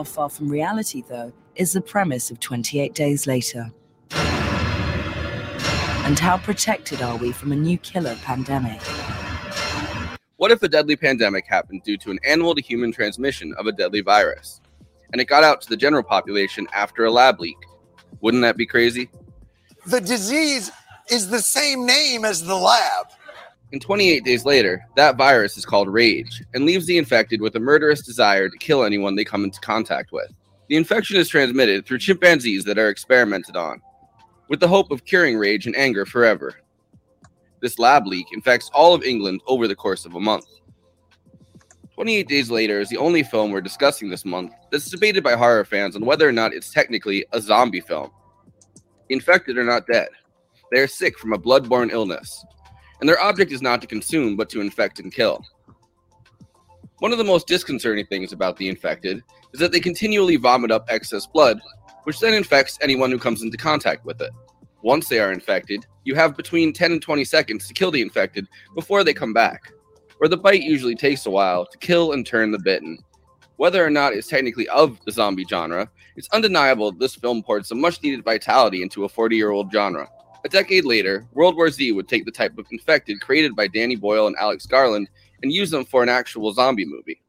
But how far from reality, though, is the premise of 28 Days Later? And how protected are we from a new killer pandemic? What if a deadly pandemic happened due to an animal to human transmission of a deadly virus? And it got out to the general population after a lab leak. Wouldn't that be crazy? The disease is the same name as the lab. And 28 days later, that virus is called rage and leaves the infected with a murderous desire to kill anyone they come into contact with. The infection is transmitted through chimpanzees that are experimented on, with the hope of curing rage and anger forever. This lab leak infects all of England over the course of a month. 28 Days Later is the only film we're discussing this month that's debated by horror fans on whether or not it's technically a zombie film. Infected are not dead. They are sick from a blood-borne illness, and their object is not to consume but to infect and kill. One of the most disconcerting things about the infected is that they continually vomit up excess blood, which then infects anyone who comes into contact with it. Once they are infected, you have between 10 and 20 seconds to kill the infected before they come back, where the bite usually takes a while to kill and turn the bitten. Whether or not it's technically of the zombie genre, it's undeniable this film poured some much needed vitality into a 40 year old genre. A decade later, World War Z would take the type of infected created by Danny Boyle and Alex Garland and use them for an actual zombie movie.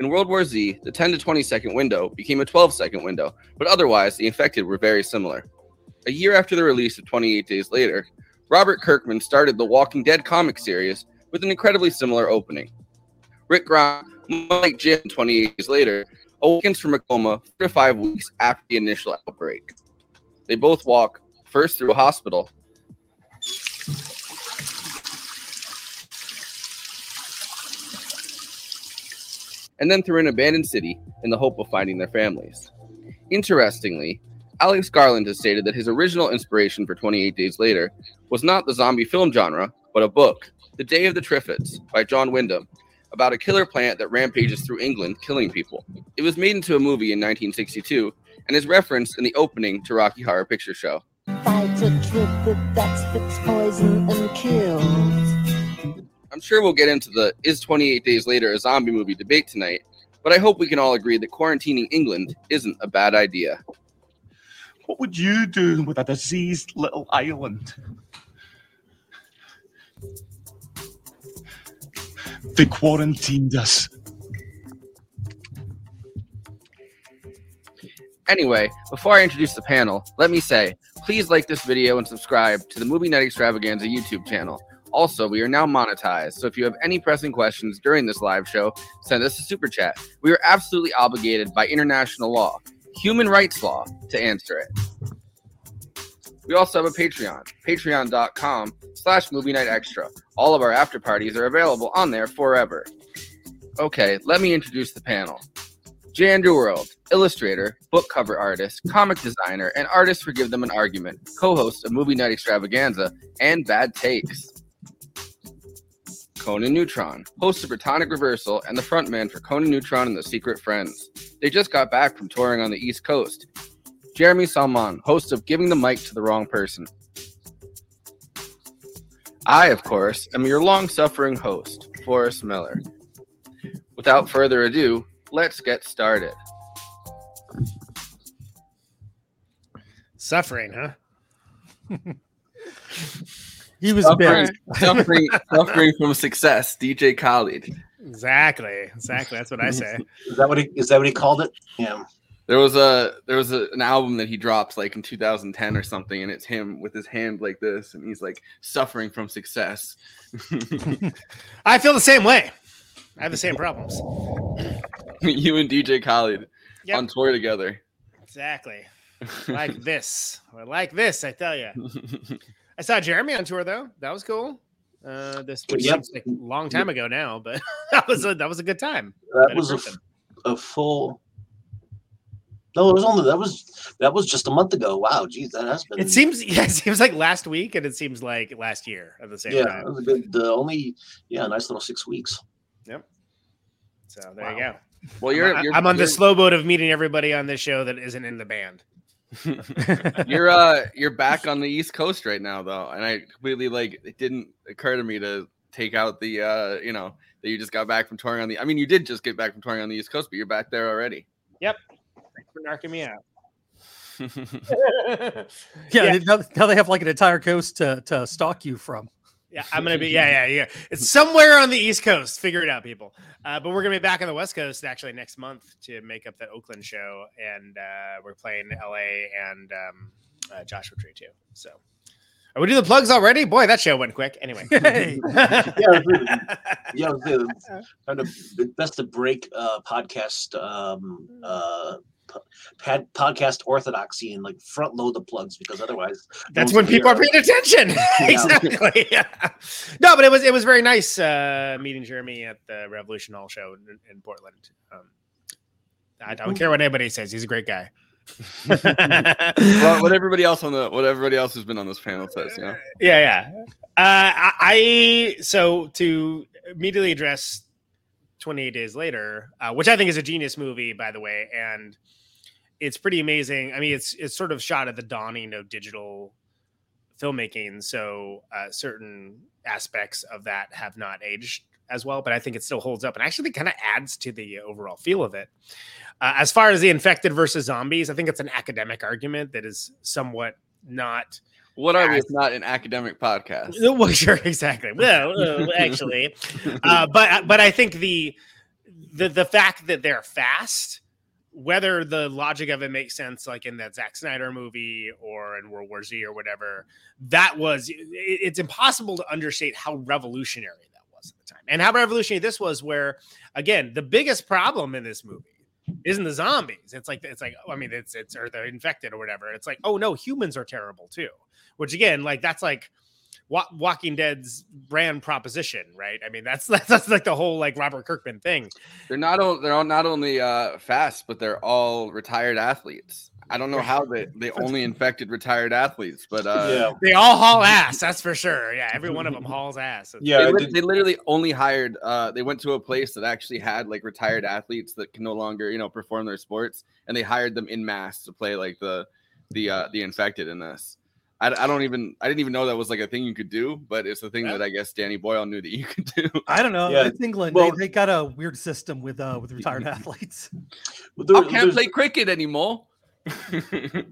In World War Z, the 10 to 20 second window became a 12 second window, but otherwise, the infected were very similar. A year after the release of 28 Days Later, Robert Kirkman started the Walking Dead comic series with an incredibly similar opening. Rick Grimes, like Jim 28 Days Later, awakens from a coma four to five weeks after the initial outbreak. They both walk first through a hospital. And then through an abandoned city in the hope of finding their families. Interestingly, Alex Garland has stated that his original inspiration for 28 Days Later was not the zombie film genre, but a book, The Day of the Triffids by John Wyndham, about a killer plant that rampages through England, killing people. It was made into a movie in 1962 and is referenced in the opening to Rocky Horror Picture Show. Fight a triffid that spits poison and kills. I'm sure we'll get into the is 28 Days Later a zombie movie debate tonight, but I hope we can all agree that quarantining England isn't a bad idea. What would you do with a diseased little island? They quarantined us. Anyway, before I introduce the panel, let me say please like this video and subscribe to the Movie Night Extravaganza YouTube channel. Also, we are now monetized, so if you have any pressing questions during this live show, send us a super chat. We are absolutely obligated by international law, human rights law, to answer it. We also have a Patreon, patreon.com slash movie night extra. All of our after parties are available on there forever. Okay, let me introduce the panel. Jan World, illustrator, book cover artist, comic designer, and artist for Give Them an Argument, co host of Movie Night Extravaganza and Bad Takes. Conan Neutron, host of Protonic Reversal and the frontman for Conan Neutron and the Secret Friends. They just got back from touring on the East Coast. Jeremy Salmon, host of Giving the Mic to the Wrong Person. I, of course, am your long suffering host, Forrest Miller. Without further ado, let's get started. Suffering, huh? He was Suffering, suffering, suffering from success, DJ Khaled. Exactly. Exactly. That's what I say. Is that what he is that what he called it? Yeah. There was a there was a, an album that he dropped like in 2010 or something, and it's him with his hand like this, and he's like suffering from success. I feel the same way. I have the same problems. you and DJ Khaled Yep. on tour together. Exactly. Like this. I like this, I tell you. I saw Jeremy on tour though. That was cool. Uh, this which Yep. seems like a long time ago now, but that was a that was a good time. That Met was a, person. f- a full. No, it was only that was that was just a month ago. Wow, geez, that has been. It seems yeah, it seems like last week, and it seems like last year at the same yeah, time. that was a good. Uh, only yeah, nice little six weeks. Yep. So there you go. Well, you're I'm, you're, I'm on the you're, slow boat of meeting everybody on this show that isn't in the band. You're uh you're back on the East Coast right now though, and I completely like it didn't occur to me to take out the uh you know that you just got back from touring on the. I mean, you did just get back from touring on the East Coast, but you're back there already. Yep. Thanks for narking me out. Yeah, Yeah. Now, now they have like an entire coast to, to stalk you from. Yeah, I'm gonna be. Yeah, yeah, yeah. It's somewhere on the East Coast. Figure it out, people. Uh, but we're gonna be back on the West Coast actually next month to make up that Oakland show, and uh, we're playing LA and um, uh, Joshua Tree too. So, are we doing the plugs already? Boy, that show went quick. Anyway. Hey. Yeah, really. yeah, the, kind of best to break uh, podcast um, pad, podcast orthodoxy and like front load the plugs because otherwise That's when people are paying attention. exactly. Yeah. No, but it was it was very nice uh, meeting Jeremy at the Revolution Hall show in, in Portland. Um, I don't care what anybody says; he's a great guy. well, what everybody else on the what everybody else who's been on this panel says, you know. yeah, yeah. Uh, I, I so to immediately address 28 Days Later, uh, which I think is a genius movie, by the way, and it's pretty amazing. I mean, it's it's sort of shot at the dawning of digital filmmaking, so uh, certain aspects of that have not aged as well, but I think it still holds up and actually kind of adds to the overall feel of it. Uh, as far as the infected versus zombies, I think it's an academic argument that is somewhat not What are we if not an academic podcast? well, sure, exactly. Well, uh, actually, uh, but but I think the the the fact that they're fast, whether the logic of it makes sense, like in that Zack Snyder movie or in World War Z or whatever, that was it, it's impossible to understate how revolutionary that was at the time, and how revolutionary this was. Where again, the biggest problem in this movie isn't the zombies. It's like it's like I mean it's it's or the infected or whatever. It's like oh no, humans are terrible too. Which again, like that's like Walking Dead's brand proposition, right? I mean that's that's, that's like the whole like Robert Kirkman thing. They're not o- they're all not only uh, fast, but they're all retired athletes. I don't know how they they only infected retired athletes, but uh, yeah, They all haul ass, that's for sure. Yeah, every one of them hauls ass. yeah. they, I did- they literally only hired. Uh, they went to a place that actually had like retired athletes that can no longer, you know, perform their sports, and they hired them in mass to play like the the uh, the infected in this. I, I don't even I didn't even know that was like a thing you could do, but it's a thing that I guess Danny Boyle knew that you could do. I don't know. Yeah, It's England. well- they, they got a weird system with uh with retired athletes. but there- I can't play cricket anymore.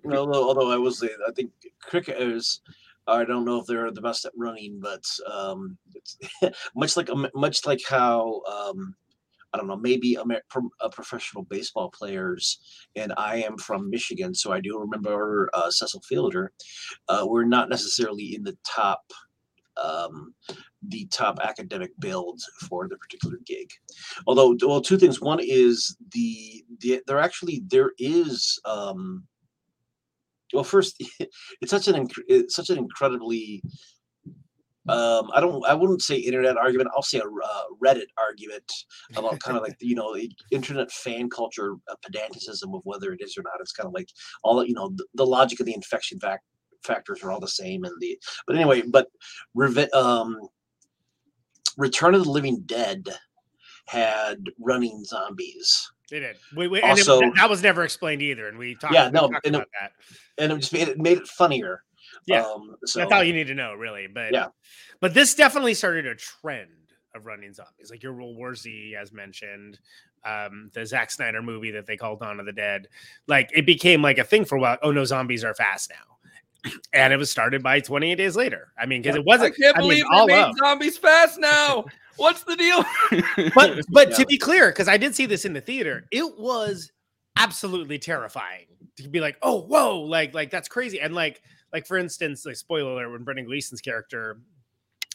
although, although I was, I think cricket is. I don't know if they're the best at running, but um, it's much like much like how um, I don't know, maybe pro- uh, professional baseball players. And I am from Michigan, so I do remember uh, Cecil Fielder. Uh, we're not necessarily in the top, um, the top academic build for the particular gig. Although, well, two things. One is the the there actually there is. Um, well, first, it's such an it's such an incredibly um, I don't I wouldn't say internet argument. I'll say a uh, Reddit argument about kind of like you know the internet fan culture uh, pedanticism of whether it is or not. It's kind of like all you know the, the logic of the infection fact factors are all the same and the but anyway but um, Return of the Living Dead had running zombies. They did. We, we, and it- Also- that was never explained either, and we talked, Yeah, we no, talked and it- that. and it just made it made it funnier. Yeah, Um, so That's all you need to know, really. But Yeah. but this definitely started a trend of running zombies, like your World War Z, as mentioned, um, the Zack Snyder movie that they called Dawn of the Dead. Like it became like a thing for a while. Oh no, zombies are fast now, and it was started by 28 days later. I mean, because it wasn't. I can't I mean, believe all they made zombies fast now. What's the deal? But but Yeah. to be clear, because I did see this in the theater, it was absolutely terrifying to be like, oh whoa, like like that's crazy. And like like for instance, like spoiler alert, when Brendan Gleeson's character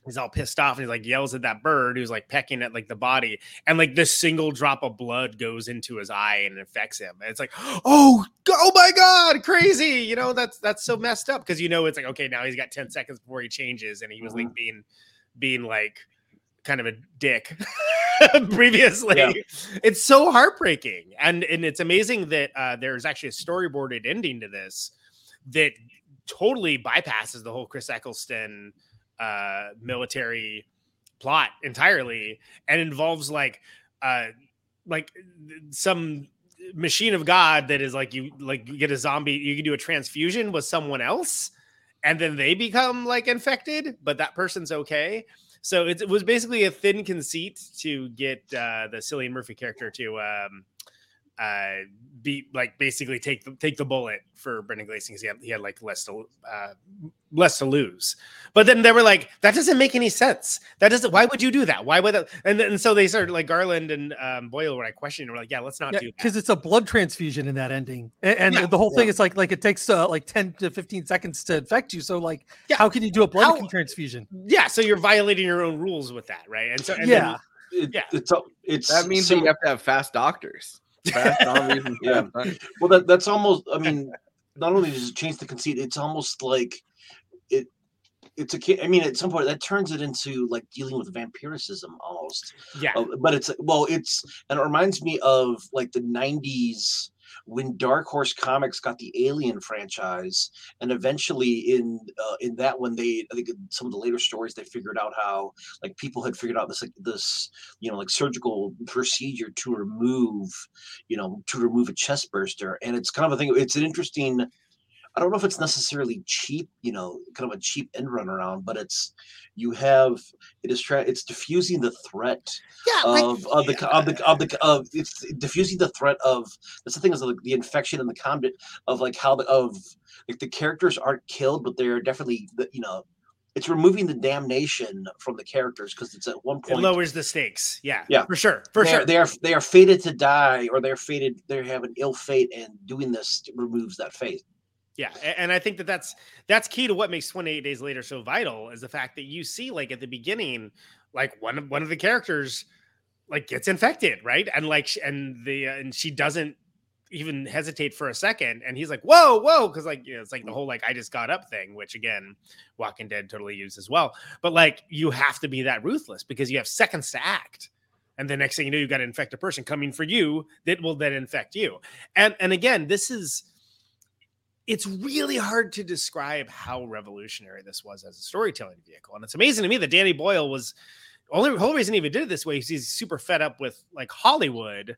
is all pissed off and he's like yells at that bird who's like pecking at like the body, and like this single drop of blood goes into his eye and affects him. And it's like, oh, oh my god, crazy. You know, that's that's so messed up because you know it's like, okay, now he's got 10 seconds before he changes, and he was like being being like kind of a dick previously. Yeah. It's so heartbreaking. And and it's amazing that uh, there's actually a storyboarded ending to this that totally bypasses the whole Chris Eccleston uh, military plot entirely and involves like uh like some machine of god that is like you like you get a zombie you can do a transfusion with someone else and then they become like infected but that person's okay. So it, was basically a thin conceit to get uh the Cillian Murphy character to um uh, be like basically take the take the bullet for Brendan Gleeson because he had he had like less to uh, less to lose. But then they were like, that doesn't make any sense. That doesn't. Why would you do that? Why would that? And then so they started like Garland and um, Boyle were like questioning. We're like, yeah, let's not do that. because it's a blood transfusion in that ending, and, and Yeah. the whole thing is like like it takes uh, like ten to fifteen seconds to infect you. So like, Yeah. how can you do a blood How- transfusion? Yeah, so you're violating your own rules with that, right? And so and yeah, It, Yeah. it's a- it's That means that you have to have fast doctors. Fast zombies and Yeah. fast- well that that's almost i mean not only does it change the conceit it's almost like it it's a. I mean at some point that turns it into like dealing with vampiricism almost yeah, Uh, but it's well it's and it reminds me of like the 90s when dark horse comics got the alien franchise and eventually in uh, in that one they i think in some of the later stories they figured out how like people had figured out this like this you know like surgical procedure to remove you know to remove a chest burster. And it's kind of a thing it's an interesting I don't know if it's necessarily cheap, you know, kind of a cheap end run around, but it's you have it is tra- it's diffusing the threat yeah, like- of of the of the of the of it's diffusing the threat of that's the thing is like the infection and the combat of like how the of like the characters aren't killed, but they're definitely you know it's removing the damnation from the characters because it's at one it point lowers the stakes. Yeah, Yeah. for sure, for they sure. are, they are they are fated to die or they're fated they have an ill fate and doing this removes that fate. Yeah, and I think that that's that's key to what makes 28 Days Later so vital is the fact that you see like at the beginning, like one of one of the characters like gets infected, right? And like and the and she doesn't even hesitate for a second, and he's like, "Whoa, whoa," because like you know, it's like the whole like I just got up thing, which again, Walking Dead totally used as well. But like you have to be that ruthless because you have seconds to act. And the next thing you know, you've got to infect a person coming for you that will then infect you. And and again, this is it's really hard to describe how revolutionary this was as a storytelling vehicle. And it's amazing to me that Danny Boyle was only whole reason he even did it this way is he's super fed up with like Hollywood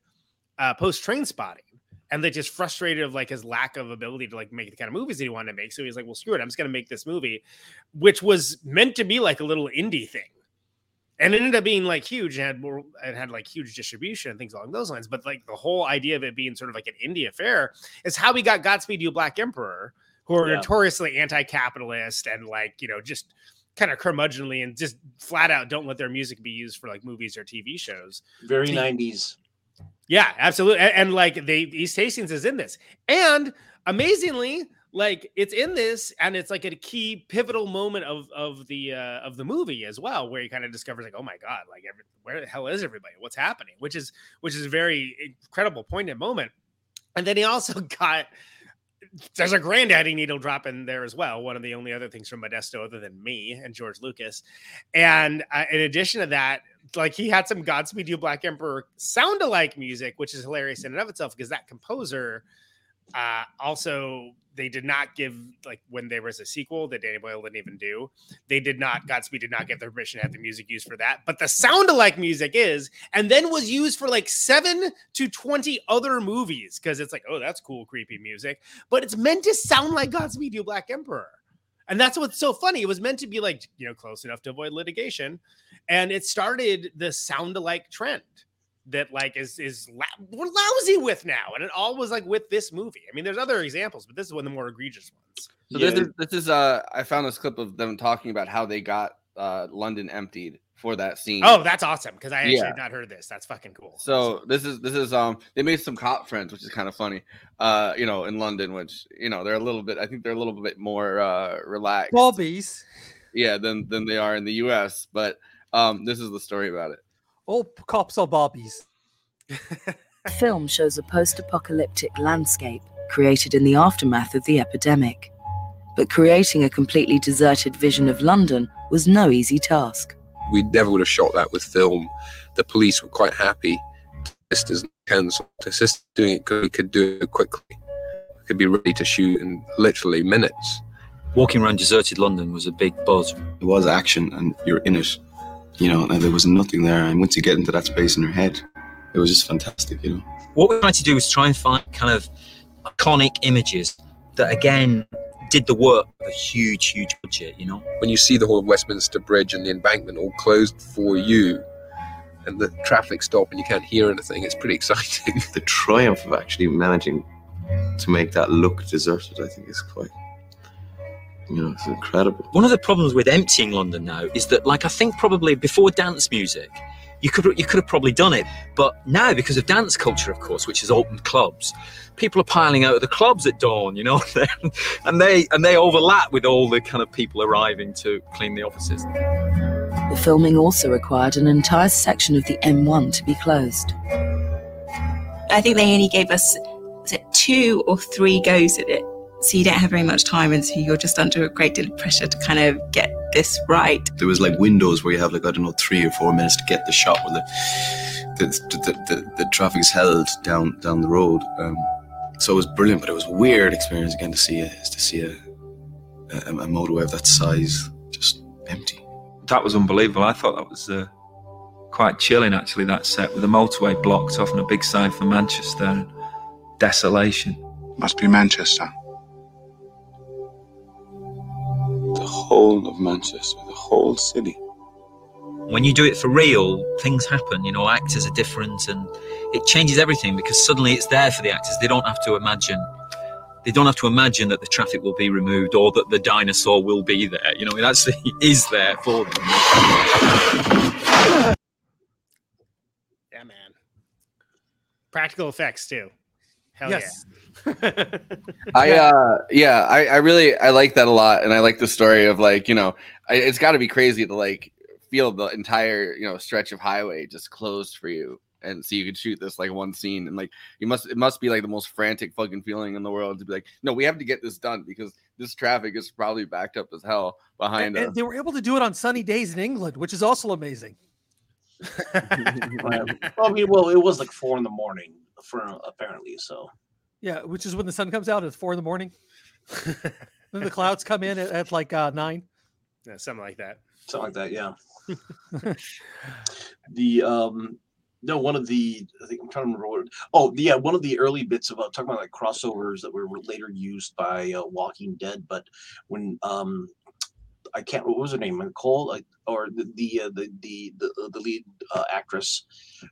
uh, post Trainspotting. And they just frustrated of like his lack of ability to like make the kind of movies that he wanted to make. So he's like, well, screw it. I'm just gonna make this movie, which was meant to be like a little indie thing. And it ended up being like huge and had more and had like huge distribution and things along those lines. But like the whole idea of it being sort of like an indie affair is how we got Godspeed You Black Emperor, who are Yeah. notoriously anti-capitalist and like you know just kind of curmudgeonly and just flat out don't let their music be used for like movies or TV shows. Very 90s. Yeah, absolutely. And, and, like they East Hastings is in this. And amazingly, like it's in this and it's like a key pivotal moment of of the uh of the movie as well where he kind of discovers like oh my god like every, where the hell is everybody what's happening which is which is a very incredible poignant moment and then he also got there's a Grandaddy needle drop in there as well. One of the only other things from Modesto, other than me and George Lucas. And uh, in addition to that, like he had some Godspeed You Black Emperor sound alike music, which is hilarious in and of itself because that composer uh, also they did not give like when there was a sequel that Danny Boyle didn't even do. They did not Godspeed did not get the permission to have the music used for that, but the sound alike music is, and then was used for like seven to twenty other movies because it's like, oh, that's cool, creepy music, but it's meant to sound like Godspeed You Black Emperor. And that's what's so funny. It was meant to be like, you know, close enough to avoid litigation. And it started the sound alike trend that like is is la- we're lousy with now. And it all was like with this movie. I mean, there's other examples, but this is one of the more egregious ones. So Yeah, this is this is uh I found this clip of them talking about how they got uh London emptied for that scene. Oh, that's awesome. Because I actually Yeah. had not heard this. That's fucking cool. So this is this is um they made some cop friends, which is kind of funny. Uh, you know, in London, which you know they're a little bit. I think they're a little bit more uh relaxed. Bobbies. yeah, than than they are in the U.S. But um, this is the story about it. Oh, Old cops are bobbies. The film shows a post apocalyptic landscape created in the aftermath of the epidemic. But creating a completely deserted vision of London was no easy task. we never would have shot that with film. The police were quite happy. Sisters cancelled. The sister doing it because we could do it quickly. We could be ready to shoot in literally minutes. Walking around deserted London was a big buzz. It was action and you're in it, you know, and there was nothing there. And once you get into that space in your head, it was just fantastic, you know. What we tried to do was try and find kind of iconic images that, again, did the work of a huge, huge budget, you know? When you see the whole of Westminster Bridge and the embankment all closed for you, and the traffic stop and you can't hear anything. It's pretty exciting. the triumph of actually managing to make that look deserted, I think, is quite. You know, it's incredible. One of the problems with emptying London now is that, like, I think probably before dance music, you could you could have probably done it, but now because of dance culture, of course, which has opened clubs, people are piling out of the clubs at dawn, you know, and they and they overlap with all the kind of people arriving to clean the offices. The filming also required an entire section of the M1 to be closed. I think they only gave us was it two or three goes at it. So you don't have very much time, and so you're just under a great deal of pressure to kind of get this right. There was like windows where you have like I don't know three or four minutes to get the shot where the the the, the, the traffic's held down down the road. Um, so it was brilliant, but it was a weird experience again to see a, to see a, a, a motorway of that size just empty. That was unbelievable. I thought that was uh, quite chilling actually. That set with the motorway blocked off and a big sign for Manchester and desolation. Must be Manchester. The whole of Manchester, the whole city. When you do it for real, things happen. You know, actors are different, and it changes everything because suddenly it's there for the actors. They don't have to imagine. They don't have to imagine that the traffic will be removed or that the dinosaur will be there. You know, it actually is there for them. Yeah, man. Practical effects too. Hell Yes. yeah. I uh yeah, I, I really I like that a lot, and I like the story of like you know I, it's got to be crazy to like feel the entire you know stretch of highway just closed for you, and so you could shoot this like one scene, and like you must it must be like the most frantic fucking feeling in the world to be like no we have to get this done because this traffic is probably backed up as hell behind And, us. and they were able to do it on sunny days in England, which is also amazing. well, I mean, well, it was like four in the morning for apparently. So Yeah, which is when the sun comes out at four in the morning. then the clouds come in at, at like uh, nine. Yeah, something like that. something like that. Yeah. the um no one of the I think I'm trying to remember what oh yeah one of the early bits about talking about like crossovers that were later used by uh, Walking Dead, but when um I can't what was her name Nicole like or the the uh, the, the the the lead uh, actress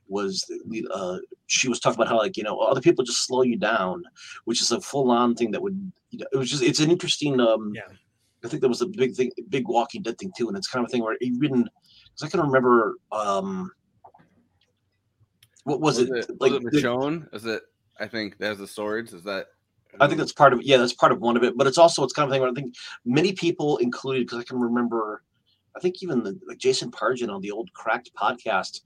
was the uh she was talking about how like you know other people just slow you down, which is a full on thing that would you know, it was just it's an interesting um yeah I think that was a big thing, big Walking Dead thing too, and it's kind of a thing where even because I can remember, um, what was, was it? it like was it the- Michonne? Is it? I think there's the swords. Is that? I think that's part of yeah, that's part of one of it, but it's also it's kind of thing where I think many people included because I can remember. I think even the, like Jason Pargin on the old Cracked podcast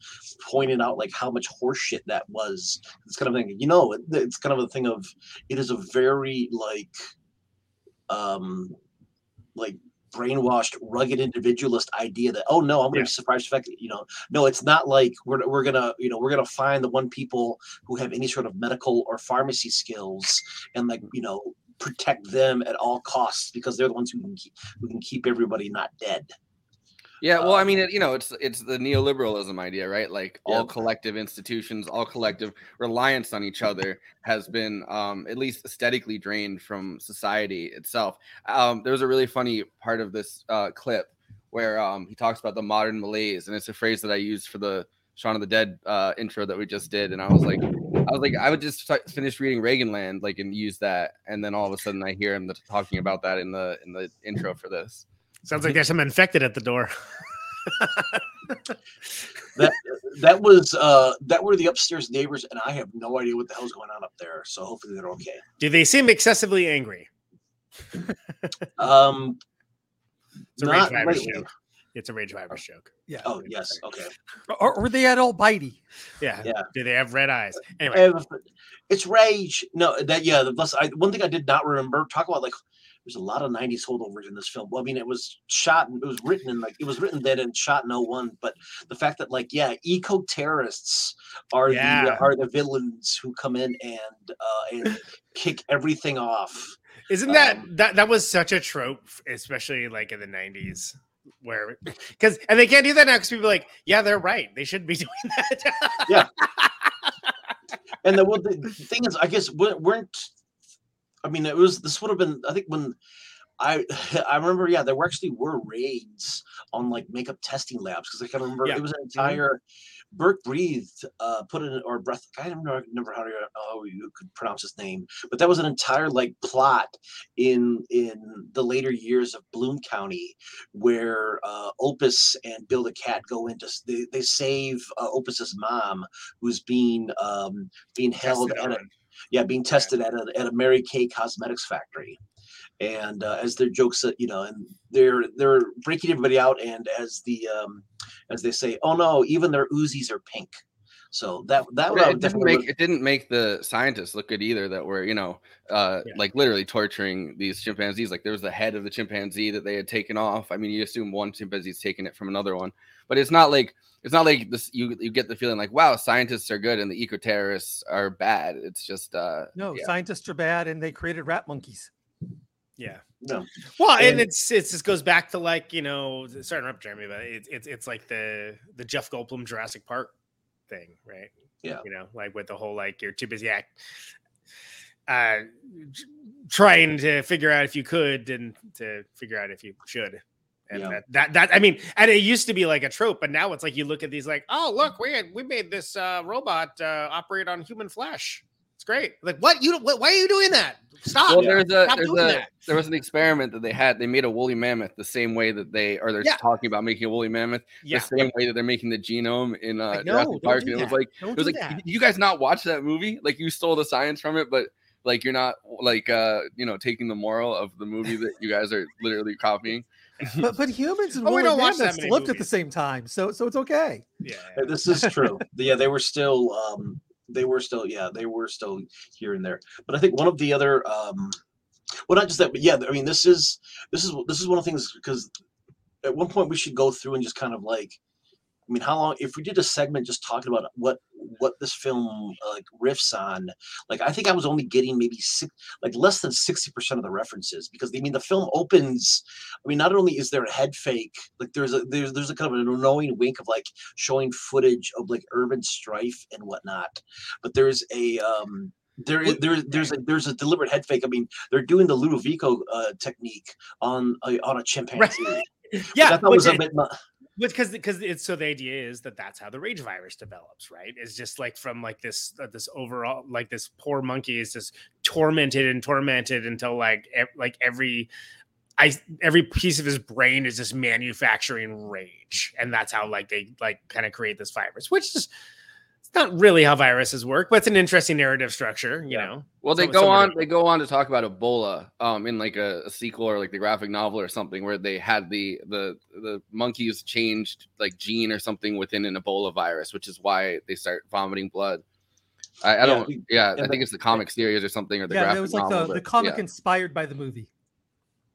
pointed out like how much horseshit that was. It's kind of thing, you know, it, it's kind of a thing of it is a very like, um, like brainwashed, rugged individualist idea that oh no, I'm going to be surprised the fact that you know no, it's not like we're we're gonna you know we're gonna find the one people who have any sort of medical or pharmacy skills and like you know protect them at all costs because they're the ones who can keep who can keep everybody not dead. Yeah, well, I Um, mean, it, you know, it's it's the neoliberalism idea, right? Like all collective institutions, all collective reliance on each other has been um, at least aesthetically drained from society itself. Um, there was a really funny part of this uh, clip where um, he talks about the modern malaise, and it's a phrase that I used for the Shaun of the Dead uh, intro that we just did, and I was like, I was like, I would just start, finish reading Reaganland, like, and use that, and then all of a sudden I hear him talking about that in the in the intro for this. Sounds like there's some infected at the door. That that was uh that were the upstairs neighbors, and I have no idea what the hell's going on up there. So hopefully they're okay. Do they seem excessively angry? Um, It's a not Rage Virus lately. joke. It's a Rage Virus joke. Yeah. Oh yes, okay. Or, or were they at all bitey? Yeah. Yeah. Do they have red eyes? Anyway, it's rage. No, that yeah. The plus, I, one thing I did not remember. Talk about like there's a lot of '90s holdovers in this film. Well, I mean, it was shot and it was written in like it was written then and shot in 01, But the fact that like yeah, eco terrorists are Yeah. the are the villains who come in and uh and kick everything off. Isn't that that that was such a trope, especially like in the '90s, where because and they can't do that now because people are like, yeah, they're right, they shouldn't be doing that. yeah. And the, well, the thing is, I guess weren't. I mean, it was. This would have been. I think when I I remember, yeah, there were actually were raids on like makeup testing labs because I can remember Yeah. it was an Mhm. entire Berke Breathed uh put in or breath I don't remember how to how you could pronounce his name, but that was an entire like plot in in the later years of Bloom County where uh Opus and Bill the Cat go into they, they save uh, Opus's mom who's being um being held at a. yeah being tested at a at a Mary Kay cosmetics factory. And uh, as their jokes uh, you know and they're they're breaking everybody out and as the um as they say oh no even their uzis are pink so that that would Yeah, it didn't definitely make it didn't make the scientists look good either that were you know uh like literally torturing these chimpanzees like there was the head of the chimpanzee that they had taken off i mean you assume one chimpanzee's taking it from another one but it's not like it's not like this you you get the feeling like wow scientists are good and the eco terrorists are bad it's just uh No, yeah. scientists are bad, and they created rat monkeys. Yeah. No. Well, and, And- it's it's just goes back to like you know, sorry to interrupt Jeremy, but it's it's it's like the the Jeff Goldblum Jurassic Park thing, right? Yeah. You know, like with the whole like you're too busy act, uh, trying to figure out if you could and to figure out if you should. And Yeah. that, that that I mean, and it used to be like a trope, but now it's like you look at these like, oh look, we had we made this uh, robot uh, operate on human flesh. It's great. Like, what you? What, why are you doing that? Stop. well, there's a Stop there's doing a that. there was an experiment that they had. They made a woolly mammoth the same way that they are. they're Yeah. talking about making a woolly mammoth Yeah. the same way that they're making the genome in uh, Like, no, Jurassic don't Park. do And it was like Don't it was like that. you guys not watch that movie? Like you stole the science from it, but like you're not like uh you know taking the moral of the movie that you guys are literally copying. But but humans and Oh, we woolly don't watch that mammoths many at the same time, so so it's okay. Yeah. This is true yeah they were still um they were still yeah they were still here and there. But i think one of the other um well not just that but yeah i mean this is this is this is one of the things because at one point we should go through and just kind of like i mean how long if we did a segment just talking about what what this film uh, like riffs on like i think i was only getting maybe six like less than 60% of the references because i mean the film opens i mean not only is there a head fake like there's a there's there's a kind of an annoying wink of like showing footage of like urban strife and whatnot but there's a um there is there, there's a there's a deliberate head fake. I mean, they're doing the Ludovico uh, technique on a, on a chimpanzee. I Yeah, thought was a bit. mu- because because it's so the idea is that that's how the rage virus develops right? It's just like from like this uh, this overall like this poor monkey is just tormented and tormented until like ev- like every i every piece of his brain is just manufacturing rage. And that's how like they like kind of create this virus which is it's not really how viruses work but it's an interesting narrative structure you know Well, they Some- go on. They go on to talk about Ebola, um, in like a, a sequel or like the graphic novel or something, where they had the the the monkeys changed like gene or something within an Ebola virus, which is why they start vomiting blood. I, I Yeah, don't. Yeah, yeah, I think it's the comic series or something or the yeah, graphic it was like novel. the, the comic yeah. inspired by the movie.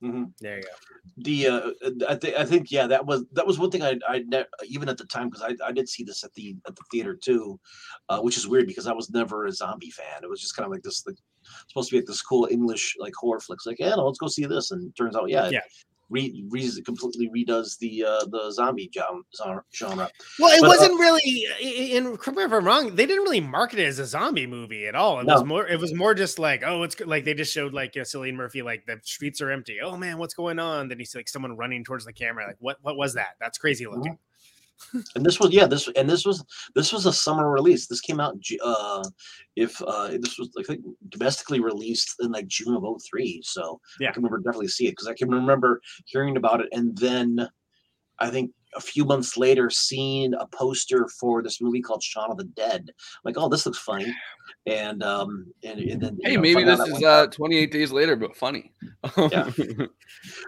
Mhm. there you go The uh, I think I think yeah that was that was one thing I I ne- even at the time because I, I did see this at the at the theater too, uh, which is weird because I was never a zombie fan. It was just kind of like this like supposed to be like this cool English like horror flicks. Like yeah, no, let's go see this, and it turns out yeah, Yeah. Re, re completely redoes the uh, the zombie gen- genre. Well, it But, uh, wasn't really. In correct me if I'm wrong, they didn't really market it as a zombie movie at all. It was No. more. It was more just like, oh, it's like they just showed like you know, Cillian Murphy, like the streets are empty. Oh man, what's going on? Then you see like someone running towards the camera. Like, what? What was that? That's crazy looking. And this was yeah this and this was this was a summer release this came out uh if uh this was like domestically released in like june of 03 so Yeah. i can remember definitely see it because i can remember hearing about it and then i think a few months later seeing a poster for this movie called Shaun of the Dead. like, oh, this looks funny. And um and, and then Hey, know, maybe this is uh 28 days later, but funny. Yeah. Um,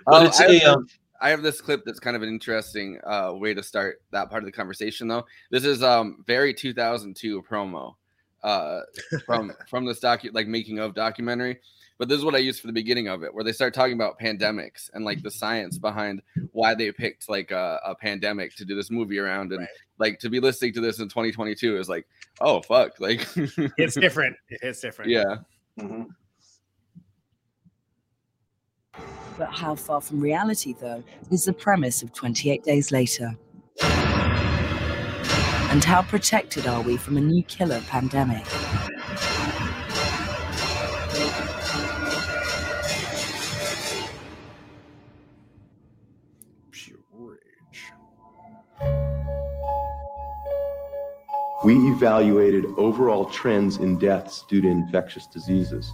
But it's I, a, um, I have this clip that's kind of an interesting uh, way to start that part of the conversation, though. This is um very 2002 promo uh, from from this docu like making of documentary. But this is what I used for the beginning of it, where they start talking about pandemics and like the science behind why they picked like a, a pandemic to do this movie around, and like to be listening to this in 2022 is like, oh fuck, like It's different. It's different. Yeah. But how far from reality, though, is the premise of 28 Days Later? And how protected are we from a new killer pandemic? we evaluated overall trends in deaths due to infectious diseases.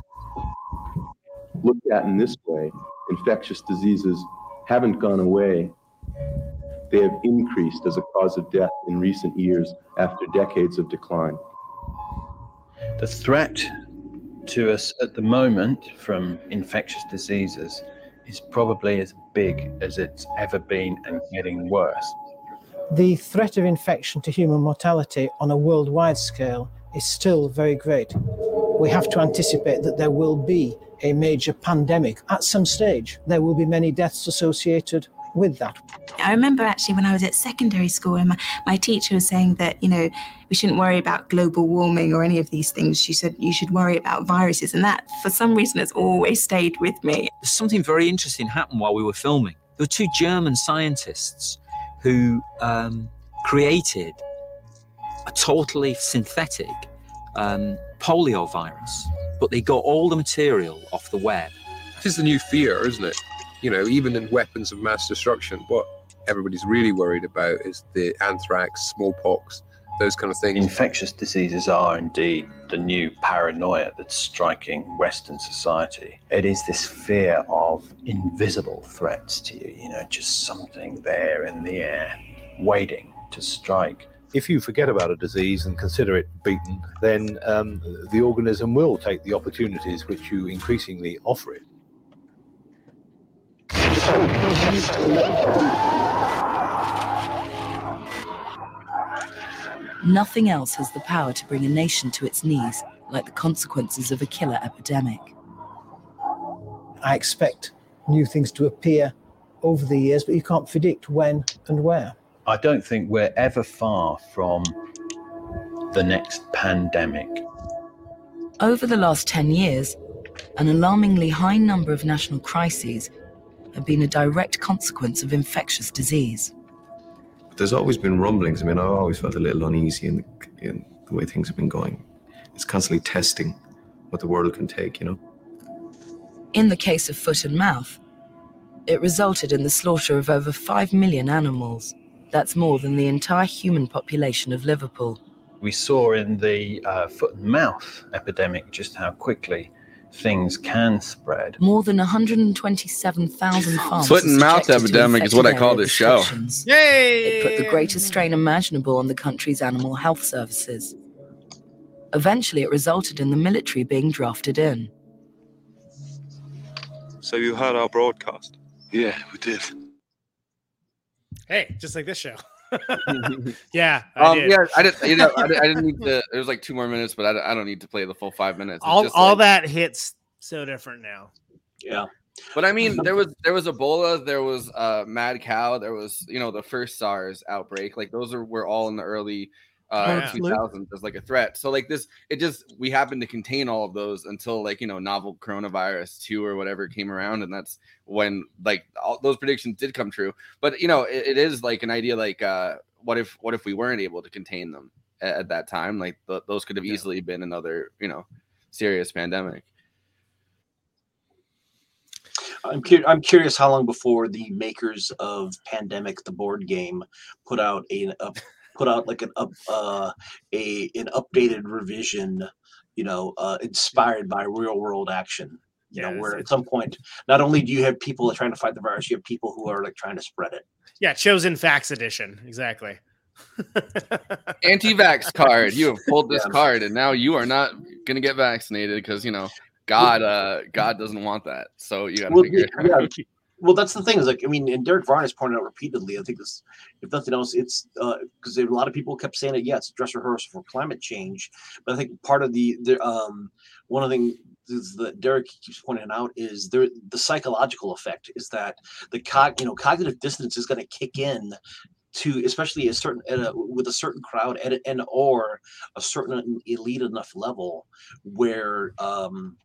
Looked at in this way, infectious diseases haven't gone away. They have increased as a cause of death in recent years after decades of decline. The threat to us at the moment from infectious diseases is probably as big as it's ever been and getting worse. The threat of infection to human mortality on a worldwide scale is still very great. We have to anticipate that there will be a major pandemic at some stage. There will be many deaths associated with that. I remember actually when I was at secondary school and my, my teacher was saying that, you know, we shouldn't worry about global warming or any of these things. She said you should worry about viruses. And that, for some reason, has always stayed with me. Something very interesting happened while we were filming. There were two German scientists who um, created a totally synthetic um, polio virus, but they got all the material off the web. This is the new fear, isn't it? You know, even in weapons of mass destruction, what everybody's really worried about is the anthrax, smallpox, those kind of things. Infectious diseases are indeed the new paranoia that's striking Western society. It is this fear of invisible threats to you, you know, just something there in the air waiting to strike. If you forget about a disease and consider it beaten, then um, the organism will take the opportunities which you increasingly offer it. Nothing else has the power to bring a nation to its knees like the consequences of a killer epidemic. I expect new things to appear over the years, but you can't predict when and where. I don't think we're ever far from the next pandemic. Over the last 10 years, an alarmingly high number of national crises have been a direct consequence of infectious disease. There's always been rumblings. I mean, I've always felt a little uneasy in the, in the way things have been going. It's constantly testing what the world can take, you know? In the case of foot and mouth, it resulted in the slaughter of over 5 million animals. That's more than the entire human population of Liverpool. We saw in the uh, foot and mouth epidemic just how quickly things can spread. More than 127,000 farms. Foot and mouth epidemic is what I call this show. Yay! It put the greatest strain imaginable on the country's animal health services. Eventually, it resulted in the military being drafted in. So you heard our broadcast? Yeah, we did. Hey, just like this show. yeah, I Um, did. yeah, I didn't. You know, I, didn't- I didn't need to. It was like two more minutes, but I, don't- I don't need to play the full five minutes. It's all just all like- that hits so different now. Yeah. But I mean, there was there was Ebola, there was uh, mad cow, there was you know the first SARS outbreak. Like those are were all in the early uh, Bird two flu? as like a threat. So like this, it just we happened to contain all of those until like you know novel coronavirus two or whatever came around, and that's when like all those predictions did come true. But you know, it, it is like an idea like uh, what if what if we weren't able to contain them at, at that time? Like th- those could have easily been another you know serious pandemic. I'm cur- I'm curious how long before the makers of Pandemic, the board game, put out a, a put out like an up uh, a an updated revision, you know, uh, inspired by real world action. You Yeah, know, where at some point, not only do you have people that are trying to fight the virus, you have people who are like trying to spread it. Yeah, chosen facts edition. Exactly. anti-vax card. You have pulled this Yeah. card, and now you are not going to get vaccinated because you know God. Uh, God doesn't want that. So you got to Well, figure. yeah, it out. yeah. Well, that's the thing is like I mean, and Derek Varn has pointed out repeatedly. I think this, if nothing else, it's because a lot of people kept saying it. Yeah, it's dress rehearsal for climate change, but I think part of the the um one of the things that Derek keeps pointing out is there the psychological effect is that the cog you know cognitive dissonance is going to kick in to especially a certain at a, with a certain crowd and, and or a certain elite enough level where um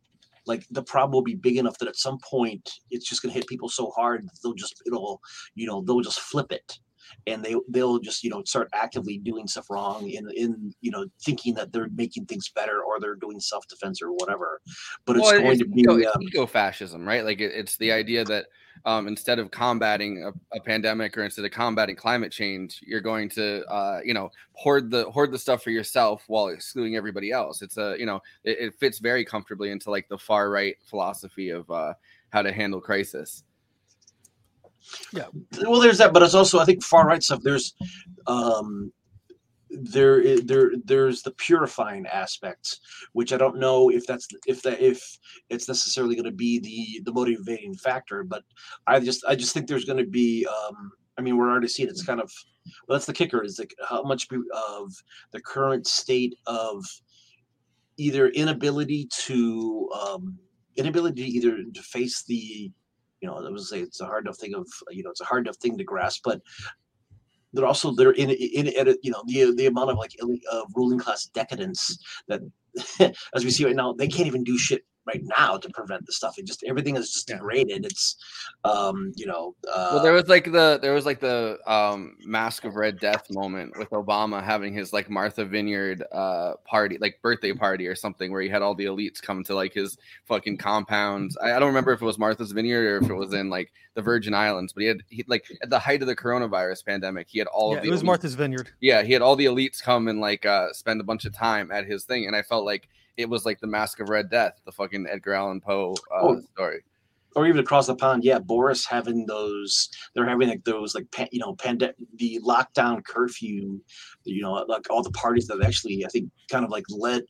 like the problem will be big enough that at some point it's just going to hit people so hard that they'll just it'll you know they'll just flip it and they they'll just you know start actively doing stuff wrong in in you know thinking that they're making things better or they're doing self defense or whatever. But it's Well, going to be eco, um, eco-fascism, right? Like it, it's the idea that um, instead of combating a, a pandemic or instead of combating climate change, you're going to, uh, you know, hoard the hoard the stuff for yourself while excluding everybody else. It's a, you know, it, it fits very comfortably into like the far right philosophy of uh, how to handle crisis. Yeah. well there's that but it's also i think far right stuff there's um there there there's the purifying aspects which i don't know if that's if that if it's necessarily going to be the the motivating factor but i just i just think there's going to be um i mean we're already seeing it's kind of well that's the kicker is like how much of the current state of either inability to um inability to either to face the you know, I was say it's a hard enough thing of you know, it's a hard enough thing to grasp, but they're also they're in in, you know the the amount of like uh, ruling class decadence that as we see right now they can't even do shit right now to prevent the stuff. It just everything is just degraded. It's um you know uh, well, there was like the there was like the um, Masque of Red Death moment with Obama having his like Martha Vineyard uh, party, like birthday party or something, where he had all the elites come to like his fucking compounds. I, I don't remember if it was Martha's Vineyard or if it was in like the Virgin Islands, but he had he like at the height of the coronavirus pandemic, he had all Yeah, of the it was elites- Martha's Vineyard. Yeah, he had all the elites come and like uh, spend a bunch of time at his thing, and I felt like it was like the Masque of Red Death, the fucking Edgar Allan Poe uh, Oh. story. or even across the pond, yeah, Boris having those, they're having like those like pan, you know, pandemic, the lockdown curfew, you know, like all the parties that actually I think kind of like led,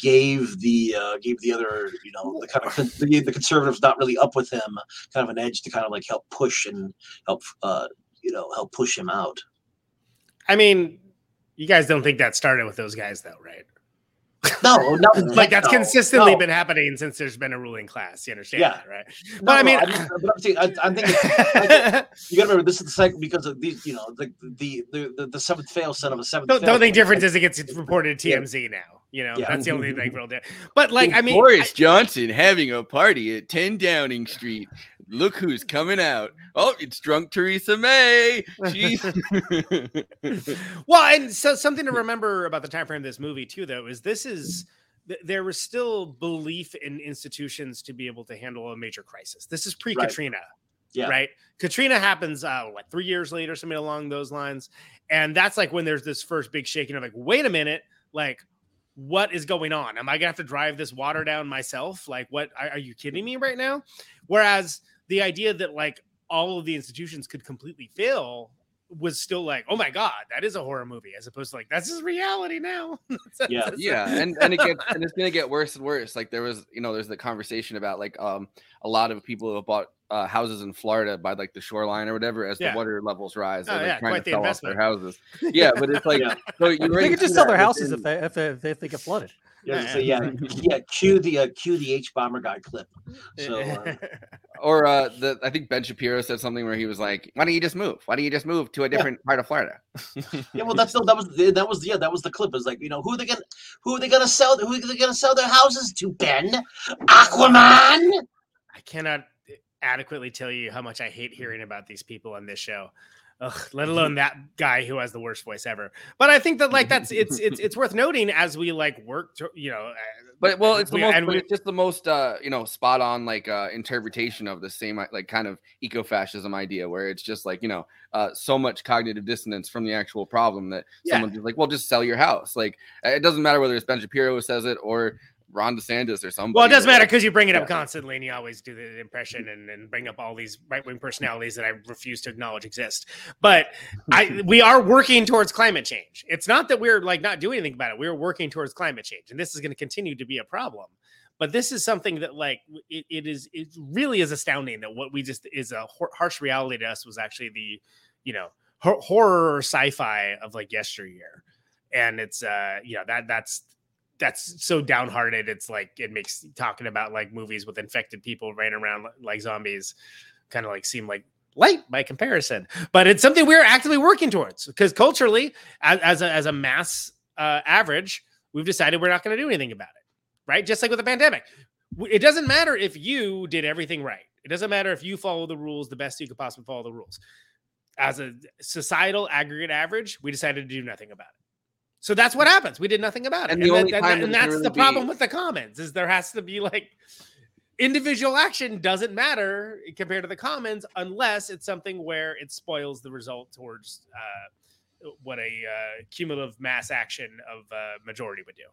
gave the uh, gave the other, you know, the kind of the, the conservatives not really up with him, kind of an edge to kind of like help push and help, uh, you know, help push him out. I mean, you guys don't think that started with those guys, though, right? No, no, like that's no, consistently no. been happening since there's been a ruling class. You understand Yeah. that, right? No, But I mean, I just, but I'm saying, I, I think it's, like, you got to remember this is the second because of these, you know, the the the, the, the seventh fail son of a seventh. the, fail the only son. difference is it gets reported to TMZ now. You know, Yeah. that's the only thing real different. But like, I mean, Boris Johnson having a party at 10 Downing Street. Look who's coming out. Oh, it's drunk Theresa May. She's well, and so something to remember about the time frame of this movie too, though, is this is there was still belief in institutions to be able to handle a major crisis. This is pre Katrina. Yeah. Right. Katrina happens, uh, what, three years later, something along those lines. And that's like when there's this first big shaking of like, wait a minute, like, what is going on? Am I gonna have to drive this water down myself? Like, what are, are you kidding me right now? Whereas the idea that like all of the institutions could completely fail was still like, oh my god, that is a horror movie, as opposed to like that's just reality now. yeah, yeah, and and it gets and it's gonna get worse and worse. Like there was, you know, there's the conversation about like um a lot of people who have bought uh, houses in Florida by like the shoreline or whatever as Yeah. the water levels rise. Oh, They're like, yeah, trying quite to the sell off their houses. Yeah, but it's like Yeah. so you They could just sell their houses within- if they if they, if they get flooded. Yeah, so yeah, yeah. Cue the uh, cue the Hbomberguy clip. So uh, Or uh, the I think Ben Shapiro said something where he was like, "Why don't you just move? Why don't you just move to a different part of Florida?" yeah, well, that's the, that was that was yeah that was the clip. It's like you know who are they gonna who are they gonna sell who are they gonna sell their houses to? Ben Aquaman. I cannot adequately tell you how much I hate hearing about these people on this show. Ugh, let alone that guy who has the worst voice ever. But I think that like that's it's it's it's worth noting as we like work to you know. uh, But well, it's the we- most, and we- it's just the most, uh, you know, spot on like uh, interpretation of the same uh, like kind of eco-fascism idea, where it's just like you know, uh, so much cognitive dissonance from the actual problem that Yeah. someone like, well, just sell your house. Like it doesn't matter whether it's Ben Shapiro who says it or Ron DeSantis or somebody. Well, it doesn't matter because you bring it up yeah. constantly, and you always do the impression and, and bring up all these right wing personalities that I refuse to acknowledge exist. But I we are working towards climate change. It's not that we're like not doing anything about it. We're working towards climate change, and this is going to continue to be a problem. But this is something that like it, it is it really is astounding that what we just is a hor- harsh reality to us was actually the you know hor- horror or sci-fi of like yesteryear, and it's uh you know that that's that's so downhearted. It's like it makes talking about like movies with infected people running around like zombies kind of like seem like light by comparison. But it's something we're actively working towards because culturally, as, as a as a mass uh, average, we've decided we're not going to do anything about it. Right? Just like with the pandemic, it doesn't matter if you did everything right. It doesn't matter if you follow the rules the best you could possibly follow the rules. as a societal aggregate average, we decided to do nothing about it. So that's what happens. We did nothing about it. And the that- that- and that's really the problem be- with the commons is there has to be like individual action doesn't matter compared to the commons unless it's something where it spoils the result towards uh, what a uh, cumulative mass action of uh, majority would do.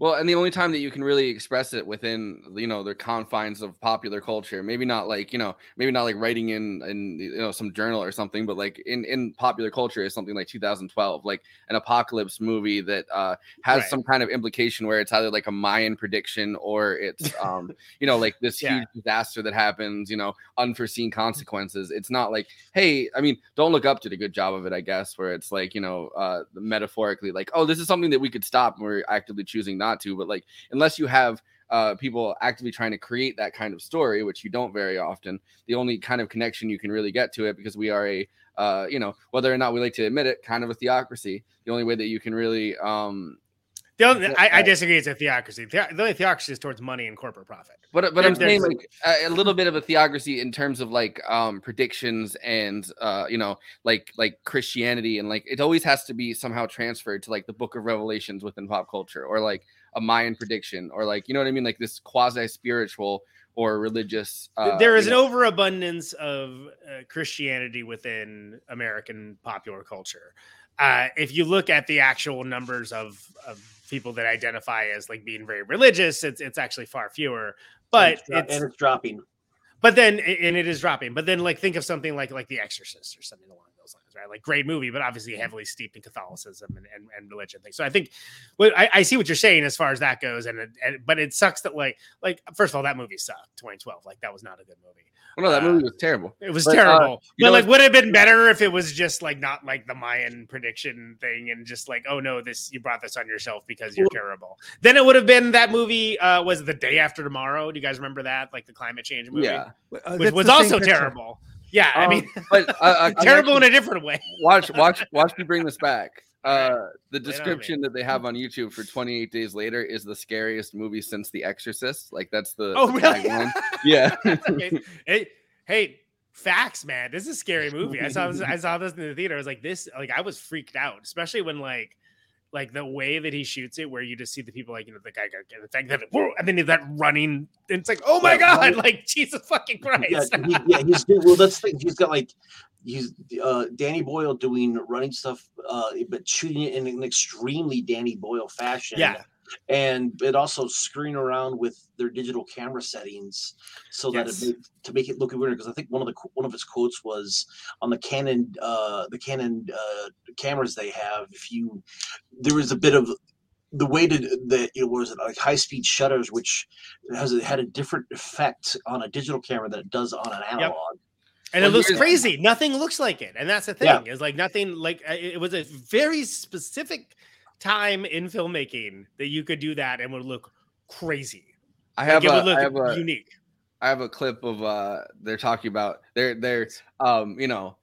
Well, and the only time that you can really express it within, you know, the confines of popular culture, maybe not like, you know, maybe not like writing in in you know some journal or something, but like in in popular culture is something like 2012, like an apocalypse movie that uh has Right. some kind of implication where it's either like a Mayan prediction or it's um, you know, like this Yeah. huge disaster that happens, you know, unforeseen consequences. It's not like, hey, I mean, don't look up did a good job of it, I guess, where it's like, you know, uh metaphorically like, oh, this is something that we could stop and we're actively choosing not to. But like, unless you have uh, people actively trying to create that kind of story, which you don't very often, the only kind of connection you can really get to it because we are a uh, you know, whether or not we like to admit it, kind of a theocracy. The only way that you can really um The only, I, I disagree. It's a theocracy. The, the only theocracy is towards money and corporate profit. But but There- I'm saying like a, a little bit of a theocracy in terms of like um predictions and uh you know like like Christianity and like it always has to be somehow transferred to like the Book of Revelations within pop culture or like a Mayan prediction or like you know what I mean like this quasi spiritual or religious. Uh, there is an know- overabundance of uh, Christianity within American popular culture. Uh, if you look at the actual numbers of, of people that identify as like being very religious, it's it's actually far fewer. But it's, dro- it's and it's dropping. but then and it is dropping. But then like think of something like like The Exorcist or something along those lines, right? Like great movie, but obviously heavily steeped in Catholicism and, and, and religion things. So I think well, I, I see what you're saying as far as that goes, and, and but it sucks that like like first of all that movie sucked 2012 like that was not a good movie. Well, no, that movie was terrible. It was But, uh, terrible. you but know like, would it have been better if it was just like not like the Mayan prediction thing and just like, oh no, this you brought this on yourself because you're terrible. Then it would have been that movie. Uh, was the day after tomorrow? Do you guys remember that? Like the climate change movie, Yeah. Uh, which was also picture. terrible. Yeah, I Um, mean, but uh, uh, terrible in a different way. watch watch watch me bring this back uh the Lay it on me. description that they have on youtube for 28 days later is the scariest movie since the exorcist like that's the Oh, really? yeah hey, hey, facts, man. This is a scary movie. I saw this. I saw this in the theater. I was like, this. Like, I was freaked out, especially when like. Like the way that he shoots it, where you just see the people, like you know, the guy, got the thing that, whoa, and then that running, and it's like, oh my Yeah, god, right. like Jesus fucking Yeah, Christ! he, yeah, he's doing, well. That's the thing. He's got like he's uh, Danny Boyle doing running stuff, uh, but shooting it in an extremely Danny Boyle fashion. Yeah. And it also screwing around with their digital camera settings so Yes. that it make, to make it look weirder. Because I think one of the one of his quotes was on the Canon uh, the Canon uh, cameras they have. If you there was a bit of the way to know what was like high speed shutters, which has had a different effect on a digital camera than it does on an analog. and Well, it looks crazy. Nothing looks like it, and that's the thing. Yeah. Is like nothing like uh, it was a very specific time in filmmaking that you could do that and would look crazy. i Like, have, it a, I have a unique. I have a clip of uh they're talking about they're they're um you know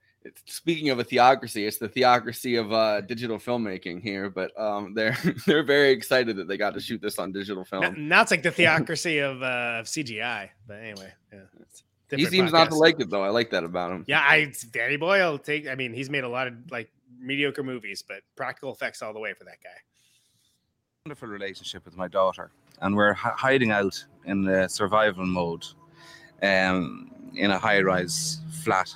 speaking of a theocracy it's the theocracy of uh digital filmmaking here but um they're they're very excited that they got to shoot this on digital film Now, it's like the theocracy of uh, of CGI. But anyway, yeah. he seems not to like it though i like that about him Yeah, I Danny Boyle take. I mean, he's made a lot of like mediocre movies, but practical effects all the way for that guy. wonderful relationship with my daughter, and we're hi- hiding out in the survival mode um, in a high rise flat.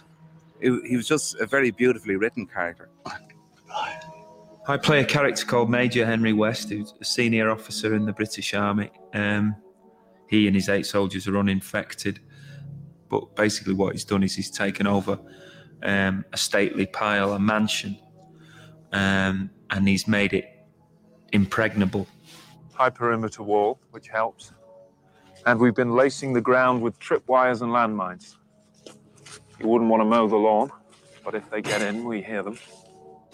It- he was just a very beautifully written character. I play a character called Major Henry West, who's a senior officer in the British Army. Um, he and his eight soldiers are uninfected, but basically what he's done is he's taken over um, a stately pile, a mansion, um, and he's made it impregnable. High perimeter wall, which helps. And we've been lacing the ground with tripwires and landmines. You wouldn't want to mow the lawn, but if they get in, we hear them.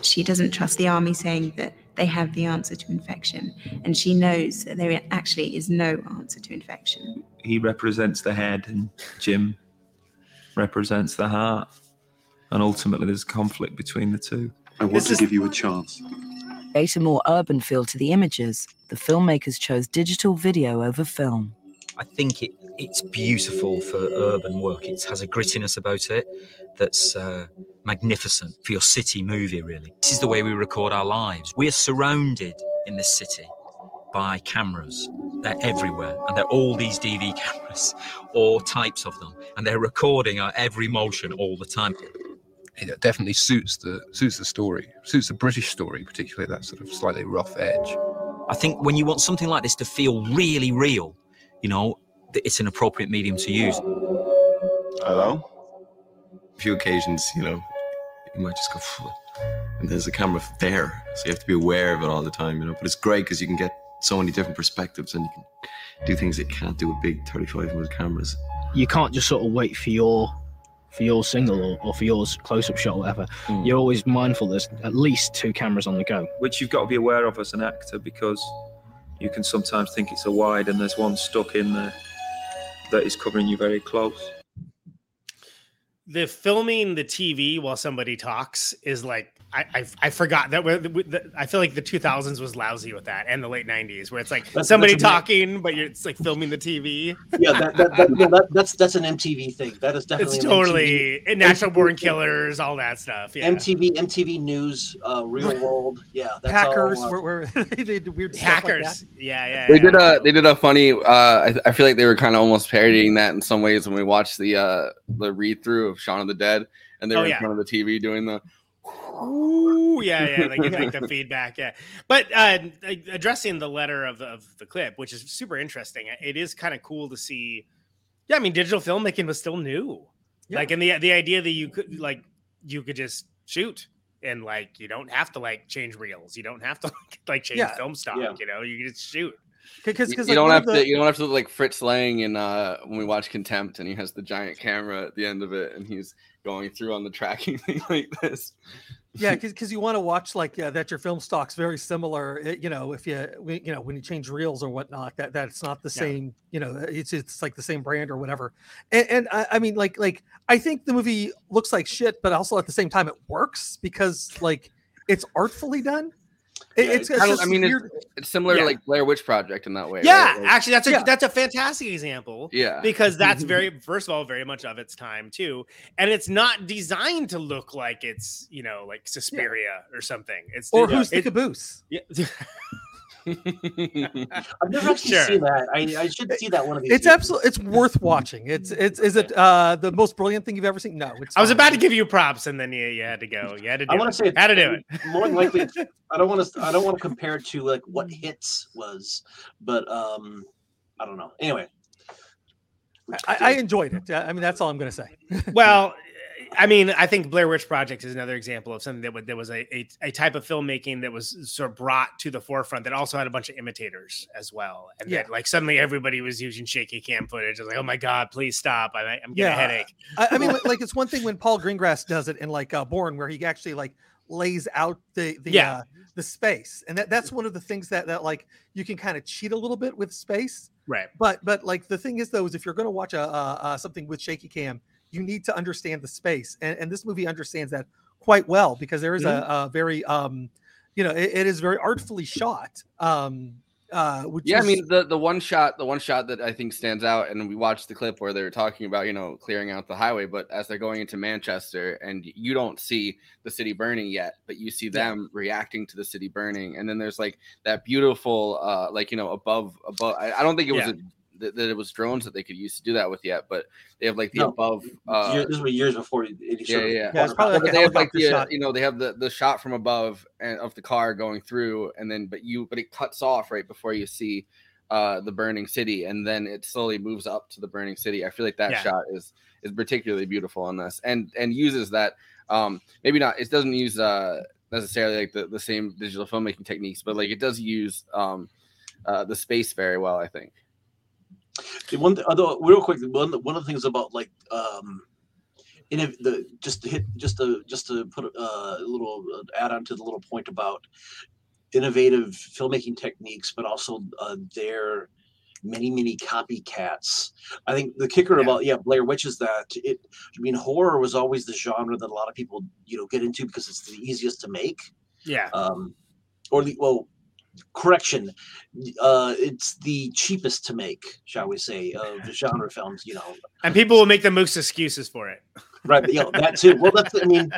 She doesn't trust the army saying that they have the answer to infection, and she knows that there actually is no answer to infection. He represents the head, and Jim represents the heart. And ultimately, there's conflict between the two. I want to give you a chance. create a more urban feel to the images, the filmmakers chose digital video over film. I think it it's beautiful for urban work. It has a grittiness about it that's uh, magnificent for your city movie. Really, this is the way we record our lives. We are surrounded in this city by cameras. They're everywhere, and they're all these DV cameras, all types of them, and they're recording our every motion all the time. It definitely suits the suits the story, suits the British story, particularly that sort of slightly rough edge. I think when you want something like this to feel really real, you know, it's an appropriate medium to use. Hello? A few occasions, you know, you might just go, "Phew," and there's a camera there, so you have to be aware of it all the time, you know. But it's great because you can get so many different perspectives and you can do things that you can't do with big 35 mm cameras. you can't just sort of wait for your for your single or, or for yours close-up shot or whatever hmm. you're always mindful there's at least two cameras on the go which you've got to be aware of as an actor because you can sometimes think it's a wide and there's one stuck in there that is covering you very close. The filming the TV while somebody talks is like I I, I forgot that we're- the- I feel like the 2000s was lousy with that and the late 90s where it's like That's- somebody that's a- talking but you're it's like filming the TV. Yeah, that, that, that, no, that that's that's an MTV thing. That is definitely It's totally MTV, natural born MTV killers, all that stuff. Yeah. MTV, MTV News, uh, Real World. Yeah, that's Hackers all, uh, were, were they did weird stuff like Hackers. that. yeah, yeah. They yeah. did a they did a funny. Uh, I, I feel like they were kind of almost parodying that in some ways when we watched the uh, the read through of Shaun of the Dead, and they Oh, were in yeah. front of the TV doing the. Ooh, yeah, yeah, they get like the feedback, yeah. But uh, addressing the letter of the, of the clip, which is super interesting, it is kind of cool to see. Yeah, I mean, digital filmmaking was still new, like, and the the idea that you could like you could just shoot and like you don't have to like change reels, you don't have to like change Yeah. film stock, Yeah. you know, you can just shoot. Because You, you don't have to. You don't have to look like Fritz Lang in uh, when we watch Contempt, and he has the giant camera at the end of it, and he's going through on the tracking thing like this. yeah because you want to watch like yeah, that your film stock's very similar it- you know if you you know when you change reels or whatnot that that's not the Yeah. same you know it's it's like the same brand or whatever and, and I, I mean like like i think the movie looks like shit but also at the same time it works because like it's artfully done It- it's, it's I, don't- just I mean, weird it's, it's similar Yeah. to like Blair Witch Project in that way. Yeah, right? Like- actually, that's a Yeah. that's a fantastic example. Yeah. because that's very first of all very much of its time too, and it's not designed to look like it's you know like Suspiria or something. It's or yeah, who's the it- caboose Yeah. I've never actually Sure. seen that. I, I should see that one of these. it's days. absolutely it's worth watching it's it's is it uh the most brilliant thing you've ever seen no it's I was fine. about to give you props, and then you, you had to go. You had to. Do I want to say how to do it. More than likely I don't want to. I don't want to compare it to like what hits was, but um, I don't know. Anyway, I, I enjoyed it i mean that's all i'm gonna say well i mean i think blair witch project is another example of something that, that was a, a, a type of filmmaking that was sort of brought to the forefront that also had a bunch of imitators as well and Yeah. that like suddenly everybody was using shaky cam footage I was like oh my god please stop I, i'm getting a headache I, I mean, like it's one thing when Paul Greengrass does it in like uh, Bourne, where he actually like lays out the the Yeah. uh, the space, and that that's one of the things that that like you can kind of cheat a little bit with space. right But but like the thing is though is if you're going to watch a, a, a something with shaky cam, you need to understand the space, and and this movie understands that quite well because there is a, a very um you know it, it is very artfully shot. Um, uh, which Yeah, I mean the the one shot, the one shot that I think stands out, and we watched the clip where they were talking about you know clearing out the highway, but as they're going into Manchester, and you don't see the city burning yet, but you see them reacting to the city burning, and then there's like that beautiful, uh, like you know above above. I, I don't think it was Yeah. a, that, that it was drones that they could use to do that with yet, but they have like the No. above. Uh, year- this was years before any yeah, sort of yeah, Yeah, it's probably But like a they have like helicopter the uh, shot. you know they have the the shot from above and of the car going through, and then but you but it cuts off right before you see uh the burning city, and then it slowly moves up to the burning city. I feel like that Yeah. shot is is particularly beautiful on this, and and uses that um maybe not it doesn't use uh necessarily like the the same digital filmmaking techniques, but like it does use um uh the space very well. I think. The one th- other real quick, one one of the things about like um, in the just to hit just to just to put a, a little uh, add on to the little point about innovative filmmaking techniques, but also uh, their many many copycats. I think the kicker about yeah Blair Witch is that it. I mean, horror was always the genre that a lot of people you know get into because it's the easiest to make yeah um, or the well, correction. Uh, it's the cheapest to make, shall we say, of the genre films. You know, And people will make the most excuses for it. right? You know that too. Well, that's I mean,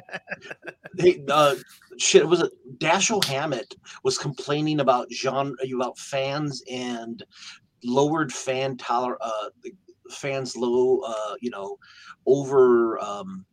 they uh, shit. Was it Dashiell Hammett was complaining about genre about fans and lowered fan toler uh fans low uh you know over um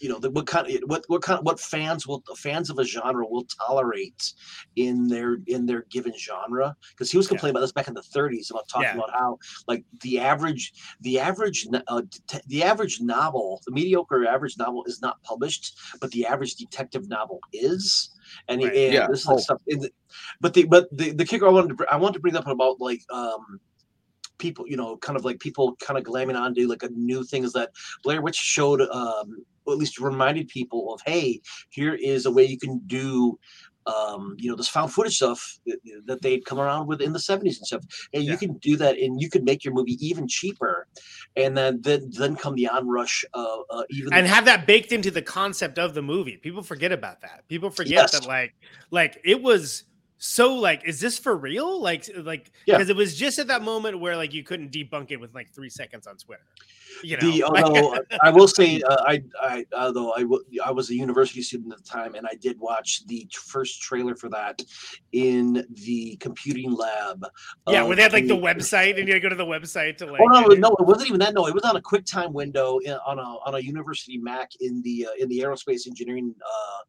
you know the, what kind of what what kind of what fans will fans of a genre will tolerate in their in their given genre because he was complaining about this back in the 30s about talking Yeah. about how like the average the average uh, det- the average novel the mediocre average novel is not published but the average detective novel is and, Right. and Yeah. this is like Oh. stuff in the, but the but the, the kicker I wanted to I wanted to bring up about like um people you know kind of like people kind of glamming on to like a new thing is that Blair Witch showed um or at least reminded people of hey here is a way you can do um you know this found footage stuff that, that they'd come around with in the 70s and stuff and you can do that and you can make your movie even cheaper and then then then come the onrush uh, uh even and have that baked into the concept of the movie. People forget about that. People forget Yes. that like like it was so like is this for real? Like like Yeah. because it was just at that moment where like you couldn't debunk it with like 3 seconds on Twitter. You know. the although I will say uh, I I although I I was a university student at the time and I did watch the first trailer for that in the computing lab. yeah, where they had like the the- website and you go to the website to like Oh no, no, it wasn't even that. No, it was on a QuickTime window in, on a on a university Mac in the uh, in the aerospace engineering uh,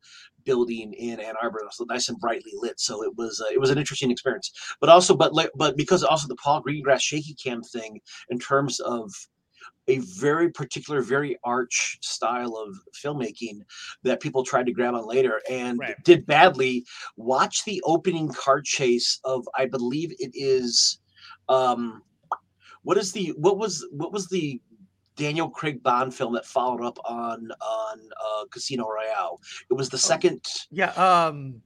building in Ann Arbor. So nice and brightly lit. So it was uh, it was an interesting experience. But also, but like, but because also the Paul Greengrass shaky cam thing in terms of a very particular, very arch style of filmmaking that people tried to grab on later and did badly. Watch the opening car chase of, I believe it is, um, what is the what was what was the Daniel Craig Bond film that followed up on on uh, Casino Royale? It was the second. Yeah. Um.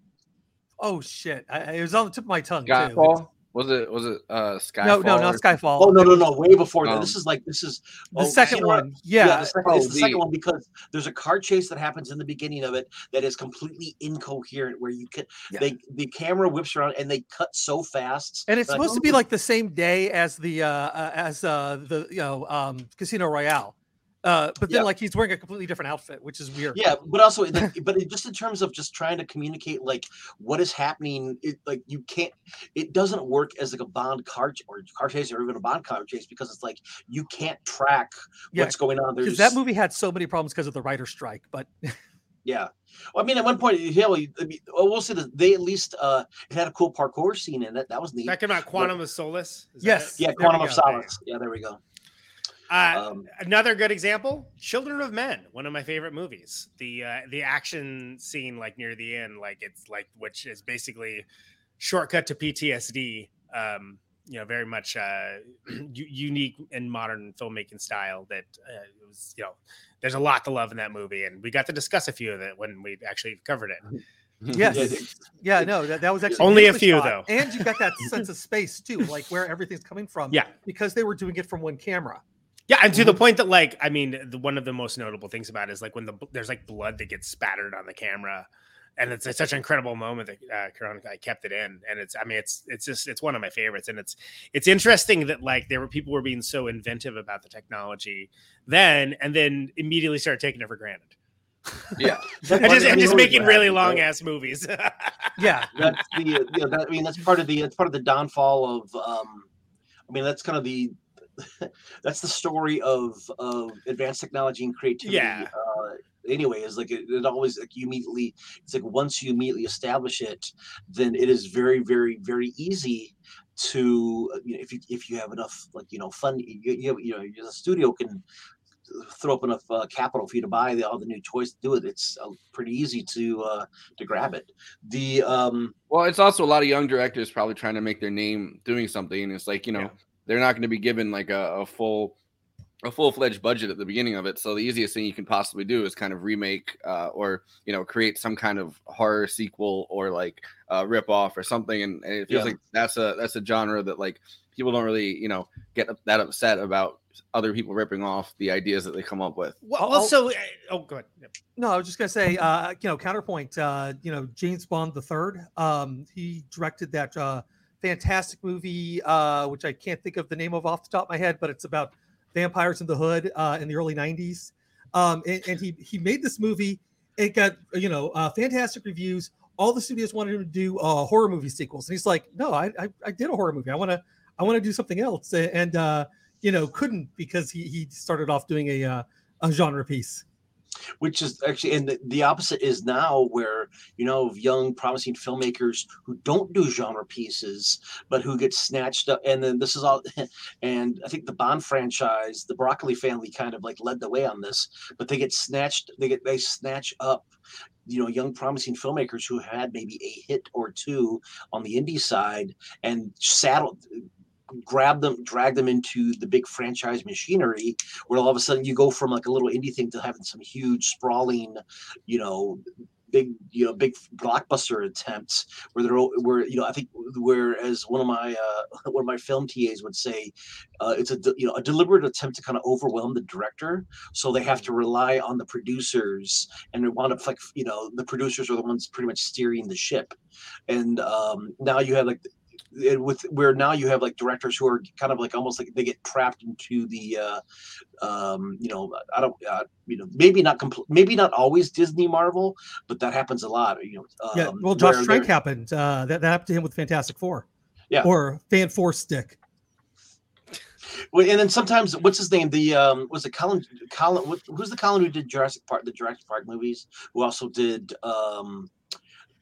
Oh shit! I, I- it was on the tip of my tongue too. Skyfall? Was it was it uh Skyfall? No, no, not Skyfall. Oh no, no, no! Way before that. Um, This is like this is The oh, second one, yeah. the second, Oh, it's the, second one because there's a car chase that happens in the beginning of it that is completely incoherent. Where you can they the camera whips around and they cut so fast, And it's that I supposed to be like the same day as the uh, uh as uh the you know um Casino Royale. Uh, but then Yeah. like he's wearing a completely different outfit, which is weird. Yeah, but also, the- but it, just in terms of just trying to communicate like what is happening, it like you can't. It doesn't work as like a Bond car ch- or car chase or even a Bond car chase because it's like you can't track Yeah, what's going on. Because There's that movie had so many problems because of the writer strike, but Yeah. Well, I mean, at one point, hell, I mean, oh, we'll say that they at least uh, it had a cool parkour scene in it. That was neat. That came out But- Quantum of Solace. Is Yes, it? Yeah, Quantum of Solace. Yeah, there we go. Uh, Um, another good example, Children of Men, one of my favorite movies. The uh, the action scene, like near the end, like it's like which is basically shortcut to PTSD. Um, you know, very much uh, unique and modern filmmaking style. That uh, it was, you know, there's a lot to love in that movie, and we got to discuss a few of it when we actually covered it. yes, yeah, no, that, that was actually Only a few, shot. though. and you got that sense of space too, like where everything's coming from. Yeah. because they were doing it from one camera. Yeah, and to the point that, like, I mean, the, one of the most notable things about it is like when the there's like blood that gets spattered on the camera, and it's, it's such an incredible moment that uh, Karan I kept it in, and it's I mean it's it's just it's one of my favorites, and it's it's interesting that like there were people were being so inventive about the technology then, and then immediately started taking it for granted. Yeah, and just, and just making really long ass movies. yeah, that's the you know, that, I mean that's part of the it's part of the downfall of um I mean that's kind of the that's the story of of advanced technology and creativity. Yeah. Uh, anyway, is like it, it always like you immediately it's like once you immediately establish it, then it is very very very easy to uh, you know if you if you have enough like you know fun you, you, you know the studio can throw up enough uh, capital for you to buy the, all the new toys to do it it's uh, pretty easy to uh to grab it the um Well, it's also a lot of young directors probably trying to make their name doing something. And it's like, you know, they're not going to be given like a, a full a full fledged budget at the beginning of it. So the easiest thing you can possibly do is kind of remake uh, or you know create some kind of horror sequel or like uh, rip off or something. And, and it feels Yeah. like that's a that's a genre that like people don't really you know get that upset about other people ripping off the ideas that they come up with. Well, also so uh, oh, good. Yep. No, I was just gonna say, uh, you know, counterpoint. Uh, you know, James Bond the third. Um, he directed that uh, fantastic movie, uh, which I can't think of the name of off the top of my head, but it's about vampires in the hood uh, in the early '90s. Um, and, and he he made this movie. It got you know uh, fantastic reviews. All the studios wanted him to do uh, horror movie sequels, and he's like, "No, I I, I did a horror movie. I want to I want to do something else." And uh, you know, couldn't because he he started off doing a uh, a genre piece. Which is actually and the, the opposite is now where you know young promising filmmakers who don't do genre pieces but who get snatched up and then this is all and i think the bond franchise the broccoli family kind of like led the way on this but they get snatched they get they snatch up you know young promising filmmakers who had maybe a hit or two on the indie side and saddle grab them drag them into the big franchise machinery where all of a sudden you go from like a little indie thing to having some huge sprawling you know big you know big blockbuster attempts where they're where you know i think whereas one of my uh one of my film tas would say uh it's a you know a deliberate attempt to kind of overwhelm the director. So they have to rely on the producers and they wound up like you know the producers are the ones pretty much steering the ship. And um now you have like with where now you have like directors who are kind of like almost like they get trapped into the uh um you know i don't uh, you know maybe not compl- maybe not always disney marvel but that happens a lot you know um, yeah, well, Josh Trank happened. Uh, that, that happened to him with Fantastic Four. Yeah. Or Fan Four Stick. Well, and then sometimes what's his name? The um was it Colin Colin what, who's the Colin who did Jurassic Park the Jurassic Park movies? Who also did um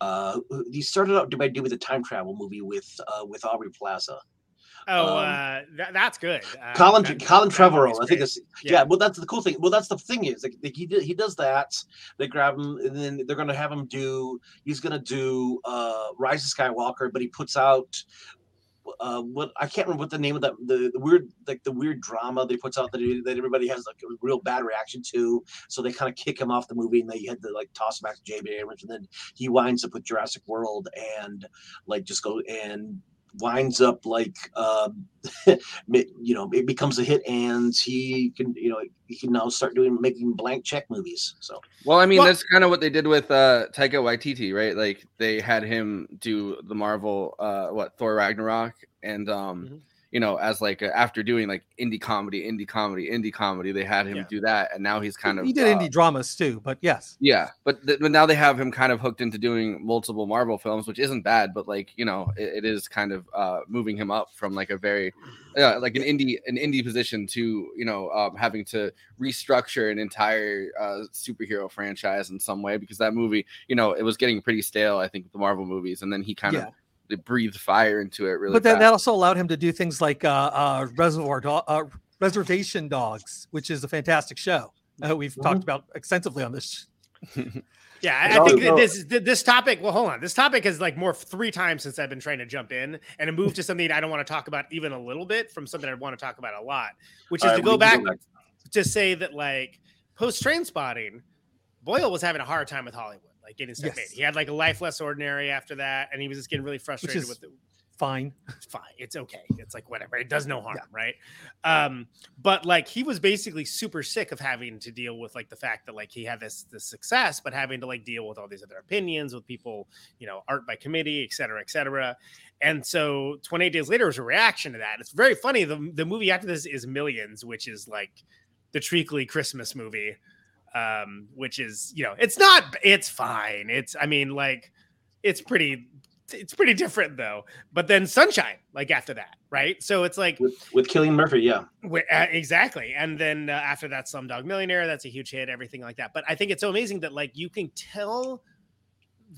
uh he started out by doing the time travel movie with uh with Aubrey Plaza. Oh, Um, uh, that, that's good. Uh, Colin that- Colin Trevorrow, I think it's yeah. Well, that's the cool thing. Well, that's the thing is like, like he did, he does that. They grab him, and then they're gonna have him do. He's gonna do uh Rise of Skywalker, but he puts out uh what I can't remember what the name of that the, the weird like the weird drama they puts out that, that everybody has like a real bad reaction to. So they kind of kick him off the movie, and they had to like toss him back to J.B. Abrams, and then he winds up with Jurassic World and like just go and winds up like um you know it becomes a hit and he can you know he can now start doing making blank check movies so Well, I mean, Well- that's kind of what they did with uh, Taika Waititi, right? Like they had him do the Marvel, uh, what Thor Ragnarok, and um, Mm-hmm. You know, as like a, after doing like indie comedy, indie comedy, indie comedy, they had him Yeah. do that, and now he's kind of He did uh, indie dramas too, but yes. Yeah, but, th- but now they have him kind of hooked into doing multiple Marvel films, which isn't bad, but like you know, it, it is kind of uh, moving him up from like a very, yeah, like an indie an indie position to you know um, having to restructure an entire uh, superhero franchise in some way because that movie, you know, it was getting pretty stale. I think with the Marvel movies, and then he kind Yeah. of breathed fire into it really. but that, that also allowed him to do things like uh, uh, Reservoir Do- uh, Reservation Dogs, which is a fantastic show. Uh, we've Mm-hmm. talked about extensively on this. Yeah, I, I think that this this topic. Well, hold on. This topic is like more three times since I've been trying to jump in, and it moved to something I don't want to talk about even a little bit from something I want to talk about a lot, which is All to right, go back, go back. to say that like post Trainspotting, Boyle was having a hard time with Hollywood, like getting stuff Yes. made. He had like a life less ordinary after that, and he was just getting really frustrated is with it. Fine. It's fine. It's okay. It's like whatever. It does no harm, right? Um, but like he was basically super sick of having to deal with like the fact that like he had this this success, but having to like deal with all these other opinions with people, you know, art by committee, et cetera, et cetera. And so 28 days later was a reaction to that. It's very funny. The the movie after this is Millions, which is like the treacly Christmas movie. Um, which is, you know, it's not it's fine. It's I mean, like it's pretty it's pretty different though. But then Sunshine, like after that, right? So it's like with, with Cillian Murphy yeah uh, exactly. And then uh, after that, Slumdog Millionaire, that's a huge hit, everything like that. But I think it's so amazing that like you can tell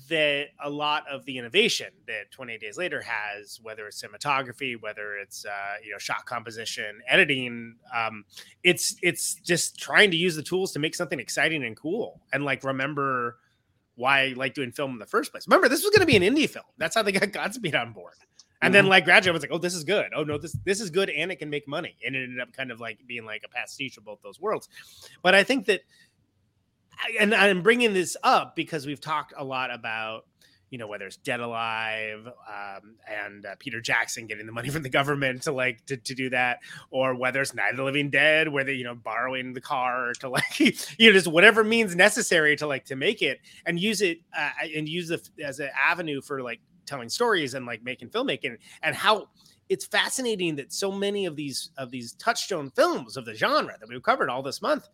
that a lot of the innovation that 28 Days Later has, whether it's cinematography, whether it's uh, you know shot composition, editing, um, it's it's just trying to use the tools to make something exciting and cool, and like remember why I like doing film in the first place. Remember, this was going to be an indie film. That's how they got Godspeed on board. And then Mhm. like graduate was like, oh, this is good. Oh no, this this is good and it can make money. And it ended up kind of like being like a pastiche of both those worlds. But I think that, and I'm bringing this up because we've talked a lot about, you know whether it's Dead Alive um, and uh, Peter Jackson getting the money from the government to like to, to do that, or whether it's Night of the Living Dead where they you know borrowing the car to like you know just whatever means necessary to like to make it and use it uh, and use it as an avenue for like telling stories and like making filmmaking and how it's fascinating that so many of these of these touchstone films of the genre that we've covered all this month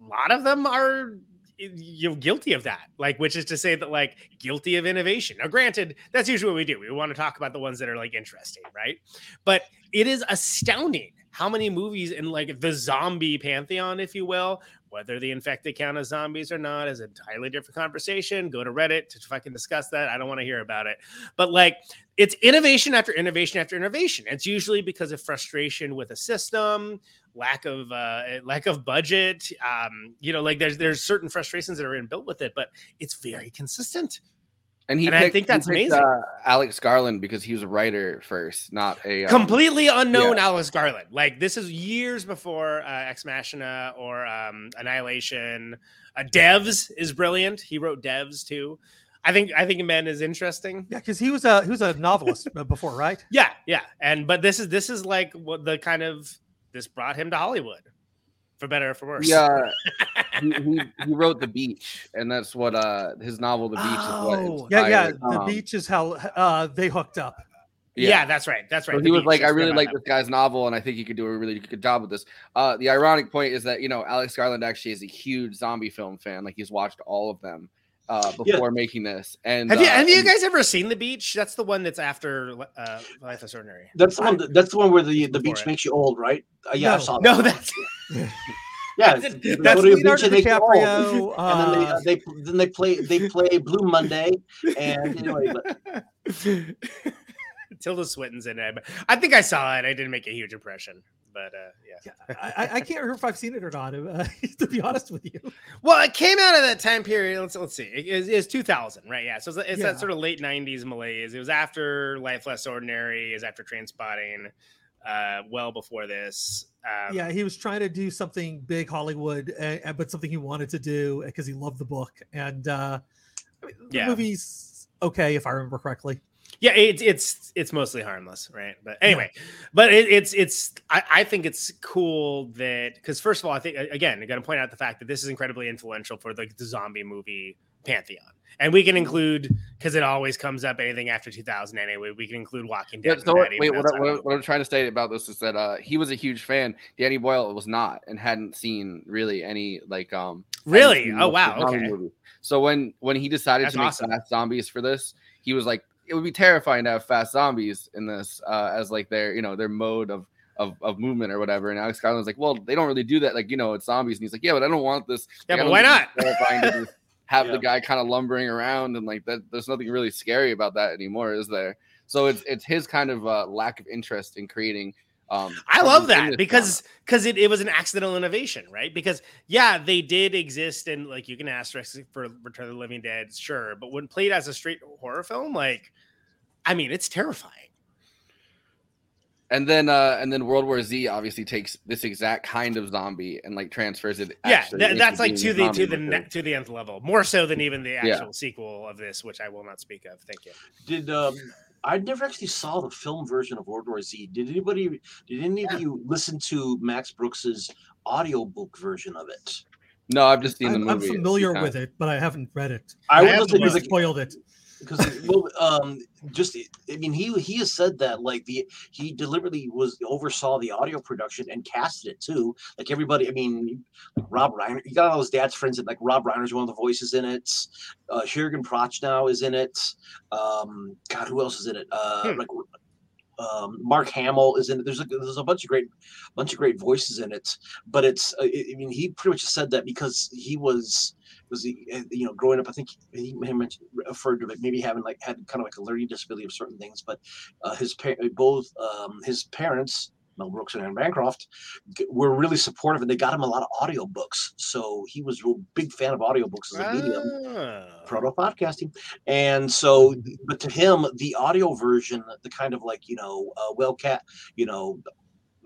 a lot of them are you guilty of that like which is to say that like guilty of innovation now granted that's usually what we do we want to talk about the ones that are like interesting right but it is astounding how many movies in like the zombie pantheon if you will whether the infected count as zombies or not is a entirely different conversation. Go to Reddit to fucking discuss that. I don't want to hear about it. But like it's innovation after innovation after innovation. It's usually because of frustration with a system, lack of uh, lack of budget. Um, you know, like there's there's certain frustrations that are inbuilt with it, but it's very consistent. And he And I picked- think he that's picked, amazing. Uh, Alex Garland because he was a writer first, not a um, completely unknown yeah. Alice Garland. Like this is years before uh, Ex Machina or um, Annihilation. Uh, Devs is brilliant. He wrote Devs too. I think I think Men is interesting. Yeah, because he was a he was a novelist uh, before, right? Yeah, yeah. And but this is this is like what the kind of this brought him to Hollywood, for better or for worse. Yeah, he, he, he wrote The Beach, and that's what uh his novel The Beach is what yeah, yeah. The um, beach is how uh, they hooked up. Yeah, that's right. That's right. So he was like, I really like this guy's novel, and I think he could do a really good job with this. Uh, the ironic point is that you know Alex Garland actually is a huge zombie film fan. Like he's watched all of them uh, Yeah. before making this. And Have you uh, have you guys ever seen The Beach? That's the one that's after uh, Life is Ordinary. That's the one. that- That's the one where the the beach it. makes you old, right? Uh, yeah, I No. saw that. No, that's- yeah. that's- they that's go to a beach and they get old. And then they, uh, uh, they then they play they play Blue Monday, and anyway, but Tilda Swinton's in it. I think I saw it. I didn't make a huge impression, but uh, yeah. I, I- I can't remember if I've seen it or not. Uh, to be honest with you, Well, it came out of that time period. Let's let's see. It is it's 2000, right? Yeah. So it's, it's Yeah. that sort of late 90s malaise. It was after Life Less Ordinary. Is after Trainspotting. Uh, well before this. Um, yeah, he was trying to do something big Hollywood, uh, but something he wanted to do because he loved the book. And uh, I mean, the Yeah. movie's okay if I remember correctly. Yeah it's it's it's mostly harmless right but anyway but it, it's it's I, I think it's cool that because first of all i think again i gotta point out the fact that this is incredibly influential for like the zombie movie pantheon and we can include because it always comes up anything after 2000 anyway we can include walking Yeah, dead so what, wait, what, what, what I'm trying to say about this is that uh, he was a huge fan. Danny Boyle was not, and hadn't seen really any like um. Really? Oh, wow, the okay. movie. So when when he decided That's to make awesome. fast zombies for this, he was like, it would be terrifying to have fast zombies in this uh, as like their you know their mode of. Of, of movement or whatever, and Alex Garland's like, well, they don't really do that, like you know, it's zombies, and he's like, yeah, but I don't want this. Yeah, Like, but why not? Terrifying to have Yeah. the guy kind of lumbering around, and like that. There's nothing really scary about that anymore, is there? So it's it's his kind of uh, lack of interest in creating. Um, I love that because because it, it was an accidental innovation, right? Because yeah, they did exist and like you can asterisk for Return of the Living Dead, sure, but when played as a straight horror film, like I mean, it's terrifying. and then uh and then World War Z obviously takes this exact kind of zombie and like transfers it. Yeah, actually that, that's like to the to the movie. ne- to the nth level, more so than even the Yeah. actual sequel of this, which I will not speak of. Thank you. did um I never actually saw the film version of World War Z. Did anybody did any of you listen to Max Brooks's audiobook version of it? No, I've just seen the I'm, I'm familiar with it, but I haven't read it. I would have listen to the- spoiled it. Because well, um, just I mean, he he has said that like the he deliberately was oversaw the audio production and casted it too. Like everybody, I mean, like Rob Reiner, you got all his dad's friends, and like Rob Reiner's one of the voices in it. Uh, Jürgen Prochnow is in it. Um, God, who else is in it? Uh, Hmm. like. Um, Mark Hamill is in it. There's a there's a bunch of great bunch of great voices in it, but it's uh, I mean he pretty much said that because he was was he uh, you know growing up I think he may have mentioned referred to it maybe having like had kind of like a learning disability of certain things, but uh, his pa- both um, his parents Mel Brooks and Anne Bancroft were really supportive and they got him a lot of audiobooks. So he was a big fan of audiobooks as a medium Ah. proto podcasting and so but to him the audio version the kind of like you know uh, well cat you know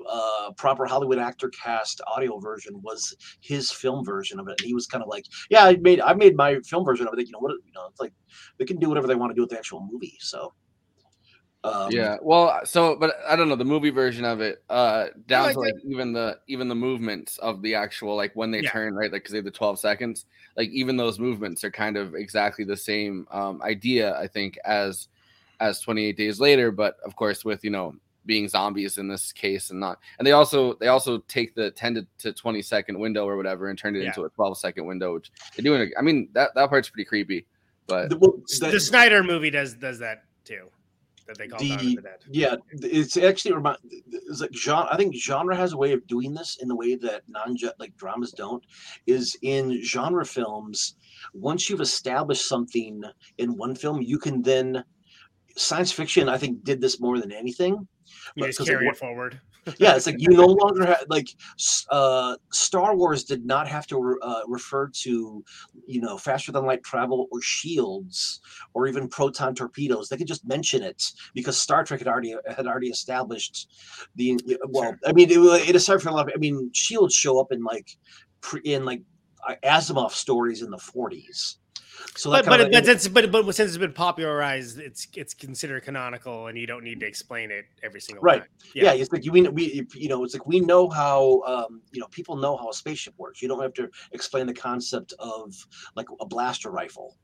uh, proper Hollywood actor cast audio version was his film version of it. And He was kind of like, yeah, I made I made my film version of it. You know what? You know, it's like they can do whatever they want to do with the actual movie. So. Um, yeah, well, so but I don't know the movie version of it, uh, down I to like did- even the even the movements of the actual like when they Yeah. turn right, like because they have the twelve seconds, like even those movements are kind of exactly the same um, idea, I think, as as twenty eight days later, but of course with you know being zombies in this case and not, and they also they also take the ten to, to twenty second window or whatever and turn it Yeah. into a twelve second window, which they're doing. I mean that that part's pretty creepy, but the Snyder movie does does that too. That they call Dawn of the, the yeah, it's actually remind. It's like genre. I think genre has a way of doing this in the way that non jet like dramas don't. Is in genre films. Once you've established something in one film, you can then. Science fiction, I think, did this more than anything. You just carry it forward. yeah, it's like you no longer have like uh, Star Wars did not have to re- uh, refer to you know faster than light travel or shields or even proton torpedoes. They could just mention it because Star Trek had already had already established the well. I mean, it, it aside from a lot. Of, I mean, shields show up in like pre, in like uh, Asimov stories in the forties. So but but, but, since, but but since it's been popularized, it's it's considered canonical, and you don't need to explain it every single right time. yeah. it's like you mean we you know it's like we know how um you know people know how a spaceship works you don't have to explain the concept of like a blaster rifle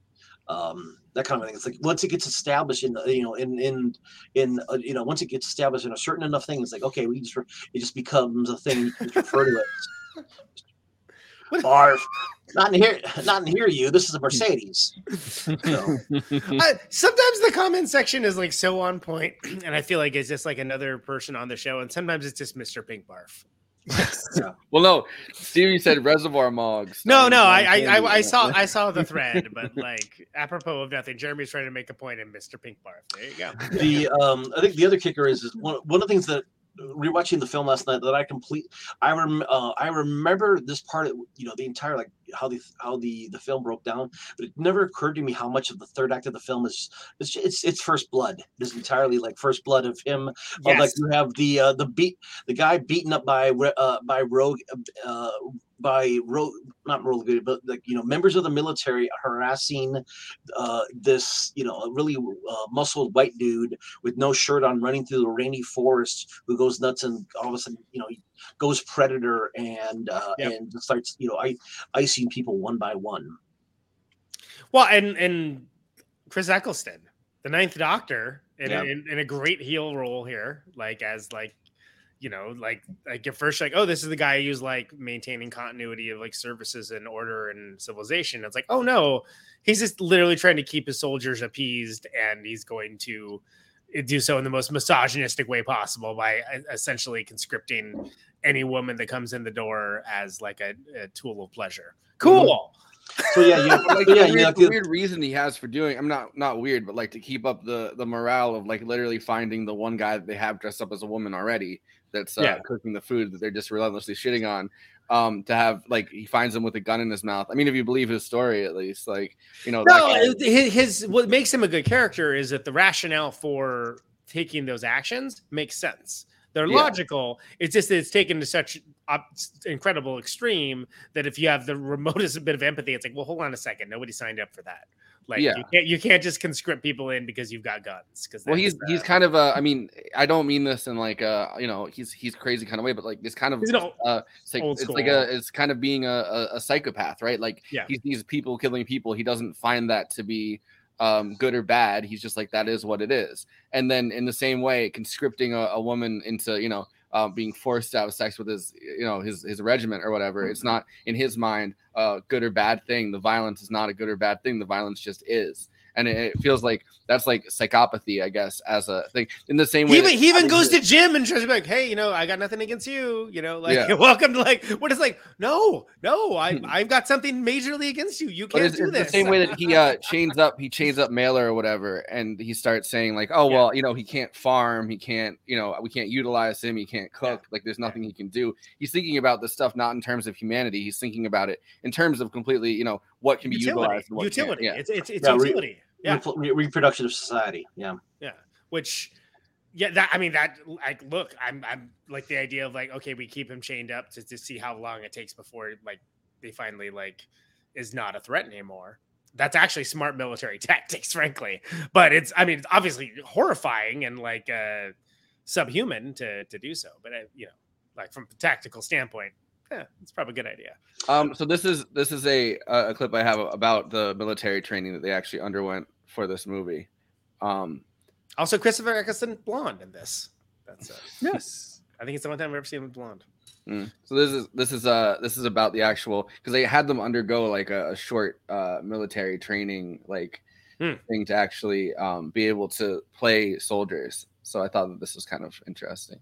um that kind of thing it's like once it gets established in the you know in in in uh, you know once it gets established in a certain enough thing it's like okay we just re- it just becomes a thing you can refer to it Barf. Not in here not in here you this is a mercedes So- I, sometimes the comment section is like so on point, and I feel like it's just like another person on the show, and sometimes it's just Mr. Pink Barf. well, no, Stevie said Reservoir Mogs. No, no, I, I, I, I saw, I saw the thread, but like apropos of nothing, Jeremy's trying to make a point in Mr. Pink Barf. There you go. the um i think the other kicker is, is one, one of the things that rewatching the film last night that i complete i rem uh, i remember this part of you know the entire like how the how the the film broke down but it never occurred to me how much of the third act of the film is it's it's, it's first blood. It's entirely like first blood of him of, like you have the uh the beat the guy beaten up by uh by rogue uh by rogue not rogue but like you know members of the military harassing uh this you know a really uh, muscled white dude with no shirt on running through the rainy forest who goes nuts and all of a sudden you know goes predator and uh Yep. and starts you know I, icing people one by one Well, and and Chris Eccleston, the Ninth Doctor, in, Yeah. in, in a great heel role here, like as like you know, like like at first like, oh, this is the guy who's like maintaining continuity of like services and order and civilization. It's like, oh no, he's just literally trying to keep his soldiers appeased, and he's going to do so in the most misogynistic way possible by uh, essentially conscripting any woman that comes in the door as like a, a tool of pleasure. Cool. so yeah you, But, like, yeah, the, you weird, have the weird reason he has for doing I'm not not weird, but like to keep up the the morale of like literally finding the one guy that they have dressed up as a woman already that's uh, Yeah. cooking the food that they're just relentlessly shitting on. Um, to have like he finds him with a gun in his mouth. I mean, if you believe his story, at least, like you know, No, guy- his, his what makes him a good character is that the rationale for taking those actions makes sense. They're Yeah. logical. It's just that it's taken to such up, incredible extreme that if you have the remotest bit of empathy, it's like, well, hold on a second, nobody signed up for that. Like, Yeah. you can't you can't just conscript people in because you've got guns. Because well, he's he's kind of a. I mean, I don't mean this in like a you know he's he's crazy kind of way, but like this kind of He's an old- uh, it's like, it's like a it's kind of being a, a, a psychopath, right? Like Yeah. he sees people killing people, he doesn't find that to be um, good or bad. He's just like that is what it is. And then in the same way, conscripting a, a woman into you know uh, being forced to have sex with his you know his his regiment or whatever. It's not in his mind a good or bad thing. The violence is not a good or bad thing. The violence just is. And it, it feels like that's like psychopathy, I guess, as a thing. In the same way, he even, that he even goes to Jim and tries to be like, hey, you know, I got nothing against you. You know, like Yeah. welcome to like what is like, no, no, I I've got something majorly against you. You can't it's, do it's this. the same way that he uh chains up he chains up Mailer or whatever, and he starts saying like, oh well, you know, he can't farm, he can't, you know, we can't utilize him, he can't cook, like there's nothing he can do. He's thinking about this stuff not in terms of humanity, he's thinking about it in terms of completely, you know, what can be utility, utilized. And what can't. utility. Yeah. It's it's it's Yeah, re- utility. Yeah. re- reproduction of society yeah Yeah, which yeah, that I mean that like look, I'm I'm like the idea of like okay, we keep him chained up to, to see how long it takes before like they finally like is not a threat anymore. That's actually smart military tactics, frankly. But it's I mean it's obviously horrifying and like uh subhuman to to do so. But uh, you know, like from a tactical standpoint, yeah, it's probably a good idea. Um, so this is this is a a clip I have about the military training that they actually underwent for this movie. Um, Also, Christopher Eccleston blonde in this. That's uh, yes. I think it's the one time I've ever seen him blonde. Mm. So this is this is uh this is about the actual because they had them undergo like a, a short uh military training like Hmm. thing to actually um be able to play soldiers. So I thought that this was kind of interesting.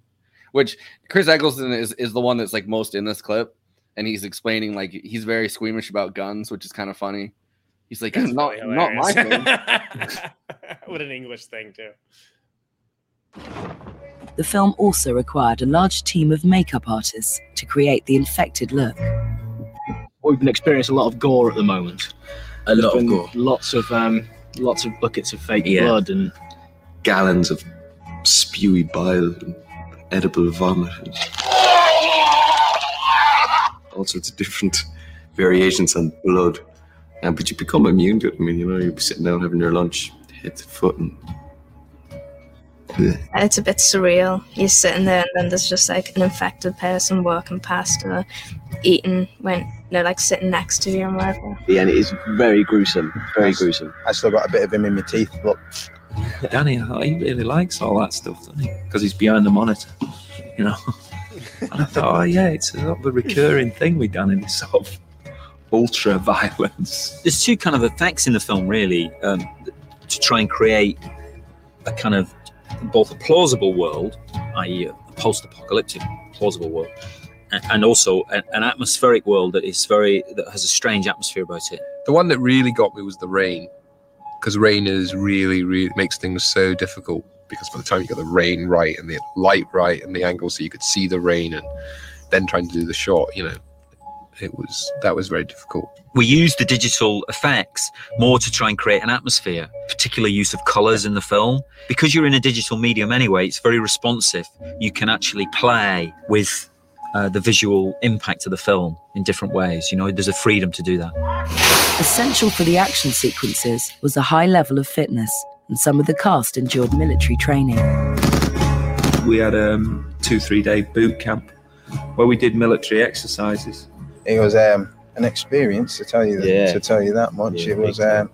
Which Chris Eccleston is is the one that's like most in this clip, and he's explaining like he's very squeamish about guns, which is kind of funny. He's like, That's not really not my thing. hilarious. what an English thing too. The film also required a large team of makeup artists to create the infected look. We've been experiencing a lot of gore at the moment. A There's lot of gore. Lots of um, lots of buckets of fake Yeah. blood and Gallons of spewy bile and edible vomit. and All sorts of different variations on blood. Uh, but you become immune to it. I mean, you know, you'll be sitting down having your lunch, head to foot, and Blech. And it's a bit surreal. You're sitting there, and then there's just like an infected person walking past or eating when they're like sitting next to you and whatever. Yeah, and it is very gruesome. Very gruesome. I still got a bit of him in my teeth, but Danny, he really likes all that stuff, doesn't he? Because he's behind the monitor, you know. and I thought, oh yeah, it's a sort of a recurring thing with Danny, this sort of ultra violence. There's two kind of effects in the film, really, um, to try and create a kind of both a plausible world, i.e., a post-apocalyptic plausible world, and also an, an atmospheric world that is very that has a strange atmosphere about it. The one that really got me was the rain, because rain is really, really makes things so difficult. Because by the time you got the rain right and the light right and the angle, so you could see the rain, and then trying to do the shot, you know, it was that was very difficult. We use the digital effects more to try and create an atmosphere, particular use of colors in the film. Because you're in a digital medium anyway, it's very responsive. You can actually play with uh, the visual impact of the film in different ways. You know, there's a freedom to do that. Essential for the action sequences was a high level of fitness, and some of the cast endured military training. We had a um, two, three day boot camp where we did military exercises. it was um, an experience to tell you that, Yeah. to tell you that much. Yeah, it was. Um,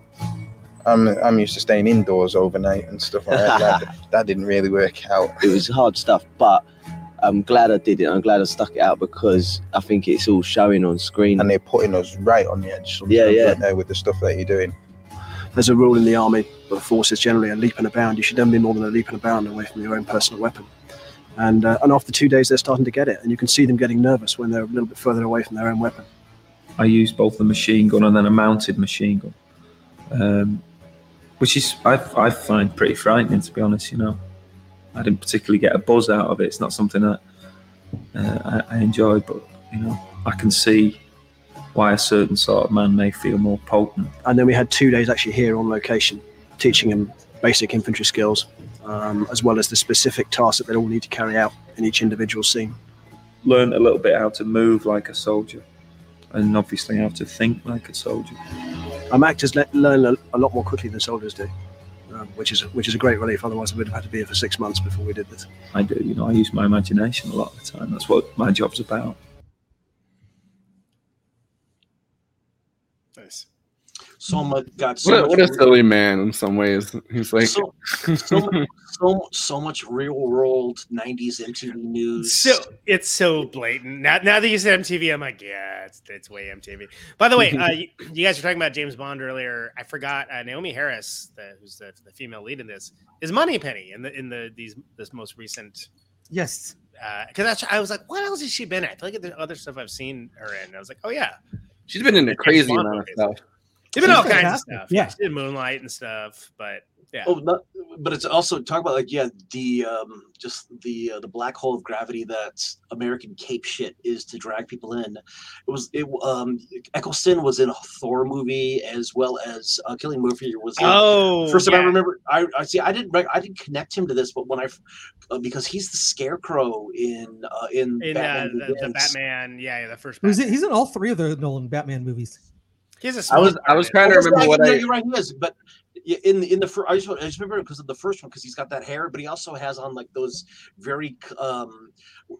I'm I'm used to staying indoors overnight and stuff like that. that. That didn't really work out. It was hard stuff, but I'm glad I did it. I'm glad I stuck it out because I think it's all showing on screen. And they're putting us right on the edge. Yeah, yeah. aren't they, with the stuff that you're doing. There's a rule in the army that the forces generally a leap and a bound. You should never be more than a leap and a bound away from your own personal weapon. And uh, and after two days, they're starting to get it, and you can see them getting nervous when they're a little bit further away from their own weapon. I used both the machine gun and then a mounted machine gun, um, which is I, I find pretty frightening to be honest. You know, I didn't particularly get a buzz out of it. It's not something that uh, I, I enjoy, but you know, I can see why a certain sort of man may feel more potent. And then we had two days actually here on location, teaching them basic infantry skills, um, as well as the specific tasks that they all need to carry out in each individual scene. Learned a little bit how to move like a soldier, and obviously how to think like a soldier. Um, actors le- learn a, a lot more quickly than soldiers do, which is which is a great relief. Otherwise, we would have had to be here for six months before we did this. I do, you know, I use my imagination a lot of the time. That's what my job's about. Nice. So much got so What a, much what a real- silly man in some ways. He's like, so, so, much- so, so much real world 90s MTV news. So it's so blatant. Now, now that you said MTV, I'm like, yeah, it's, it's way MTV. By the way, uh, you, you guys were talking about James Bond earlier. I forgot uh, Naomie Harris, the, who's the, the female lead in this, is Moneypenny in the in the these this most recent. Yes. Because I was like, what else has she been at? I feel like the other stuff I've seen her in. I was like, oh yeah, she's been in a crazy amount of movies. stuff. She's been all She's kinds of stuff. Yeah. she did Moonlight and stuff. But Yeah. Oh, not, but it's also talk about like yeah, the um, just the uh, the black hole of gravity that American Cape shit is to drag people in. It was it um Eccleston was in a Thor movie as well as uh, Cillian Murphy was. In, Oh, first time I remember. I, I see. I didn't rec- I didn't connect him to this, but when I uh, because he's the Scarecrow in uh, in In uh, Batman the, the Batman, yeah, yeah, the first. Batman. he's in all three of the Nolan Batman movies. He has a I small was I was trying to remember what no, I You're right, he is. But y- in the- in the first, I just, I just remember because of the first one because he's got that hair, but he also has on like those very um,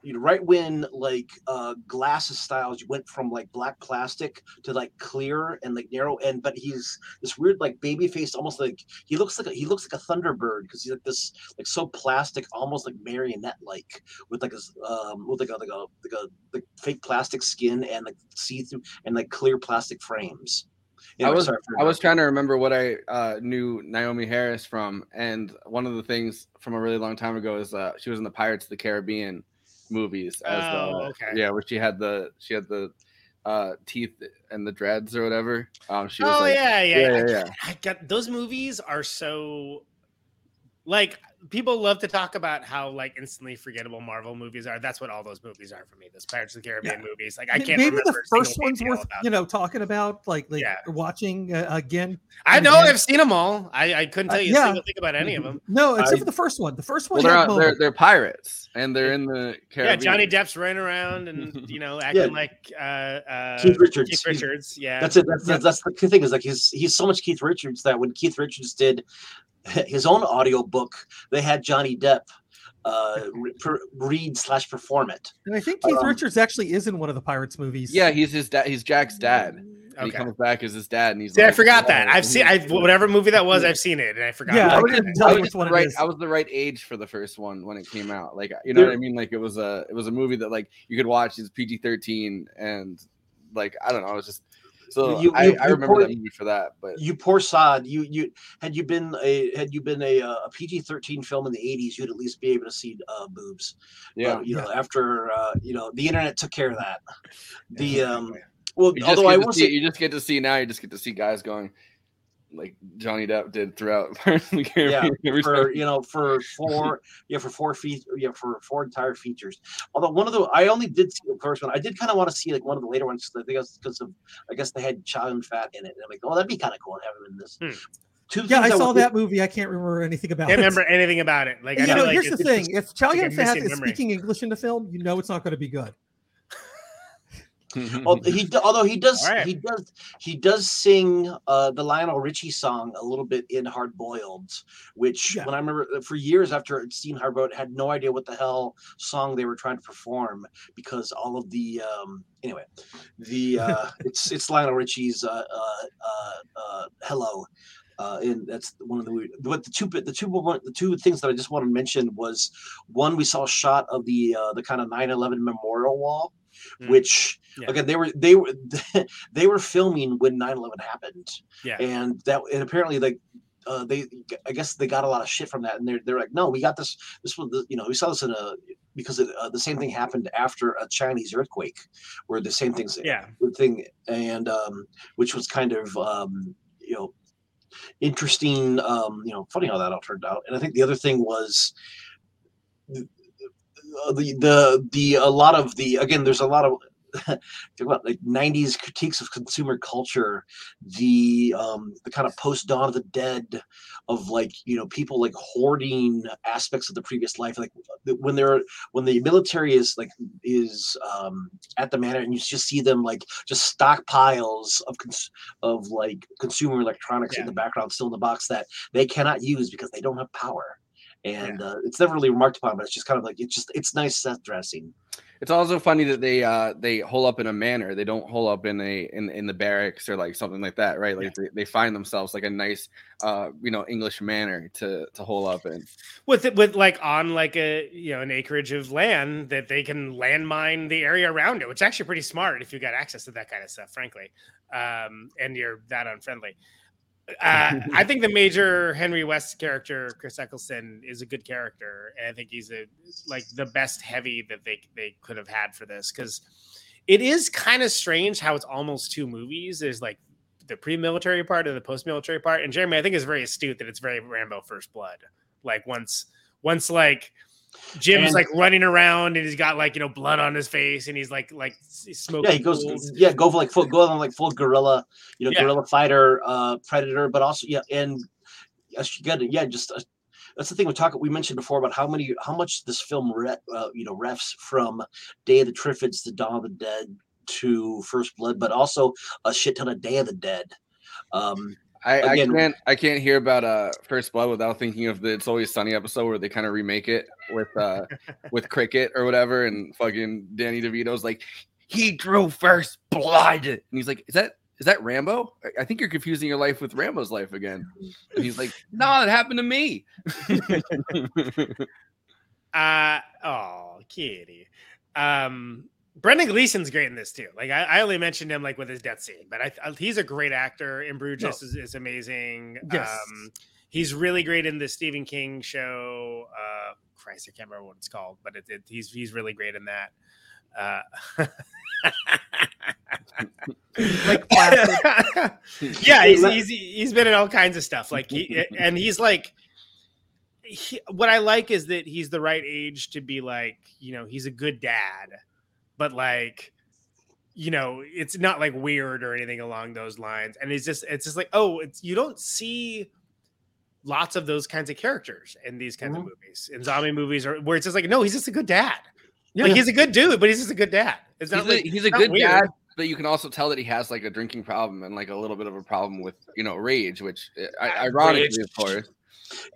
you know, right when like uh glasses styles went from like black plastic to like clear and like narrow and but he's this weird like baby face almost like he looks like a, he looks like a thunderbird because he's like this like so plastic almost like marionette like with like a um with like a like a like a like fake plastic skin and like see through and like clear plastic frames. I was I was trying to remember what I uh, knew Naomie Harris from, and one of the things from a really long time ago is uh, she was in the Pirates of the Caribbean movies. As, Oh, uh, okay. Yeah, where she had the she had the uh, teeth and the dreads or whatever. Um, she was oh like, yeah, yeah, yeah, yeah, yeah. I got those movies are so like people love to talk about how like instantly forgettable Marvel movies are. That's what all those movies are for me. Those Pirates of the Caribbean movies. Like I can't Maybe remember the first one's worth you know talking about, like like watching uh, again. I know again. I've seen them all. I, I couldn't Uh, tell you a yeah. single thing about any of them. No, except I- for the first one. The first one. Well, they're, had they're they're pirates and they're in the Yeah, Johnny Depp's running around and you know acting Yeah. like uh, uh, Keith Richards. Keith Richards, yeah. That's it. That's, that's, that's the thing is like he's he's so much Keith Richards that when Keith Richards did his own audio book, they had Johnny Depp uh, re- per, read slash perform it. And I think Keith Um, Richards actually is in one of the Pirates movies. Yeah, he's his dad. He's Jack's dad. And He comes back as his dad, and he's. See, I like, forgot that. "Oh," I've seen I whatever movie that was. I've seen it, and I forgot. Yeah, I I was, couldn't just, tell I was which just one the right. I was the right age for the first one when it came out. Like, you know what I mean? Like, it was a it was a movie that like you could watch. It's PG thirteen, and like I don't know. It was just so You- I, you- I remember poor- that movie for that. But You poor sod. You you had you been a had you been a uh, a PG thirteen film in the eighties, you'd at least be able to see uh, boobs. Yeah. But, you know, after uh, you know the internet took care of that. The um, well, you although I will see, say you just get to see now. You just get to see guys going like Johnny Depp did throughout. The yeah Caribbean every for you know for four yeah for four feet yeah for four entire features although one of the i only did see the first one i did kind of want to see like one of the later ones 'cause i think it's because of i guess they had Chow Yun Fat in it and i'm like oh that'd be kind of cool to have him in this hmm. two Yeah, I saw would- that movie. I can't remember anything about Can't it. remember anything about it. Like I you feel know, like here's it's the just- thing: if Chow Yun Fat is memory. speaking English in the film, you know it's not going to be good. Al- he although he does right. he does he does sing uh the Lionel Richie song a little bit in Hard Boiled, which when I remember uh, for years after I'd seen Hard Boiled, had no idea what the hell song they were trying to perform because all of the um anyway the uh it's it's Lionel Richie's uh uh uh, uh Hello. Uh, and that's one of the but the two the two the two things that I just want to mention was one we saw a shot of the uh, the kind of 9/11 memorial wall, which Yeah. again they were they were they were filming when 9/11 happened, Yeah. and that and apparently like uh, they I guess they got a lot of shit from that, and they're they're like no we got this this was the, you know we saw this in a because it, uh, the same thing happened after a Chinese earthquake where the same things Yeah. thing and um, which was kind of um, you know interesting um you know funny how that all turned out and i think the other thing was the the, the a lot of the again there's a lot of talk about like 90s critiques of consumer culture the um the kind of post dawn of the dead of like you know people like hoarding aspects of the previous life like when they're when the military is like is um at the manor and you just see them like just stockpiles of cons- of like consumer electronics in the background still in the box that they cannot use because they don't have power and uh, it's never really remarked upon but it's just kind of like it's just it's nice set dressing It's also funny that they uh they hole up in a manor. They don't hole up in a in in the barracks or like something like that, right? Like they, they find themselves like a nice uh you know English manor to to hole up in. with it with like on like a you know an acreage of land that they can landmine the area around it, which is actually pretty smart if you got access to that kind of stuff, frankly, um, and you're that unfriendly. Uh, I think the major Henry West character, Chris Eccleston, is a good character, and I think he's a like the best heavy that they they could have had for this because it is kind of strange how it's almost two movies. There's like the pre-military part and the post-military part. And Jeremy, I think is very astute that it's very Rambo First Blood. Like once once like Jim's And- like running around and he's got like you know blood on his face and he's like like s- smoking. Yeah, he goes. Yeah, go for like full, go on like full guerrilla, you know, Yeah. guerrilla fighter, uh, predator, but also yeah, and yes, you got it. Yeah, just uh, that's the thing we talk. We mentioned before about how many, how much this film, re, uh, you know, refs from Day of the Triffids to Dawn of the Dead to First Blood, but also a shit ton of Day of the Dead. Um, I, I can't I can't hear about uh First Blood without thinking of the It's Always Sunny episode where they kind of remake it with uh with cricket or whatever and fucking Danny DeVito's like he drew first blood and he's like is that is that Rambo? I- think you're confusing your life with Rambo's life again. And he's like, no, it happened to me. Uh oh, kitty. Um, Brendan Gleeson's great in this too. Like I, I only mentioned him like with his death scene, but I, I he's a great actor. In Bruges No. is, is amazing. Yes. Um, he's really great in the Stephen King show. Uh, Christ, I can't remember what it's called, but it, it, he's he's really great in that. Uh, Like yeah, he's, he's he's been in all kinds of stuff. Like he and he's like he, what I like is that he's the right age to be like, you know, he's a good dad, but like, you know, it's not like weird or anything along those lines. And it's just, it's just like, oh, it's you don't see lots of those kinds of characters in these kinds of movies, in zombie movies, or where it's just like, no, he's just a good dad. Like Yeah. he's a good dude, but he's just a good dad. It's not he's, like a, he's a not good weird. dad, but you can also tell that he has like a drinking problem and like a little bit of a problem with you know rage, which uh, ironically, Rage. of course.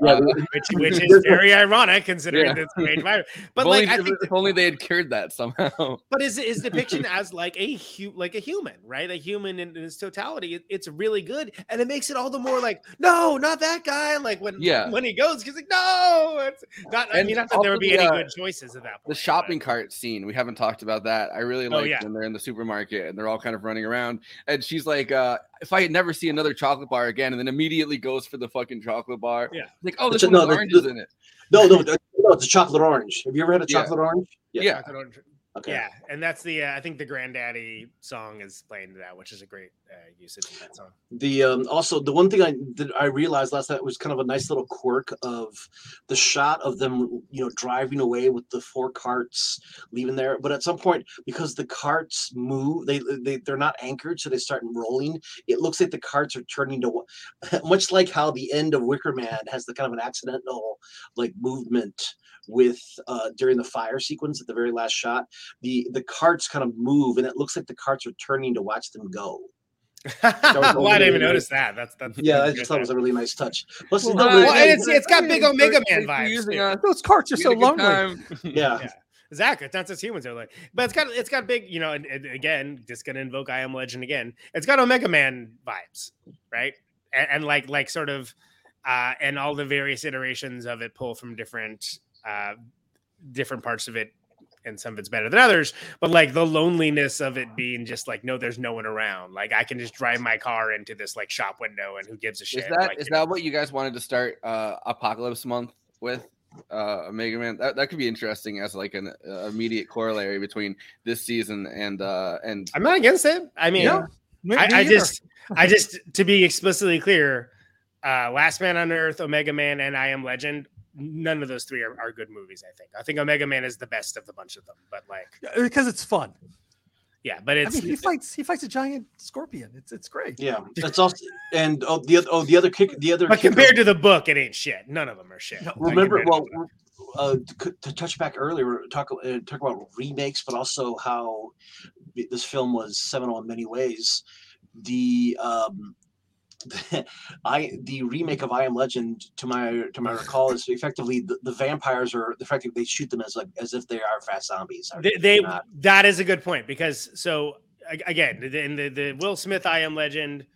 Yeah, uh, which, which is very ironic considering Yeah. this rage virus. But if only, like, I if- think if only they had cured that somehow. but his his depiction as like a hu- like a human, right? A human in, in its totality, it- it's really good, and it makes it all the more like, no, not that guy. Like when Yeah. when he goes, he's like, no, it's not. I And mean, not that there would be the, any uh, good choices at that point. The shopping cart scene, we haven't talked about that. I really Oh, like yeah. when they're in the supermarket and they're all kind of running around. And she's like, uh, if I never see another chocolate bar again, and then immediately goes for the fucking chocolate bar. Yeah. Like, oh, this But one no, oranges the- in it. no, no, no, no, it's a chocolate orange. Have you ever had a Yeah. chocolate orange? Yeah. Chocolate orange. Okay. Yeah, and that's the uh, I think the Grandaddy song is playing to that, which is a great uh, usage of that song. The um, also the one thing I that I realized last night was kind of a nice little quirk of the shot of them, you know, driving away with the four carts, leaving there. But at some point, because the carts move, they they they're not anchored, so they start rolling. It looks like the carts are turning to much like how the end of Wicker Man has the kind of an accidental like movement with uh during the fire sequence at the very last shot the the carts kind of move and it looks like the carts are turning to watch them go well, I didn't even notice that. That's that's yeah, I just thought it was a really nice touch. Plus, Well, no, uh, well, and it's it's got big Omega Man vibes. too. Those carts are so had a good lonely. time. yeah. Exactly. It's not just humans are like, but it's got it's got big, you know, and, and again, just gonna invoke I am legend again. It's got Omega Man vibes, right? And, and like like sort of uh and all the various iterations of it pull from different uh different parts of it and some of it's better than others but like the loneliness of it being just like no there's no one around like i can just drive my car into this like shop window and who gives a shit Is that like, is know. that what you guys wanted to start uh Apocalypse Month with? Uh, Mega Man. That, that could be interesting as like an uh, immediate corollary between this season and uh and I'm not against it. I mean, Yeah. I, I just, I just, to be explicitly clear, uh, Last Man on Earth, Omega Man, and I Am Legend. None of those three are, are good movies. I think. I think Omega Man is the best of the bunch of them. But like, because it's fun. yeah, but I it's mean, he fights he fights a giant scorpion. It's it's great. Yeah, that's also and oh the other oh the other kick the other but kicker- compared to the book, it ain't shit. None of them are shit. Like, remember compared to well uh, to, to touch back earlier talk uh, talk about remakes but also how this film was seminal in many ways the um I the remake of I Am Legend to my to my recall is effectively the, the vampires are effectively they shoot them as like as if they are fast zombies. they, they that is a good point because so again in the the Will Smith I Am Legend,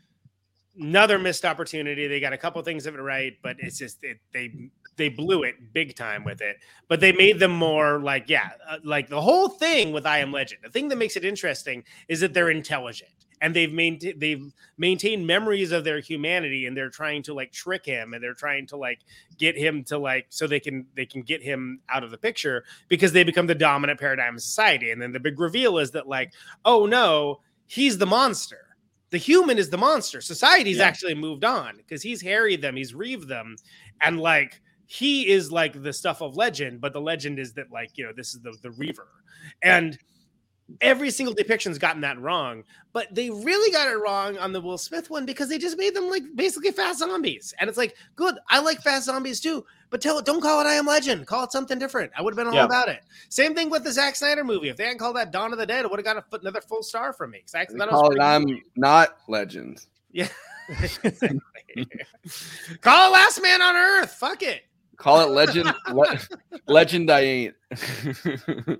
another missed opportunity. They got a couple things of it right, but it's just it, they they blew it big time with it. But they made them more like yeah, uh, like the whole thing with I Am Legend. The thing that makes it interesting is that they're intelligent and they've maintained they've maintained memories of their humanity and they're trying to like trick him and they're trying to like get him to like so they can they can get him out of the picture because they become the dominant paradigm of society and then the big reveal is that like oh no he's the monster The human is the monster. Society's Yeah. actually moved on because he's harried them, he's reaved them, and like he is like the stuff of legend, but the legend is that like you know this is the the reaver, and every single depiction's gotten that wrong. But they really got it wrong on the Will Smith one because they just made them like basically fast zombies, and it's like good. I like fast zombies too, but tell don't call it I Am Legend. Call it something different. I would have been all Yeah. about it. Same thing with the Zack Snyder movie. If they hadn't called that Dawn of the Dead, it would have got a, another full star from me. I They thought it was call it I'm not legend. Yeah. Call it Last Man on Earth. Fuck it. Call it legend. le- legend. I ain't.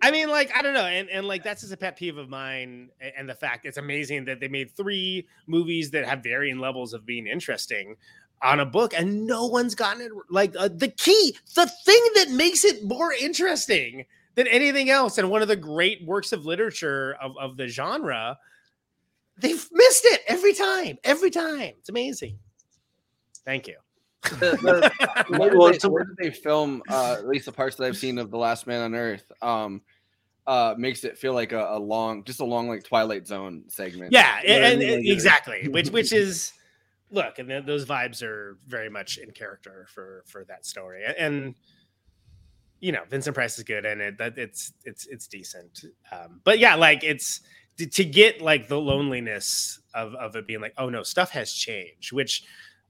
I mean, like, I don't know. And, and like, that's just a pet peeve of mine. And the fact it's amazing that they made three movies that have varying levels of being interesting on a book and no one's gotten it. Like, uh, the key, the thing that makes it more interesting than anything else, and one of the great works of literature of, of the genre, they've missed it every time. Every time. It's amazing. Thank you. The- the- where, Well, did they, where did they film uh, at least the parts that I've seen of The Last Man on Earth? Um, uh, makes it feel like a, a long, just a long like Twilight Zone segment. Yeah, You know what I and, mean? and- exactly. Which which is look, and th- those vibes are very much in character for for that story. And you know, Vincent Price is good, and it that it's it's it's decent. Um, but yeah, like it's to, to get like the loneliness of of it being like, oh no, stuff has changed. Which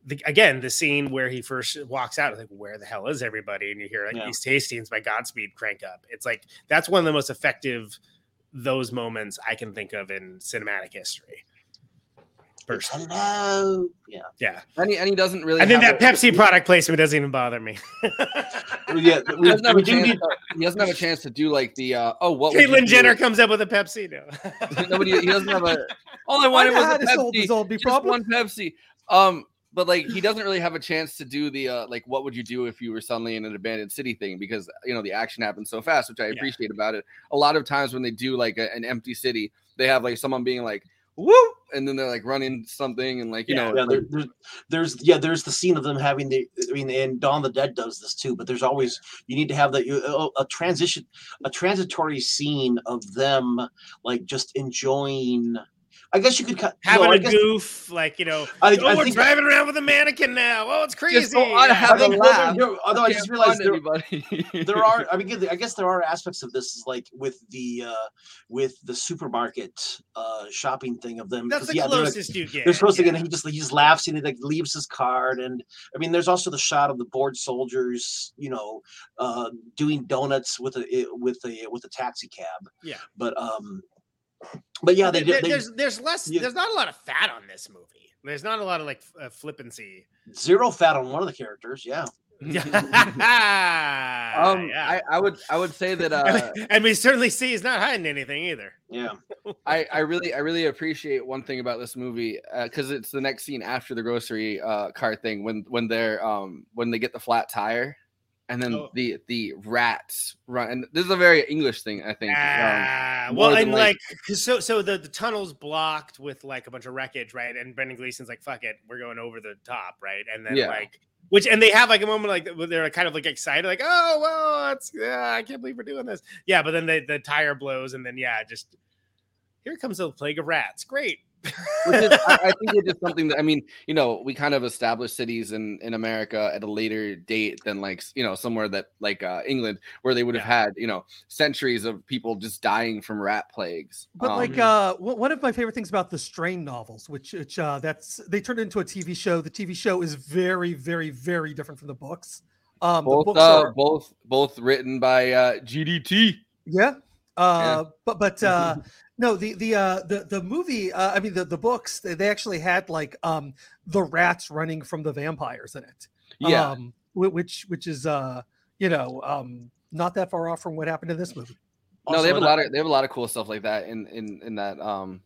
the, again, the scene where he first walks out, like, where the hell is everybody? And you hear like Yeah. East Hastings by Godspeed crank up. It's like that's one of the most effective those moments I can think of in cinematic history. Personally. Hello. Yeah. Yeah. And he, and he doesn't really. And then that a- Pepsi product placement doesn't even bother me. Yeah. He doesn't have a chance. to- he doesn't have a chance to do like the uh, oh what Caitlyn? Jenner comes up with a Pepsi. No. Nobody. He doesn't have a. All I Why wanted was a It's old- Pepsi. old Just problem. one Pepsi. Um, but like he doesn't really have a chance to do the uh, like what would you do if you were suddenly in an abandoned city thing because you know the action happens so fast, which I appreciate about it. A lot of times when they do like a, an empty city, they have like someone being like woo, and then they're like running something and like you know yeah, there, there's, there's yeah, there's the scene of them having the. I mean, and Dawn the Dead does this too. But there's always you need to have that you- a, a transition, a transitory scene of them like just enjoying. I guess you could cut Having no, I a guess- goof, like you know, I- oh, I we're think- driving around with a mannequin now. Oh, it's crazy. Just go on, Yeah. have I think a well, laugh. there- there- although I You just realized there, anybody. there are. I mean, I guess there are aspects of this, like with the uh with the supermarket uh shopping thing of them. That's 'cause, the yeah, they're, like- closest you get. They're supposed yeah. to get. He just he just laughs and he like leaves his card. And I mean, there's also the shot of the bored soldiers, you know, uh doing donuts with a with a with a taxi cab. Yeah. But um, but yeah, they, There- they there's there's less. Yeah. There's not a lot of fat on this movie. There's not a lot of like uh, flippancy. zero fat on one of the characters. Yeah. um, I, I would I would say that uh, and we certainly see he's not hiding anything either. Yeah. I, I really I really appreciate one thing about this movie because it's the next scene after the grocery uh, cart thing when when they're um when they get the flat tire and then Oh. the the rats run and this is a very English thing I think. Ah, um, well, and like, 'cause so so the, the tunnel's blocked with like a bunch of wreckage, right? And Brendan Gleeson's like, "Fuck it, we're going over the top," right? And then Yeah. like, which and they have like a moment like where they're kind of like excited, like, "Oh well, it's yeah, I can't believe we're doing this." Yeah, but then the the tire blows, and then yeah, just here comes the plague of rats. Great. Which is, I, I think it's just something that I mean, you know, we kind of established cities in in America at a later date than like you know somewhere that like uh, England where they would have had you know centuries of people just dying from rat plagues. But Um, like uh, one one of my favorite things about the Strain novels, which, which uh, that's they turned into a TV show. The TV show is very, very, very different from the books. Um, the both books uh, are both both written by uh, GDT. yeah, uh, but but uh, no, the the uh, the the movie. Uh, I mean, the the books they, they actually had like um the rats running from the vampires in it. Yeah. um, which which is uh you know um not that far off from what happened in this movie. no, they have a lot of they have a lot of cool stuff like that in in in that um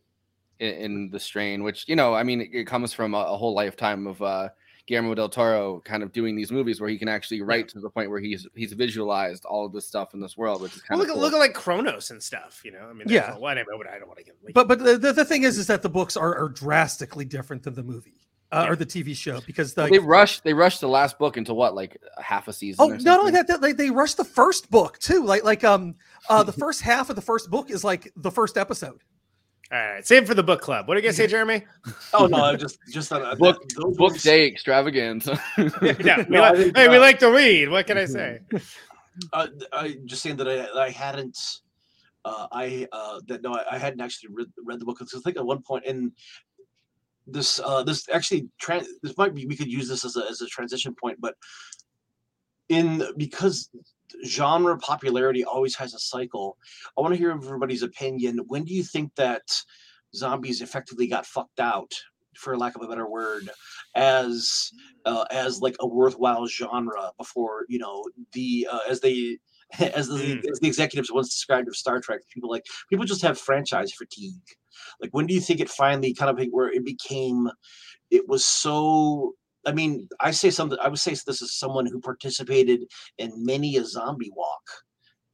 in, in the strain, which you know, I mean, it, it comes from a, a whole lifetime of uh Guillermo del Toro kind of doing these movies where he can actually write to the point where he's he's visualized all of this stuff in this world, which is kind Well, of look, cool. at look at like Cronos and stuff. You know, I mean, Yeah. yeah. Well, anyway, but I don't want to get. Like, But but the, the, the thing is is that the books are, are drastically different than the movie uh, or the TV show because Well, the, they rushed they rushed the last book into what like half a season. Oh, not only that, they, they rushed the first book too. Like like um uh the first half of the first book is like the first episode. All right, same for the book club. What do you guys say, Jeremy? Oh no, just just uh, that, book those book movies- day extravaganza. yeah, we No, I like, think, hey, we uh, like to read. What can I say? uh, I just saying that I, I hadn't. Uh, I uh, that no, I, I hadn't actually read, read the book because I think at one point in this uh, this actually tran this might be we could use this as a as a transition point, but in because genre popularity always has a cycle. I want to hear everybody's opinion. When do you think that zombies effectively got fucked out, for lack of a better word, as uh, as like a worthwhile genre before you know the uh, as they as the, as the executives once described of Star Trek, people like people just have franchise fatigue. Like when do you think it finally kind of where it became it was so I mean, I say something I would say this is someone who participated in many a zombie walk.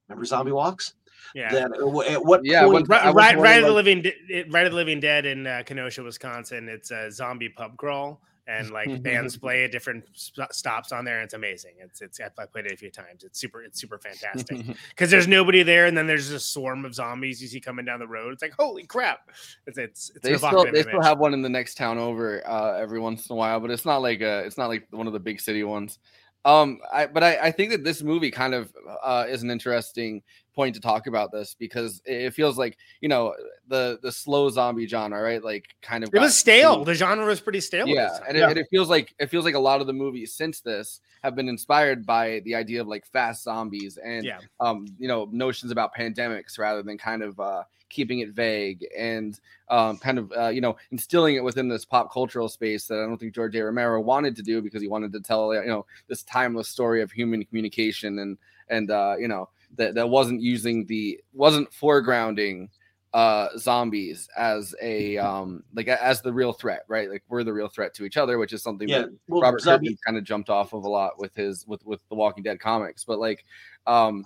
Remember zombie walks? Yeah. That uh, at what Yeah, point Right, right, more right of the living, right of the living dead in uh, Kenosha, Wisconsin. It's a zombie pub crawl, and like bands play at different st- stops on there. And it's amazing. It's it's I played it a few times. It's super it's super fantastic because there's nobody there, and then there's a swarm of zombies you see coming down the road. It's like holy crap! It's it's, it's they still they still have one in the next town over uh, every once in a while, but it's not like a it's not like one of the big city ones. Um, I but I, I think that this movie kind of uh, is an interesting point to talk about this because it feels like you know the the slow zombie genre, right? Like kind of It was stale. The genre was pretty stale. yeah, and it, and it feels like it feels like a lot of the movies since this have been inspired by the idea of like fast zombies and Yeah. um, you know notions about pandemics rather than kind of uh, keeping it vague and um, kind of uh, you know instilling it within this pop cultural space that I don't think George A. Romero wanted to do because he wanted to tell you know this timeless story of human communication and and uh, you know that that wasn't using the wasn't foregrounding uh zombies as a um like as the real threat right? Like we're the real threat to each other which is something Yeah, that well, robert zombie- kind of jumped off of a lot with his with with the walking dead comics but like um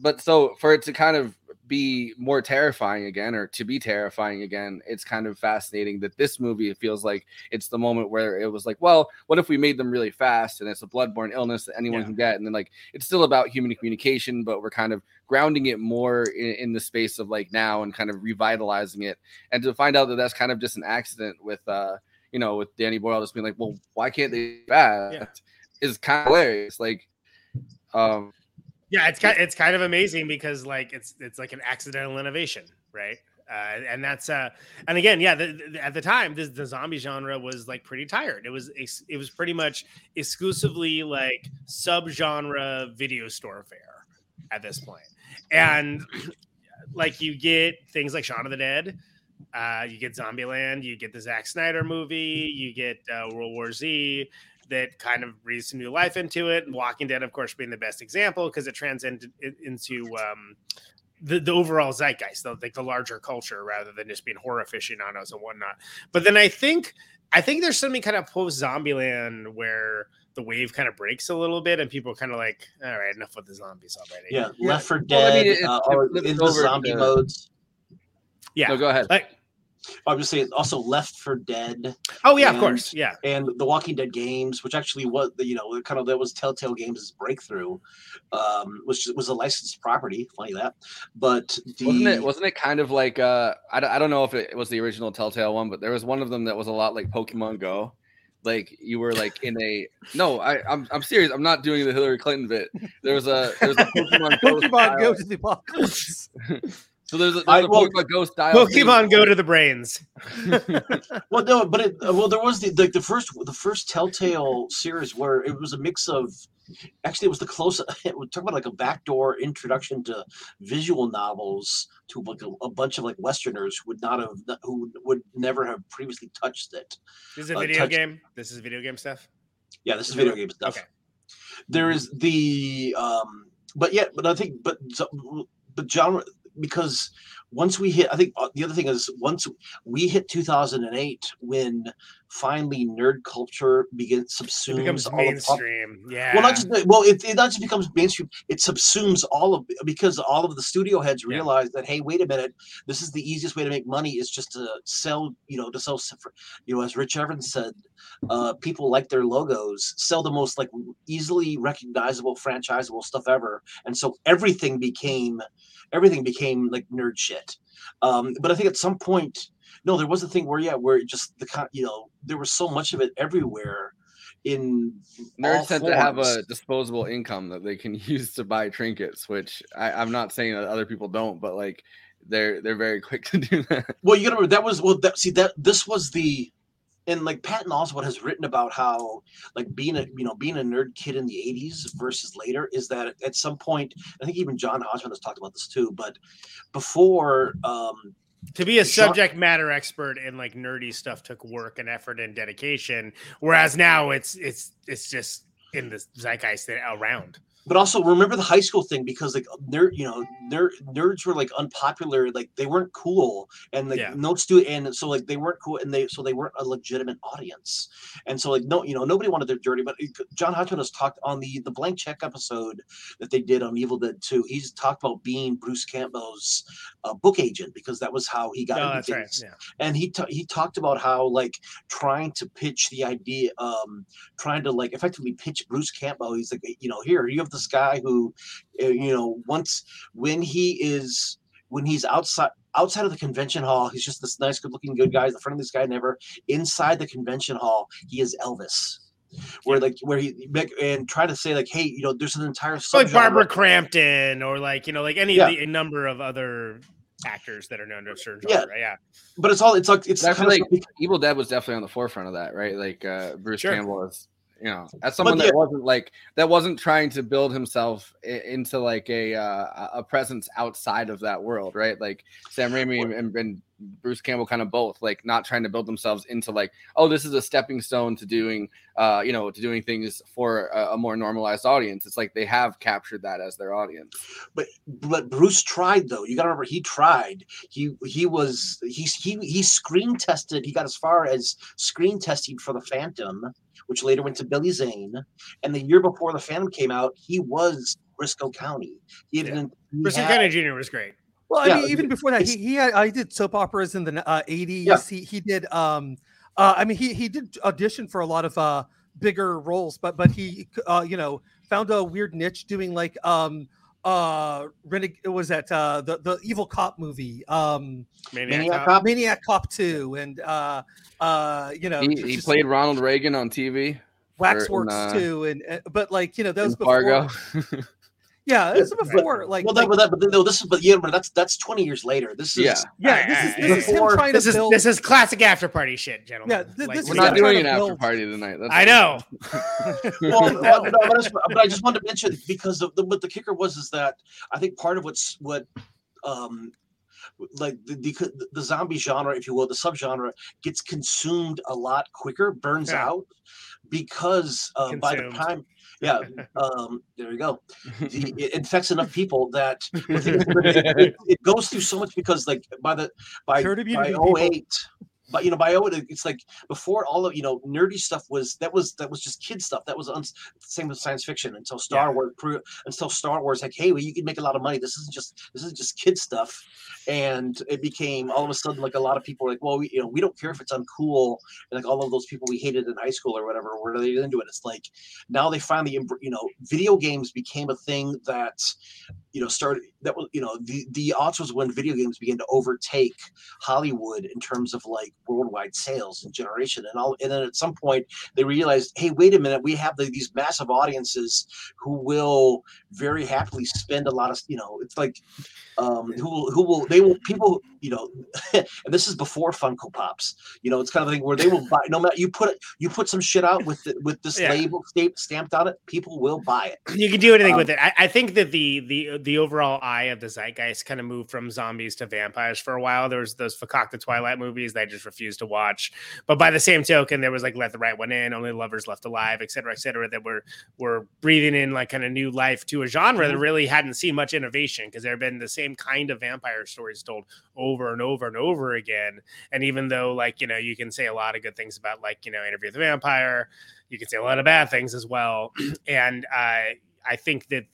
but so for it to kind of be more terrifying again or to be terrifying again it's kind of fascinating that this movie it feels like it's the moment where it was like well what if we made them really fast and it's a bloodborne illness that anyone can get? And then like it's still about human communication but we're kind of grounding it more in, in the space of like now and kind of revitalizing it. And to find out that that's kind of just an accident with uh you know with danny boyle just being like well why can't they fast? Is kind of hilarious like um Yeah, it's kind it's kind of amazing because like it's it's like an accidental innovation, right? Uh, and that's uh and again, yeah, the, the- at the time, this, the zombie genre was like pretty tired. It was it was pretty much exclusively like subgenre video store fare at this point, and like you get things like Shaun of the Dead, uh, you get Zombieland, you get the Zack Snyder movie, you get uh, World War Z that kind of breathes some new life into it. And Walking Dead, of course, being the best example because it transcended into um, the, the overall zeitgeist, the, like the larger culture, rather than just being horror aficionados and whatnot. But then I think I think there's something kind of post Zombieland where the wave kind of breaks a little bit and people are kind of like, all right, enough with the zombies already. Yeah, Left for Well, I Dead, mean, it- uh, it or flips in the zombie to- modes. Yeah. No, go ahead. Like, I was saying also Left 4 Dead. Oh, yeah, of course, yeah. and the Walking Dead games, which actually was you know kind of that was Telltale Games' breakthrough, um, which was a licensed property. Funny that, but the wasn't it wasn't it kind of like uh I, don't- I don't know if it was the original telltale one but there was one of them that was a lot like pokemon go like you were like in a no i i'm, I'm serious i'm not doing the hillary clinton bit there was a there's a pokemon go Pokemon Go to the apocalypse. so there's a, there's I- a well- pokemon go style. Pokemon go to the brains. well, no, but it, uh, well, there was the like the first the first Telltale series where it was a mix of. Actually, it was the close It would talk about like a backdoor introduction to visual novels to like a, a bunch of like Westerners who would not have who would- would never have previously touched it. This is a Uh, video game. This is video game stuff. Yeah, this is video game stuff. Okay. There is the um but yeah, but I think but so- but genre because once we hit I think uh, the other thing is once we hit 2008 when finally nerd culture begins It subsumes becomes all of pop- mainstream. Yeah. well, not just well, it, it not just becomes mainstream. It subsumes all of because all of the studio heads realize that hey, wait a minute, this is the easiest way to make money is just to sell, you know, to sell, you know, as Rich Evans said, uh, people like their logos, sell the most like easily recognizable, franchisable stuff ever, and so everything became everything became like nerd shit. Um, but I think at some point, no, there was a thing where yeah, where it just the you know, there was so much of it everywhere. In Nerds tend to have a disposable income that they can use to buy trinkets, which I, I'm not saying that other people don't, but like they're they're very quick to do that. Well, you gotta remember that was well. That, see that this was the, and like Patton Oswalt has written about how like being a you know being a nerd kid in the '80s versus later is that at some point I think even John Hodgman has talked about this too. But before um, to be a subject matter expert in like nerdy stuff took work and effort and dedication, whereas now it's it's it's just in the zeitgeist around. But also remember the high school thing because like nerd you know nerd nerds were like unpopular like they weren't cool and like Yeah. no student and so like they weren't cool and they so they weren't a legitimate audience and so like no you know nobody wanted their dirty but john hodgman has talked on the the blank check episode that they did on evil dead 2 he's talked about being bruce campbell's uh, book agent because that was how he got Oh, into that's right. things Yeah. and he ta- he talked about how like trying to pitch the idea um trying to like effectively pitch bruce campbell he's like you know here you have this guy who uh, you know once when he is when he's outside outside of the convention hall he's just this nice good looking good guy the friendliest guy never inside the convention hall he is elvis where like where he like, and try to say like hey you know there's an entire It's like Barbara Crampton or like you know like any Yeah. of the a number of other actors that are known to a certain Yeah. genre. Yeah, but it's all it's like it's kind of like Evil Dead was definitely on the forefront of that, right? Like uh, Bruce Sure. Campbell is, you know, as someone yeah. that wasn't like that wasn't trying to build himself into like a uh, a presence outside of that world, right? Like Sam Raimi and, and, and Bruce Campbell kind of both like not trying to build themselves into like, oh, this is a stepping stone to doing, uh, you know, to doing things for a, a more normalized audience. It's like they have captured that as their audience. but but Bruce tried though. You got to remember he tried. He he was he he he screen tested. He got as far as screen testing for the Phantom, which later went to Billy Zane. And the year before the Phantom came out, he was Brisco County. He had been he Bruce had- County Jr. was great. Well, I Yeah, mean, even before that, he, he had, I did soap operas in the uh, 80s. Yeah. He he did um uh I mean he he did audition for a lot of uh bigger roles, but but he uh you know found a weird niche doing like um uh Reneg- it was that uh the the evil cop movie um Maniac, Maniac Cop. Cop? Maniac Cop 2 and uh uh you know He, just- he just played Ronald Reagan on TV. for- in, Waxworks uh, too and uh, but like you know those before Fargo. yeah this is before like, well, like that, but that, but no, this is but yeah, but that's that's twenty years later. This is Yeah. yeah this is this is him trying This to is build this is classic after party shit, gentlemen. Yeah, th- Like, We're not doing an to after build- party tonight. That's I know. well, well, no, but, I just, but I just wanted to mention because the, the what the kicker was is that I think part of what's what um like the, the the zombie genre, if you will, the subgenre gets consumed a lot quicker, burns Yeah. out because uh, by the time. Yeah, um, there you go. It infects enough people that the thing is that it, it goes through so much because, like, by the by by immunity, people. 08, but you know, by 08, it's like before all of you know, nerdy stuff was that was that was just kid stuff. That was un- same with science fiction until Star Yeah. Wars pro- until Star Wars like, hey, well, you can make a lot of money. This isn't just this isn't just kid stuff, and it became all of a sudden like a lot of people were like, well, we, you know, we don't care if it's uncool, and like all of those people we hated in high school or whatever, were they into it? It's like now they finally, you know, video games became a thing that you know started that was you know the the odds was when video games began to overtake Hollywood in terms of like worldwide sales and generation. And all and then at some point they realized hey wait a minute we have the, these massive audiences who will very happily spend a lot of you know it's like um who will who will they will people you know and this is before Funko Pops you know it's kind of thing where they will buy no matter you put you put some shit out with the, with this Yeah. label stamp, stamped on it people will buy it you can do anything Um, with it. I, I think that the the the overall eye of the zeitgeist kind of moved from zombies to vampires for a while. There was those Fakak the Twilight movies that I just refused to watch. But by the same token, there was like Let the Right One In, Only Lovers Left Alive, et cetera, et cetera, that were were breathing in like kind of new life to a genre that really hadn't seen much innovation because there had been the same kind of vampire stories told over and over and over again. And even though like you know you can say a lot of good things about like you know Interview with the Vampire, you can say a lot of bad things as well. and uh, I think that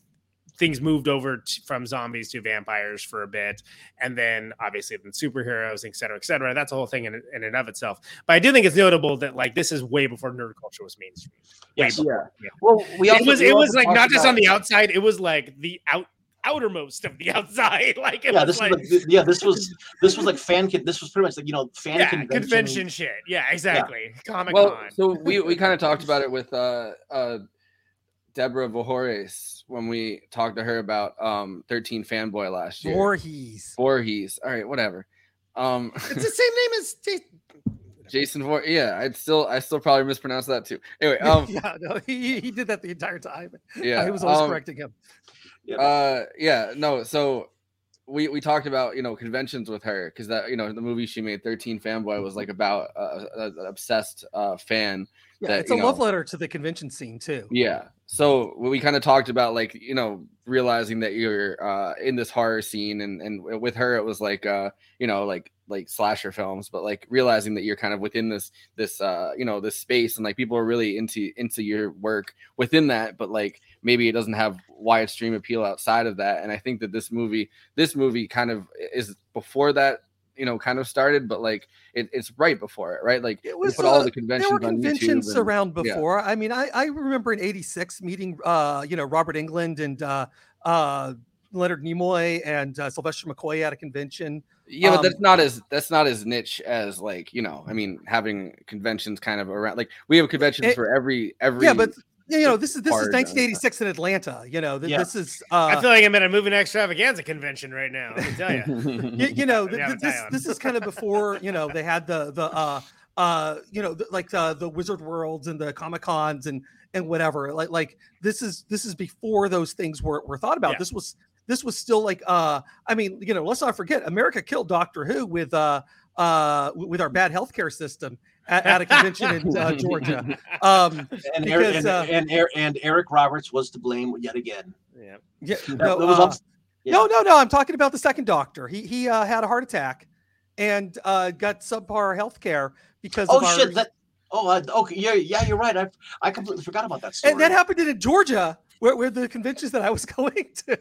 things moved over t- from zombies to vampires for a bit, and then obviously then superheroes, et cetera, et cetera. That's a whole thing in, in and of itself. But I do think it's notable that like this is way before nerd culture was mainstream. Yes. before. Yeah. Well, we it was it was like not just on the outside. It was like the out outermost of the outside. Like yeah, this like, was like, yeah, this was this was like fan con- This was pretty much like you know fan yeah, convention. convention. shit. Yeah, exactly. Comic Well, Con. so we, we kind of talked about it with uh, uh, Deborah Vojores when we talked to her about um, 13 Fanboy last year. Voorhees. Voorhees. All right, whatever. Um, It's the same name as Jason. Jason Voorhees. Yeah, I'd still I still probably mispronounce that too. Anyway, um, yeah, no, he, he did that the entire time. Yeah, I was always um, correcting him. Uh, yeah, no. So we we talked about you know conventions with her because that you know the movie she made, Thirteen Fanboy, was like about uh, a- an obsessed uh, fan. Yeah, that, it's a know, love letter to the convention scene too. Yeah. So we kind of talked about like you know realizing that you're uh, in this horror scene, and and with her it was like uh, you know like like slasher films, but like realizing that you're kind of within this this uh, you know this space, and like people are really into into your work within that, but like maybe it doesn't have wide stream appeal outside of that. And I think that this movie this movie kind of is before that you know kind of started, but like it, it's right before it, right? Like it was, put all uh, the conventions there were conventions and- around yeah. before. I mean, I, I remember in '86 meeting, uh, you know, Robert Englund and uh, uh, Leonard Nimoy and uh, Sylvester McCoy at a convention. Yeah, but Um, that's not as that's not as niche as like you know. I mean, having conventions kind of around like we have conventions It- for every every. yeah, but you know, this is this is part of it. 1986 in Atlanta. You know, th- Yeah. this is. Uh, I feel like I'm at a moving extravaganza convention right now. Let me tell you. you, you know, th- th- this this is kind of before you know they had the the uh uh you know the, like uh, the Wizard Worlds and the Comic Cons and and whatever. Like like this is this is before those things were were thought about. Yeah. This was this was still like uh I mean you know let's not forget America killed Doctor Who with uh uh with our bad healthcare system at, at a convention in uh, Georgia. Um, and, Eric, because and, uh, and, and Eric Roberts was to blame yet again. Yeah. Yeah, That- no, that was uh, all- no, no, no. I'm talking about the second doctor. He he uh, had a heart attack and uh, got subpar healthcare because Oh of our, shit! That oh uh, okay yeah yeah you're right. I I completely forgot about that story. and that happened in Georgia where, where the conventions that I was going to.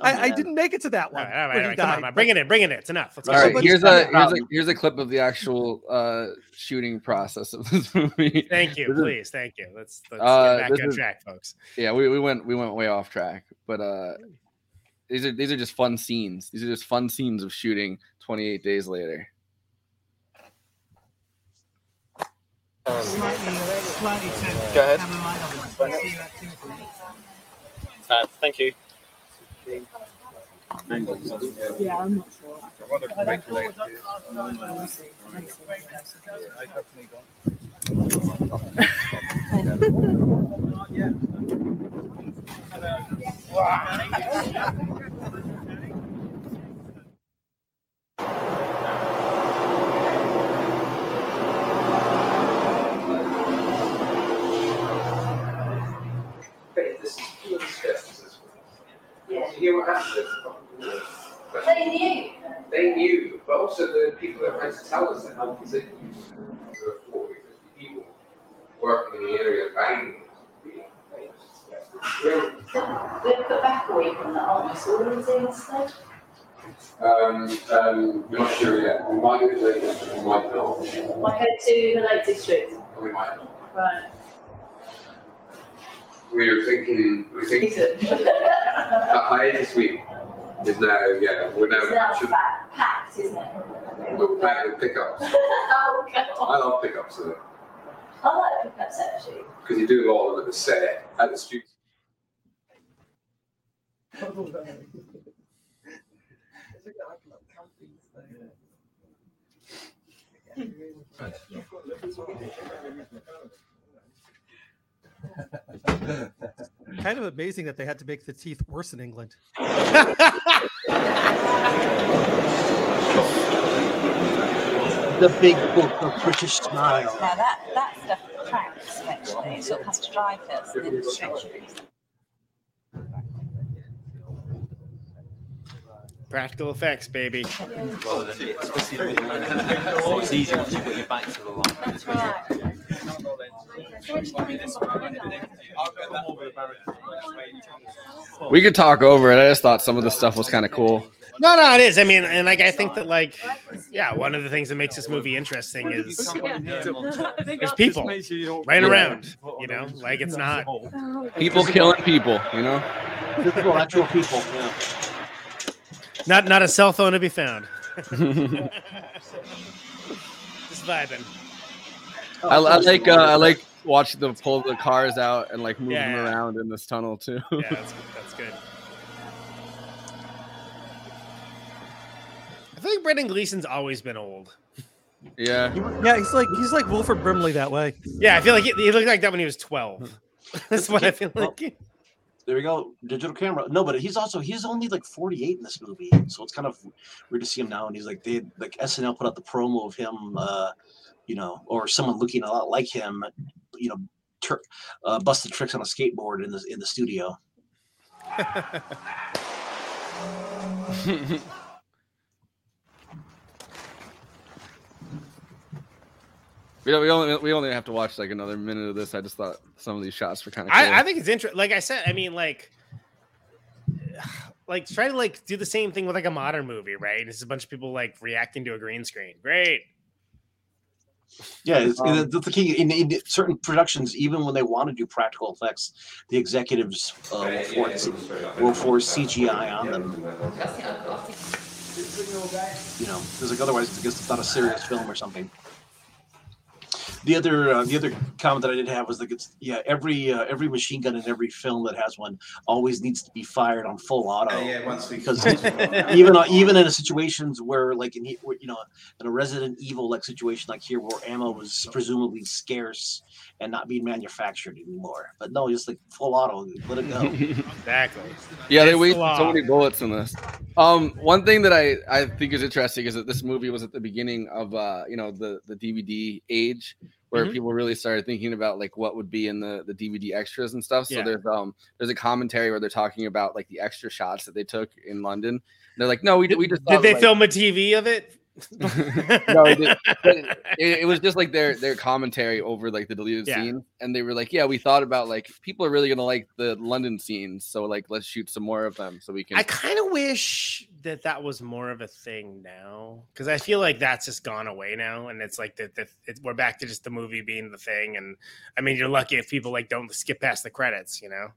I, I didn't make it to that one. right, all right, where all come on, died, man. but- bring it in, bring it in. It's enough. Let's All go. right, here's a here's a here's a clip of the actual uh shooting process of this movie. Thank you, This is- please, thank you. Let's let's Uh, get back on is- track, folks. Yeah, we, we went we went way off track, but uh these are these are just fun scenes. These are just fun scenes of shooting 28 days later. Go ahead. Uh, thank you. Yeah, I'm not sure. They knew. They knew, but also the people that had to tell us that how was it used before because the people working in the area banging We've put back a week on that, aren't we? So what are we instead? um, um, we're not sure yet. We might do it later, but we might not. Like head to the Lake District. We might not. Right. We were thinking, we think the hiatus week is now, yeah, we're It's now, now should, back, packed, isn't it? we're back with pickups. oh, God. I love pickups though, I like pickups actually. because you do a lot of them at the set, at the studio. kind of amazing that they had to make the teeth worse in England. The big book of British smile. Now that, that stuff cracks eventually. It sort of has to dry first and then stretch. Practical effects, baby. Oh, it's easy once you put your back to the line. We could talk over it. I just thought some of the stuff was kind of cool. No, no, it is. I mean, and like I think that like, yeah, one of the things that makes this movie interesting is there's people right around. You know, like it's not People killing people, you know. Physical, actual people. Yeah. Not not a cell phone to be found. Just vibing. I, I like uh, I like watching them pull the cars out and like move Yeah, them yeah. around in this tunnel too. Yeah, that's, that's good. I feel like Brendan Gleeson's always been old. yeah. Yeah, he's like he's like Wilford Brimley that way. Yeah, I feel like he, he looked like that when he was 12. That's what I feel like. There we go, digital camera. No, but he's also he's only like 48 in this movie, so it's kind of weird to see him now. And he's like they like SNL put out the promo of him, uh, you know, or someone looking a lot like him, you know, tur- uh, busted tricks on a skateboard in the in the studio. We don't, we only we only have to watch like another minute of this. I just thought some of these shots were kind of. Cool. I, I think it's interesting. Like I said, I mean, like, like try to like do the same thing with like a modern movie, right? It's a bunch of people like reacting to a green screen. Great. Yeah, Um, that's the key. In, in certain productions, even when they want to do practical effects, the executives uh, will, force, will force CGI on them. You know, because like otherwise, it's it's not a serious film or something. The other, uh, the other comment that I did have was like it's yeah, every uh, every machine gun in every film that has one always needs to be fired on full auto. yeah, once because even uh, even in situations where like in you know in a Resident Evil like situation like here where ammo was presumably scarce and not being manufactured anymore. But no, just like full auto, let it go. Exactly. Yeah, they It's wasted so many bullets in this. Um, one thing that I, I think is interesting is that this movie was at the beginning of uh, you know, the the DVD age where Mhm. people really started thinking about like what would be in the the DVD extras and stuff. So Yeah. there's um there's a commentary where they're talking about like the extra shots that they took in London. And they're like, no, we we just Did they like- film a TV of it? No, it, it, it was just like their their commentary over like the deleted Yeah. scene, and they were like, "Yeah, we thought about like people are really gonna like the London scenes, so like let's shoot some more of them so we can." I kind of wish that that was more of a thing now because I feel like that's just gone away now, and it's like that. that we're back to just the movie being the thing, and I mean, you're lucky if people like don't skip past the credits, you know.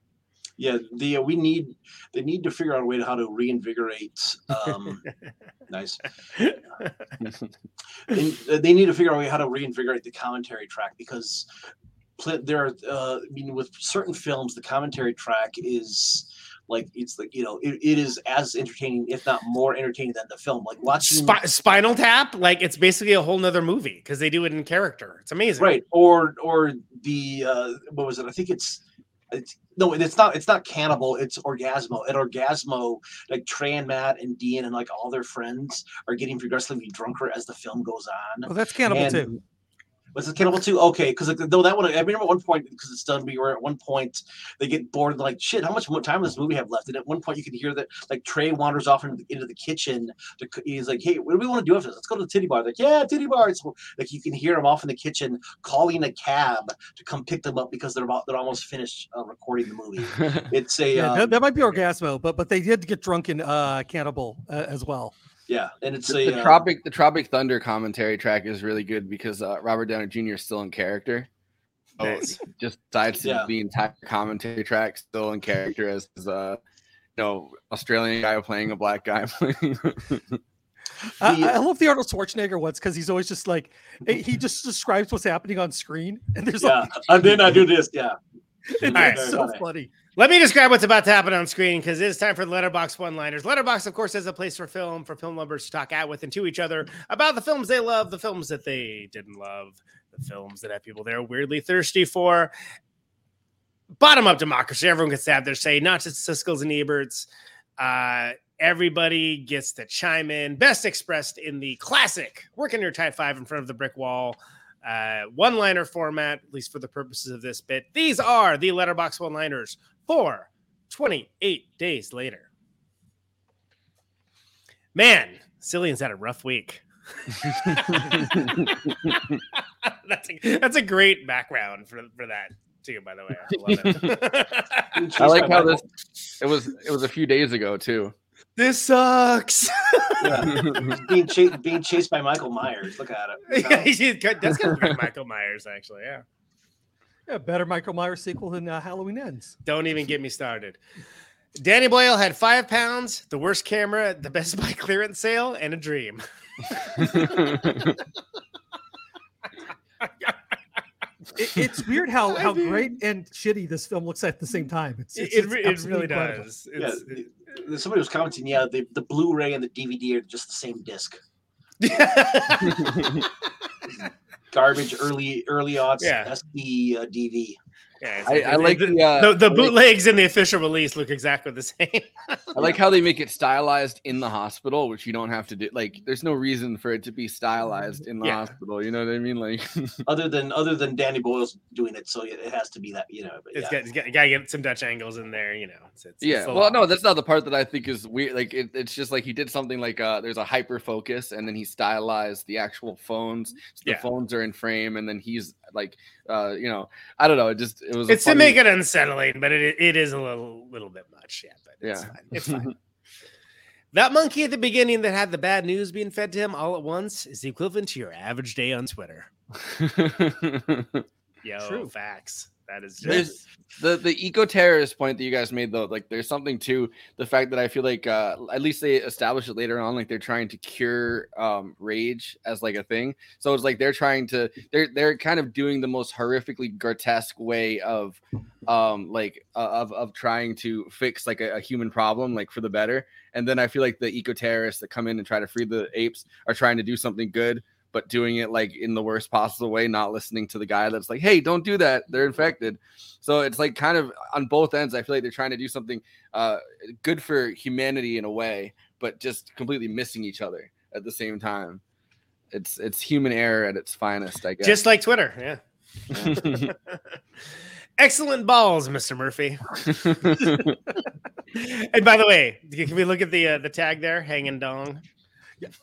Yeah, the uh, we need they need to figure out a way to how to reinvigorate. Um, nice. they, they need to figure out a way how to reinvigorate the commentary track because there are uh, I mean with certain films the commentary track is like it's like you know it, it is as entertaining if not more entertaining than the film like watching Spi- Spinal Tap, like it's basically a whole nother movie because they do it in character. It's amazing, right or or the uh what was it i think it's it's no it's not it's not cannibal it's orgazmo at orgazmo like trey and matt and dean and like all their friends are getting progressively drunker as the film goes on Oh, that's Cannibal And- too. Was it Cannibal 2? Okay, because like, though that one, I remember at one point because it's done. We were at one point they get bored, like shit. How much more time does this movie have left? And at one point you can hear that like Trey wanders off into the, into the kitchen. To, he's like, "Hey, what do we want to do after this? Let's go to the titty bar." Like, yeah, titty bar. So, like you can hear him off in the kitchen calling a cab to come pick them up because they're about they're almost finished uh, recording the movie. It's a Yeah, um, that, that might be Orgazmo, but but they did get drunk in uh, Cannibal uh, as well. Yeah, and it's the, a the uh, Tropic the Tropic Thunder commentary track is really good because uh, Robert Downey Jr. is still in character. So Nice. just decides to Yeah. the entire commentary track still in character as uh you know Australian guy playing a black guy. I, I love the Arnold Schwarzenegger ones because he's always just like he he just describes what's happening on screen, and there's yeah, like and then I do this. Yeah, it's All right. so funny. Let me describe what's about to happen on screen because it is time for the Letterboxd one-liners. Letterboxd, of course, is a place for film for film lovers to talk at with and to each other about the films they love, the films that they didn't love, the films that have people they're weirdly thirsty for. Bottom up democracy. Everyone gets to have their say, not just Siskel's and Eberts. Uh, everybody gets to chime in. Best expressed in the classic working your type five in front of the brick wall uh, one liner format, at least for the purposes of this bit. These are the letterboxd one liners for 28 days later. Man, Cillian's had a rough week. that's, a, that's a great background for, for that, too, by the way. I love it. I like how this it was it was a few days ago too. This sucks. being chased being chased by Michael Myers. Look at it. yeah, that's kind of like Michael Myers, actually. Yeah. Yeah, better Michael Myers sequel than uh, Halloween Ends. Don't even get me started. Danny Boyle had five pounds, the worst camera at the Best Buy clearance sale, and a dream. It, it's weird how how great and shitty this film looks at the same time. It's, It- it's, it it's re- it really incredible. does. Yeah, It's- the- somebody was commenting. Yeah, the, the Blu-ray and the DVD are just the same disc. Garbage, early early odds, Yeah. SD uh, DV. Yeah, I- I like the, the, uh, the, I the like- bootlegs in the official release look exactly the same. I like how they make it stylized in the hospital, which you don't have to do. Like, there's no reason for it to be stylized in the Yeah. hospital. You know what I mean? Like, Other than other than Danny Boyle's doing it, so it has to be that you know. But It's yeah. got, it's got, gotta get some Dutch angles in there, you know. It's, it's, yeah. it's Well, law. no, that's not the part that I think is weird. Like, it, it's just like he did something like uh, there's a hyper focus, and then he stylized the actual phones. So the Yeah. phones are in frame, and then he's like, uh, you know, I don't know. It just it was. a It's to make it unsettling, but it, it is a little little bit much. Yeah, but it's Yeah. fine. It's fine. that monkey at the beginning that had the bad news being fed to him all at once is the equivalent to your average day on Twitter. Yo, True. facts. That is There's just the the eco terrorist point that you guys made though. Like, there's something to the fact that I feel like uh, at least they establish it later on. Like they're trying to cure um, rage as like a thing. So it's like they're trying to they're they're kind of doing the most horrifically grotesque way of um like uh, of of trying to fix like a, a human problem like for the better. And then I feel like the eco terrorists that come in and try to free the apes are trying to do something good but doing it like in the worst possible way, not listening to the guy that's like, hey, don't do that. They're infected. So it's like kind of on both ends. I feel like they're trying to do something uh, good for humanity in a way, but just completely missing each other at the same time. It's it's human error at its finest, I guess. just like Twitter. Yeah. Excellent balls, Mr. Murphy. and by the way, can we look at the uh, the tag there, hanging dong?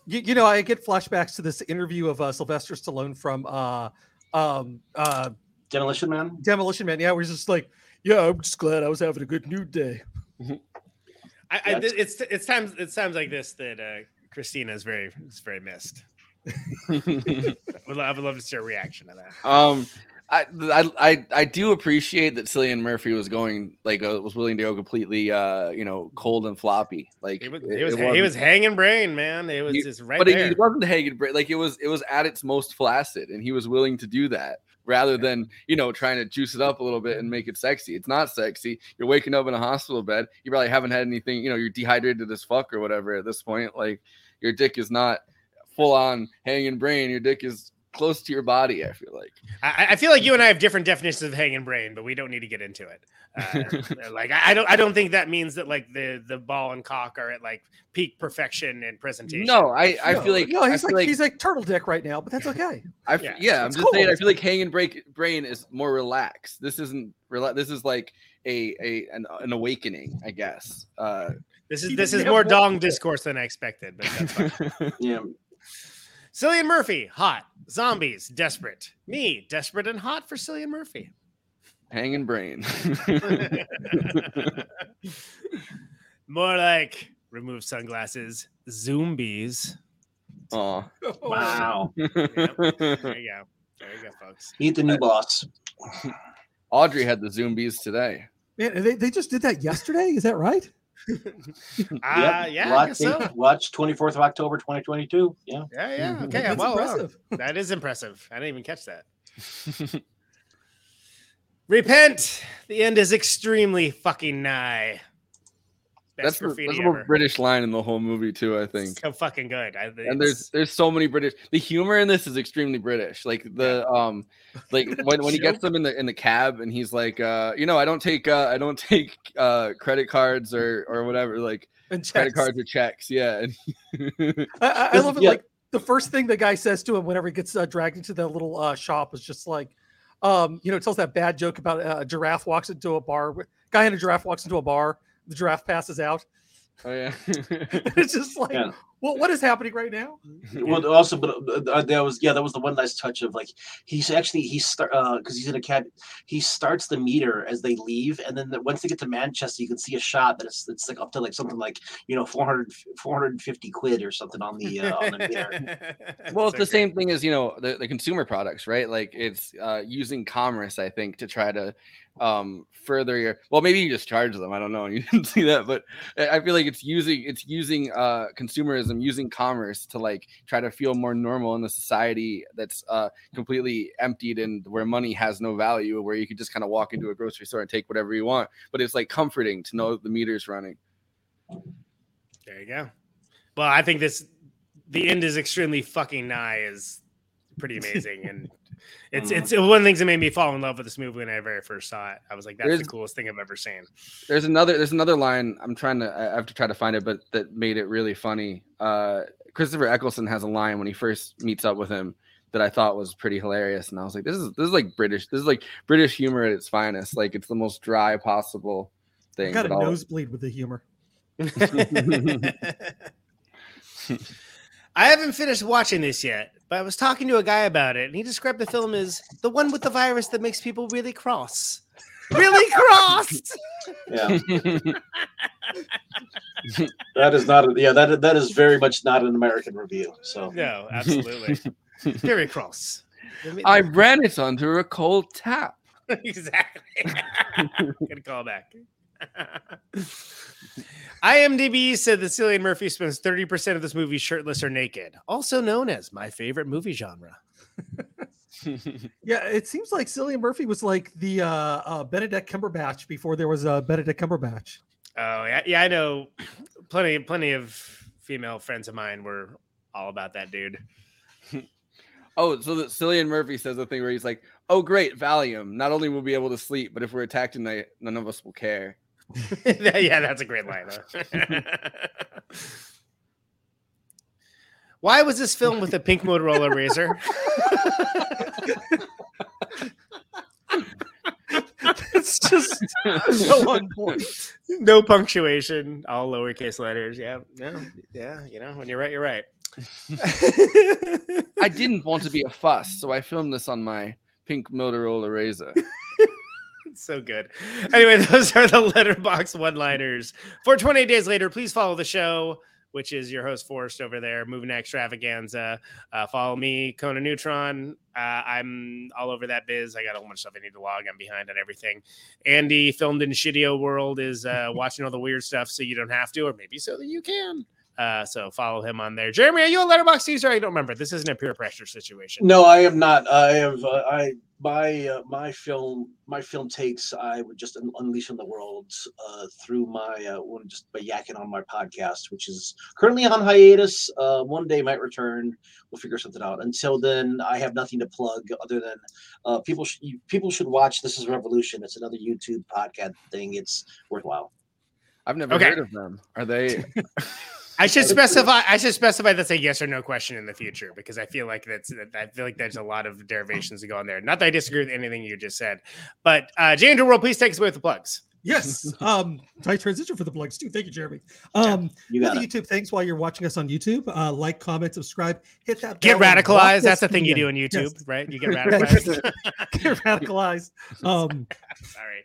You, you know, I get flashbacks to this interview of uh, Sylvester Stallone from uh, um, uh, Demolition Man. Demolition Man. Yeah, where he's just like, yeah, I'm just glad I was having a good nude day. I, I, it's it's times it's times like this that uh, Christina is very is very missed. would, lo- I would love to see a reaction to that. um I, I I do appreciate that Cillian Murphy was going like uh, was willing to go completely uh you know cold and floppy. Like He was, it- he was, it he wasn't- hanging brain, man. It was He- just right but there. it wasn't hanging brain like it was it was at its most flaccid and he was willing to do that rather than you know trying to juice it up a little bit and make it sexy. It's not sexy. You're waking up in a hospital bed. You probably haven't had anything you know you're dehydrated as fuck or whatever at this point. Like your dick is not full on hanging brain. Your dick is close to your body i feel like I, I feel like you and I have different definitions of hanging brain, but we don't need to get into it. Uh, like I, I don't I don't think that means that like the the ball and cock are at like peak perfection and presentation. no i i No, feel like no, he's feel like, he's like turtle dick right now, but that's okay. I f- Yeah, yeah, I'm it's just saying. I feel like hanging break brain is more relaxed. This isn't rela- This is like a a an, an awakening, I guess. Uh, This is this is more dong discourse than I expected, but that's fine. Yeah. Cillian Murphy, hot. Zombies, desperate. Me, desperate and hot for Cillian Murphy. hanging brain. More like remove sunglasses, zombies. Oh Wow. There you go. There you go, folks. Meet the new boss. Audrey had the zombies today. Man, they, they just did that yesterday. Is that right? Ah, yeah, I watch, guess so. watch 24th of October 2022. Yeah. Yeah, yeah. Okay. That's well, well, impressive. that is impressive. I didn't even catch that. Repent. The end is extremely fucking nigh. That's Best the, that's the ever. most British line in the whole movie too. I think. So fucking good. I, And there's there's so many British. The humor in this is extremely British. Like the um, like when, when he gets them in the in the cab and he's like, uh, you know, I don't take uh, I don't take uh credit cards or or whatever like And credit cards or checks. Yeah. I, I- I love it. Yeah. Like the first thing the guy says to him whenever he gets uh, dragged into that little uh, shop is just like, um, you know, tells that bad joke about uh, a giraffe walks into a bar. Guy in a giraffe walks into a bar. The giraffe passes out. oh yeah. it's just like, Yeah. well, what is happening right now? Well, also, but uh, uh, that was yeah, that was the one nice touch of like he's actually he start because he's in a cab. He starts the meter as they leave, and then the, once they get to Manchester, you can see a shot that it's it's like up to like something like you know 400, 450 quid or something on the uh, on the meter. well, it's the same thing as you know the, the consumer products, right? Like it's uh, using commerce, I think, to try to um further your well maybe you just charge them i don't know you didn't see that but i feel like it's using it's using uh consumerism using commerce to like try to feel more normal in a society that's uh completely emptied and where money has no value where you could just kind of walk into a grocery store and take whatever you want but it's like comforting to know the meter's running There you go. Well, I think this the end is extremely fucking nigh is pretty amazing, and it's Mhm. it's one of the things that made me fall in love with this movie when I very first saw it. I was like, that's There's- the coolest thing I've ever seen. there's another there's another line i'm trying to i have to try to find it but that made it really funny uh christopher eccleston has a line when he first meets up with him that i thought was pretty hilarious and i was like this is this is like british this is like british humor at its finest like it's the most dry possible I thing got a all- nosebleed with the humor. I haven't finished watching this yet, but I was talking to a guy about it, and he described the film as the one with the virus that makes people really cross. Really crossed. Yeah. that is not. A, yeah, that that is very much not an American review. So No, absolutely. Very cross. i ran it under a cold tap exactly. Good call back. IMDb said that Cillian Murphy spends 30% of this movie shirtless or naked, also known as my favorite movie genre. Yeah, it seems like Cillian Murphy was like the uh, uh, Benedict Cumberbatch before there was a Benedict Cumberbatch. Oh yeah, yeah, I know. Plenty, plenty of female friends of mine were all about that dude. oh so that cillian murphy says the thing where he's like oh great valium not only will we be able to sleep but if we're attacked tonight none of us will care yeah, that's a great line. huh? Why was this filmed with a pink Motorola Razor? it's just so on point. No punctuation, all lowercase letters. Yeah, no, yeah. You know, when you're right, you're right. i didn't want to be a fuss so i filmed this on my pink motorola razor It's so good. Anyway, those are the letterboxd one-liners. For 28 days later, please follow the show, which is your host Forrest over there, moving extravaganza. Uh, follow me, Conan Neutron. Uh, I'm all over that biz. I got a whole bunch of stuff I need to log. I'm behind on everything. Andy, filmed in Shidio World, is uh, watching all the weird stuff, so you don't have to, or maybe so that you can. Uh, so follow him on there. Jeremy, are you a letterboxd user? I don't remember. This isn't a peer pressure situation. No, I am not. I have. Uh, I my uh, my film my film takes I would just unleash on the world uh, through my uh, one- just by yakking on my podcast, which is currently on hiatus. Uh, one day might return. We'll figure something out. Until then, I have nothing to plug other than uh, people sh- you- people should watch. This is Revolution. It's another YouTube podcast thing. It's worthwhile. i've never Okay. heard of them are they I should specify. I should specify that's a yes or no question in the future because I feel like that's. I feel like there's a lot of derivations to go on there. Not that I disagree with anything you just said, but uh, Jay World, please take us away with the plugs. Yes. Um, tight transition for the plugs too. Thank you, Jeremy. Um, You got the it. YouTube things while you're watching us on YouTube. Uh, like, comment, subscribe, hit that. Get bell radicalized. That's the thing you do video. on YouTube, Yes. right? You get radicalized. Get radicalized. Um, Sorry,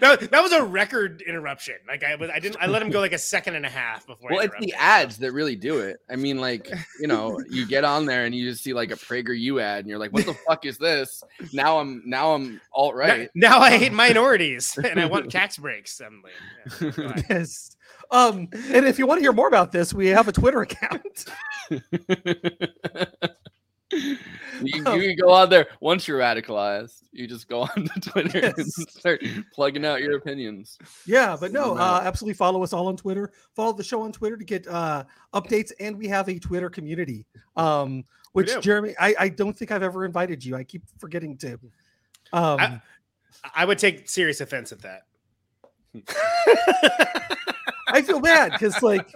that, that was a record interruption. Like I was, I didn't. I let him go like a second and a half before. well I it's the interrupted. ads that really do it i mean like you know you get on there and you just see like a prager ad and you're like what the fuck is this now i'm now i'm alt right Now, I hate minorities and I want tax breaks. I'm yeah, yes. Um, and if you want to hear more about this, we have a Twitter account. you, you go on there once you're radicalized you just go on to twitter and start plugging out your opinions Yeah, but no, uh, absolutely follow us all on Twitter. Follow the show on Twitter to get uh, updates, and we have a Twitter community. Um, which. Jeremy, I, I don't think I've ever invited you. I keep forgetting to. Um, I, I would take serious offense at that. I feel bad because like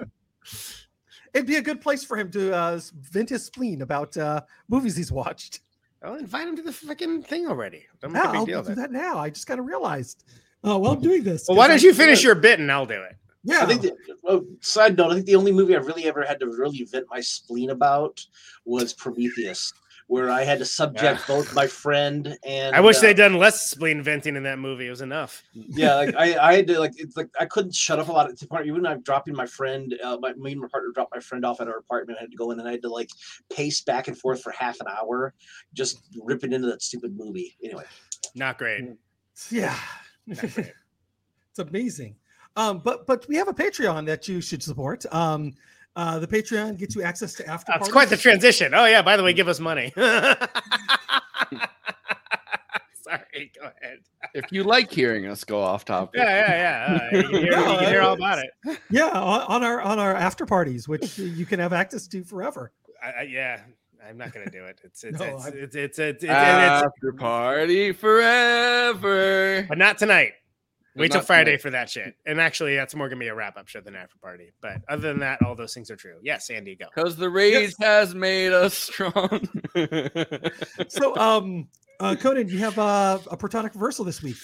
it'd be a good place for him to uh, vent his spleen about uh, movies he's watched. I'll invite him to the freaking thing already. Don't Yeah, a big I'll deal. do of it. that now. I just kind of realized. Oh, well, I'm doing this. Well, why 'cause don't I- you finish your bit and I'll do it? Yeah. I think. The, oh, side note: I think the only movie I really ever had to really vent my spleen about was Prometheus, where I had to subject both my friend and. I wish uh, they'd done less spleen venting in that movie. It was enough. yeah, like I, I had to like it's like I couldn't shut up a lot at the part. Even I'm dropping my friend, uh, my me and my partner dropped my friend off at our apartment. I had to go in and I had to like pace back and forth for half an hour, just ripping into that stupid movie. Anyway, Not great. Yeah. it's amazing. Um, but but we have a Patreon that you should support. Um, uh, the Patreon gets you access to after. That's parties. quite the transition. Oh yeah. By the way, give us money. Sorry. Go ahead. If you like hearing us go off topic, Yeah, yeah, yeah. Uh, you, can hear, you can hear all about it. Yeah, on, on our on our after parties, which you can have access to forever. I, I, yeah, I'm not gonna do it. It's it's No, it's, I'm- it's, it's, it's, it's, it's, after party forever. but not tonight. But Wait till Friday tonight. for that shit. And actually, that's more gonna be a wrap up show than after party. But other than that, all those things are true. Yes, Andy, go. Because the rage has made us strong. So, um, uh, Conan, you have uh, a protonic reversal this week.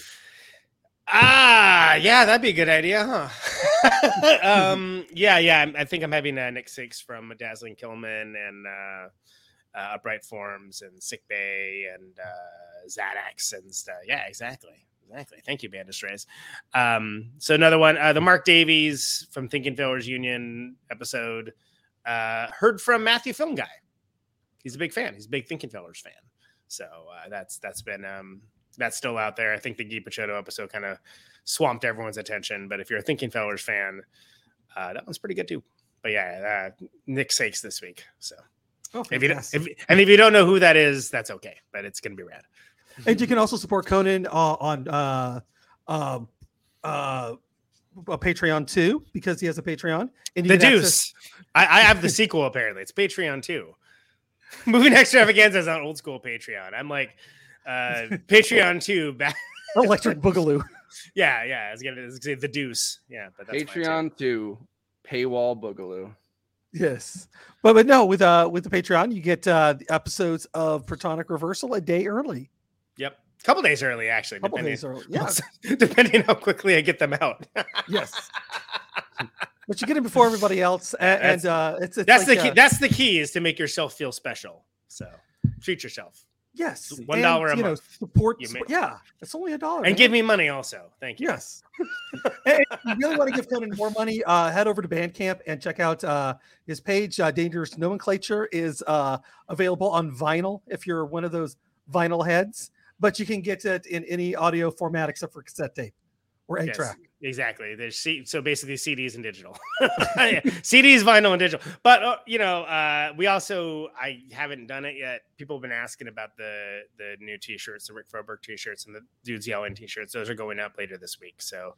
Ah, yeah, that'd be a good idea, huh? um, yeah, yeah. I'm- I think I'm having uh, Nick Sakes from Dazzling Killmen and uh, uh, Upright Forms and Sicbay and uh, Xanax and stuff. Yeah, exactly. Exactly. Thank you, Bandit Strays. Um, so another one, uh, the Mark Davies from Thinking Fellers Union episode. Uh, heard from Matthew Film Guy. He's a big fan. He's a big Thinking Fellers fan. So uh, that's that's been um, that's still out there. I think the Guy Picciotto episode kind of swamped everyone's attention. But if you're a Thinking Fellers fan, uh, that one's pretty good too. But yeah, uh, Nick Sakes this week. So Oh, if you if, and if you don't know who that is, that's okay. But it's gonna be rad. And you can also support Conan uh, on uh, um, uh, a Patreon too because he has a Patreon. And you The Deuce. access- I, I have the sequel apparently. It's Patreon too. Moving extravaganza is on old school Patreon. I'm like uh Patreon too. back. Electric Boogaloo. yeah, yeah. I was gonna, I was gonna say the Deuce. Yeah, but that's fine, too. Patreon to paywall boogaloo. Yes, but but no, with uh with the Patreon, you get uh the episodes of Protonic Reversal a day early. Yep. couple days early, actually. Couple depending, days early, yeah. depending how quickly I get them out. yes. But you get it before everybody else, and, That's- and uh, it's, it's that's like, the key. uh, That's the key is to make yourself feel special. So treat yourself. yes, one a you know, month. support. You support- yeah, it's only a dollar. and man. give me money also. Thank you. Yes. if you really want to give Conan more money, uh, head over to Bandcamp and check out uh, his page. Uh, Dangerous Nomenclature is uh, available on vinyl if you're one of those vinyl heads, but you can get it in any audio format except for cassette tape or eight Yes, track. exactly. There's C- so basically CDs and digital, Yeah, CDs, vinyl, and digital. But uh, you know, uh, we also I haven't done it yet. People have been asking about the the new T-shirts, the Rick Froberg T-shirts, and the dudes yelling T-shirts. Those are going up later this week. So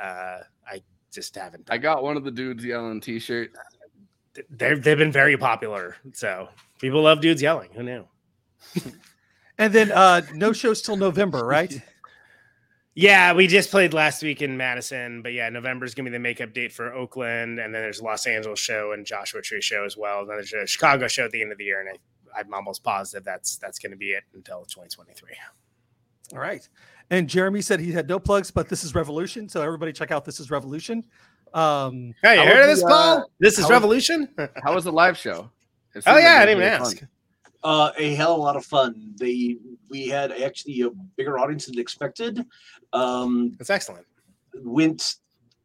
uh, I just haven't. I got one of the dudes yelling t-shirt. They've they've been very popular. So people love dudes yelling. Who knew? And then uh, no shows till November, right? Yeah, we just played last week in Madison, but yeah, November is gonna be the makeup date for Oakland, and then there's a Los Angeles show and Joshua Tree show as well. And then there's a Chicago show at the end of the year, and I, I'm almost positive that's that's gonna be it until 2023. All right. And Jeremy said he had no plugs, but this is Revolution. So everybody check out This is Revolution. Um, Hey, you heard of this, Paul? uh, this is how was- Revolution. How was the live show? Oh yeah, I like it didn't even ask. fun. Uh, a hell of a lot of fun. They we had actually a bigger audience than expected. Um, That's excellent. Went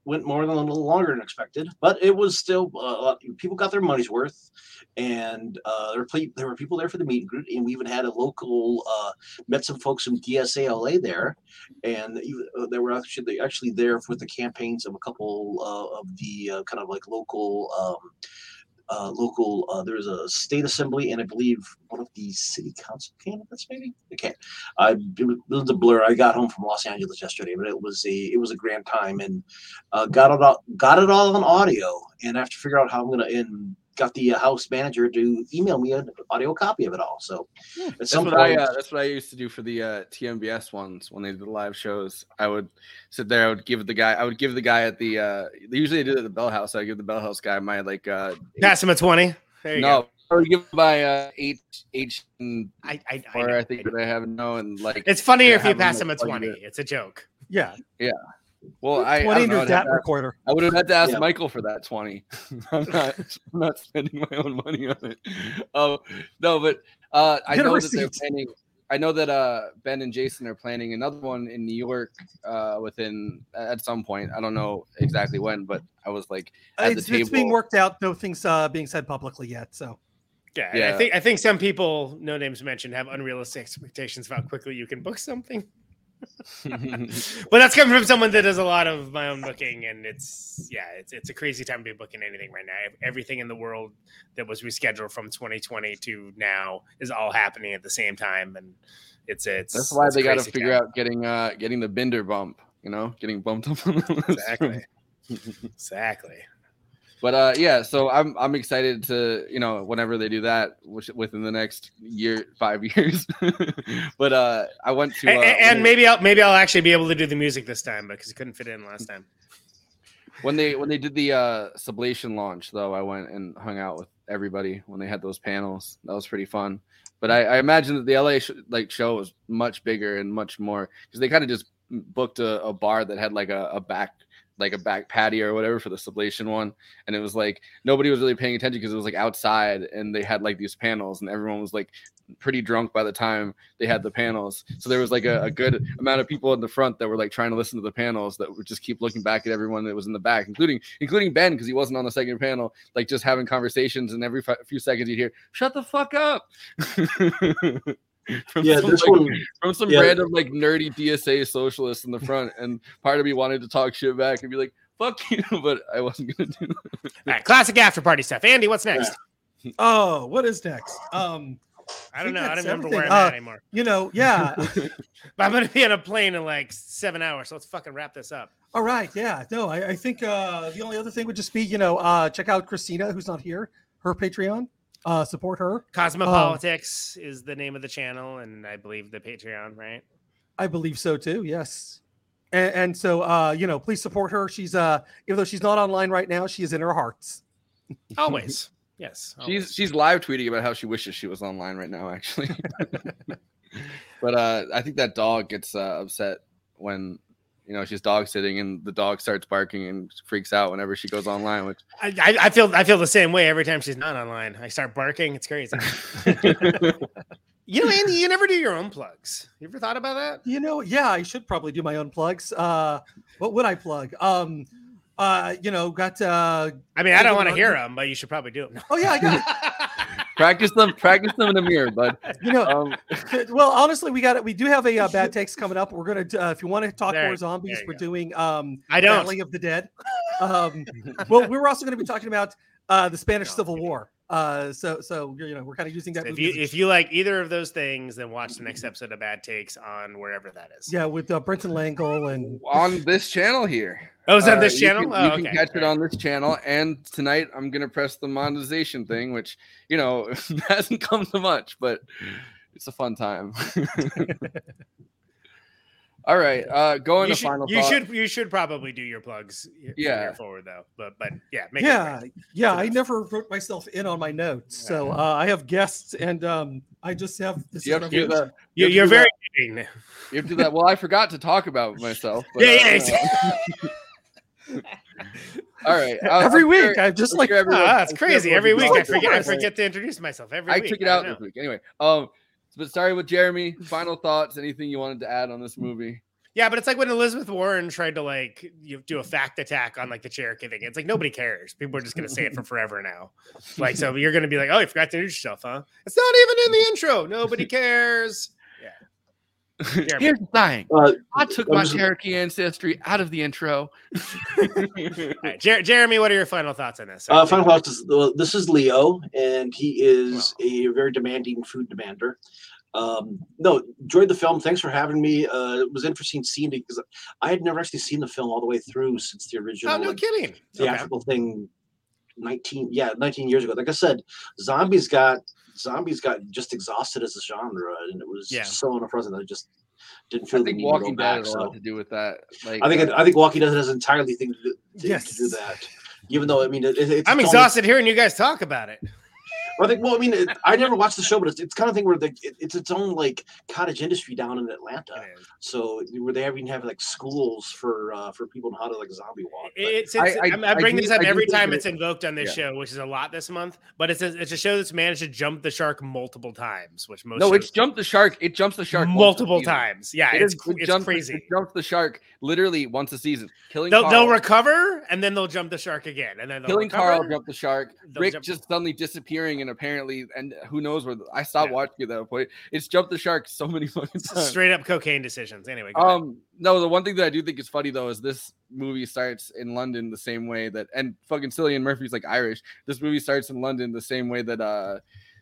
went more than a little longer than expected, but it was still uh, people got their money's worth, and uh, there were there were people there for the meet and greet, and we even had a local uh, met some folks from DSALA there, and uh, they were actually actually there with the campaigns of a couple uh, of the uh, kind of like local. Um, uh, local. Uh, there was a state assembly, and I believe one of the city council candidates, maybe. Okay, I it was, it was a blur. I got home from Los Angeles yesterday, but it was a it was a grand time, and uh, got it all got it all on audio. And I have to figure out how I'm gonna and got the uh, house manager to email me an audio copy of it all. So at That's some what point, I uh, that's what I used to do for the uh, TMBS ones when they did the live shows. I would sit there. I would give the guy. I would give the guy at the. Uh, usually I did it at the Bell House. I give the Bell House guy my like. Uh, Pass him a twenty. There you no, go. I would give my uh, H H. I I, I, or I think that I have no and like. It's funnier if you pass him a twenty. it. It's a joke. Yeah. Yeah. Well, I, I don't know, your I'd have to recorder. I would have had to ask Yeah. Michael for that twenty. I'm not. I'm not spending my own money on it. Oh no, but uh, I know that they're planning. I know that uh, Ben and Jason are planning another one in New York uh, within at some point. I don't know exactly when, but I was like at It's, the table. it's being worked out. No things uh, being said publicly yet. So Yeah, and I think I think some people, no names mentioned, have unrealistic expectations of how quickly you can book something. but that's coming from someone that does a lot of my own booking, and it's yeah, it's it's a crazy time to be booking anything right now. Everything in the world that was rescheduled from 2020 to now is all happening at the same time, and it's it's That's why it's they got to figure time. out getting uh getting the bender bump. You know, getting bumped up. on the list. exactly, exactly. But uh, yeah, so I'm I'm excited to you know whenever they do that, which within the next year, five years. but uh, I went to uh, and maybe I'll maybe I'll actually be able to do the music this time because it couldn't fit in last time. when they when they did the uh sublation launch though i went and hung out with everybody when they had those panels that was pretty fun but i, I imagine that the la sh- like show was much bigger and much more because they kind of just booked a, a bar that had like a, a back like a back patio or whatever for the sublation one and it was like nobody was really paying attention because it was like outside and they had like these panels and everyone was like pretty drunk by the time they had the panels. So there was like a, a good amount of people in the front that were like trying to listen to the panels that would just keep looking back at everyone that was in the back including including ben because he wasn't on the second panel like just having conversations and every fi- few seconds you'd hear shut the fuck up from Yeah, some, this like, one- from some yeah. random like nerdy dsa socialist in the front and part of me wanted to talk shit back and be like fuck you but i wasn't gonna do it All right, classic after party stuff. Andy, what's next? Oh, what is next? Um, I don't think know. I don't remember everything. where I'm Uh, at anymore. You know, yeah. But I'm gonna be on a plane in like seven hours, so let's fucking wrap this up. All right, yeah. No, I, I think uh, the only other thing would just be, you know, uh, check out Christina, who's not here, her Patreon. Uh, support her. Um, Cosmopolitics is the name of the channel, and I believe the Patreon, right? I believe so too. Yes. And, and so, uh, you know, please support her. She's, uh, even though she's not online right now, she is in our hearts. Always. Yes. She's she's live tweeting about how she wishes she was online right now, actually. but uh, I think that dog gets uh, upset when you know she's dog sitting and the dog starts barking and freaks out whenever she goes online. Which I, I, I feel I feel the same way every time she's not online. I start barking. It's crazy. you know, Andy, you never do your own plugs. You ever thought about that? You know, yeah, I should probably do my own plugs. Uh, what would I plug? Um, uh, you know, got. Uh, I mean, I don't want to hear them, but you should probably do them. Oh yeah, I got it. practice them, practice them in the mirror, bud. You know, Um, well, honestly, we got it. We do have a uh, bad takes coming up. We're gonna, uh, if you want to talk There- more zombies, we're go. doing um, I don't. Valley of the Dead. Um, well, we were also going to be talking about uh, the Spanish Civil War. Uh, so, so you know, we're kind of using that. If you if you like either of those things, then watch the next episode of Bad Takes on wherever that is. Yeah, with uh, Brenton Langle and on this channel here. Oh, is that this you channel? can- Oh, you can okay. catch it on this channel. And tonight I'm gonna press the monetization thing, which you know hasn't come to much, but it's a fun time. All right, uh, going you to should, final. you thought. should you should probably do your plugs. Yeah. forward though. But but yeah, make yeah, quick. yeah. I never wrote myself in on my notes, so uh, I have guests, and um, I just have this. You have to do that. You- have to you're do very that. You have to do that. Well, I forgot to talk about myself. But, Yeah, uh, yeah, you know. All right. I'll- Every I'm week, sure- I'm just I'm like, sure everyone- Ah, crazy. Every week. I forget I forget to introduce myself. Every I week. took it out this week. Anyway, um, but starting with Jeremy, final thoughts. Anything you wanted to add on this movie? Yeah, but it's like when Elizabeth Warren tried to like you do a fact attack on like the Cherokee thing. It's like nobody cares. People are just gonna say it for forever now. Like so, you're gonna be like, oh, you forgot to introduce yourself, huh? It's not even in the intro. Nobody cares. Yeah. Jeremy. Here's the thing. Uh, I took I'm my just- Cherokee ancestry out of the intro. All right, Jer- Jeremy, what are your final thoughts on this? Uh, final thoughts is well, this is Leo, and he is a very demanding food demander. Um, no, enjoyed the film. Thanks for having me. Uh, it was interesting seeing it because I had never actually seen the film all the way through since the original Oh, no like, kidding. Okay. theatrical thing. Nineteen, yeah, nineteen years ago. Like I said, zombies got zombies got just exhausted as a genre, and it was Yeah. so unpresent that I just didn't feel I the think need to go Walking Dead back. had a So lot to do with that. Like, I think uh, I think Walking Dead has entirely thing to do, to, Yes. to do that. Even though I mean, it, it's I'm its own- exhausted hearing you guys talk about it. I think. Well, I mean, it, I never watched the show, but it's, it's kind of thing where the, it, it's its own like cottage industry down in Atlanta. So where they even have like schools for uh, for people on how to like zombie walk. But- It's, it's, I, I, bring do- this up I every time it's invoked on this yeah. show, which is a lot this month. But it's a, it's a show that's managed to jump the shark multiple times, which most no, it's jumped the shark. It jumps the shark once a multiple season. times. Yeah, It it's is- it it's jumps- crazy. It jumps the shark literally once a season. Killing They'll, they'll recover and then they'll jump the shark again, and then they'll killing recover. Carl, jump the shark. Rick jump- just suddenly disappearing in apparently, and who knows where the, I stopped watching it at that point. It's jumped the shark so many fucking times. Straight up cocaine decisions. Anyway, go ahead. Um, no, the one thing that I do think is funny though is this movie starts in London the same way that, and fucking Cillian Murphy's like Irish. This movie starts in London the same way that uh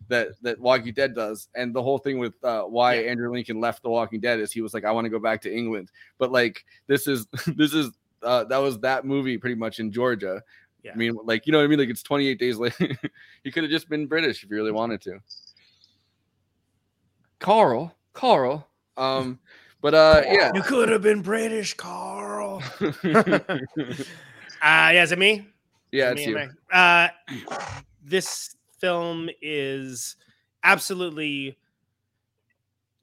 that that Walking Dead does, and the whole thing with uh, why Andrew Lincoln left The Walking Dead is he was like, I want to go back to England, but like this is this is uh, that was that movie pretty much in Georgia. Yeah. I mean, like you know what I mean? Like it's 28 days later. he could have just been British if he really wanted to. Carl, Carl. Um, but uh, yeah. You could have been British, Carl. uh, yeah, is it me? Yeah, Is it's it you. me? Uh, this film is absolutely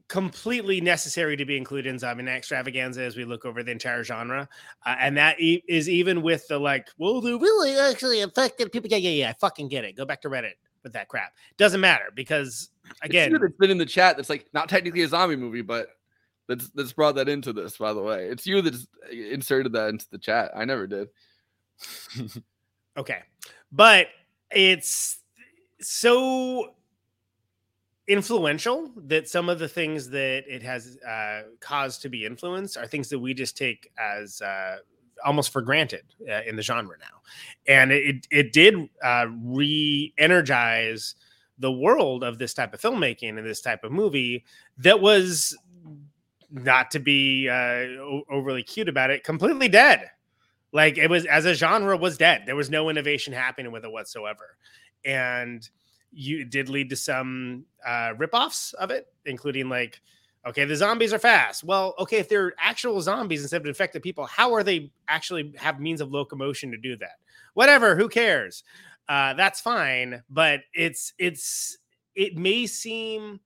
completely necessary to be included in zombie extravaganza as we look over the entire genre uh, and that e- is even with the like well they really actually affected people yeah yeah yeah i fucking get it go back to reddit with that crap doesn't matter because again it's that's been in the chat that's like not technically a zombie movie, but that's that's brought that into this. By the way, it's you that's inserted that into the chat. I never did. Okay. But it's so influential that some of the things that it has uh, caused to be influenced are things that we just take as uh, almost for granted uh, in the genre now. And it, it did uh, re energize the world of this type of filmmaking and this type of movie that was not to be uh, overly cute about it, completely dead. Like it was as a genre was dead. There was no innovation happening with it whatsoever, and you did lead to some uh, ripoffs of it, including like, okay, the zombies are fast. Well, okay, if they're actual zombies instead of infected people, how are they actually have means of locomotion to do that? Whatever, who cares? Uh, that's fine, but it's it's it may seem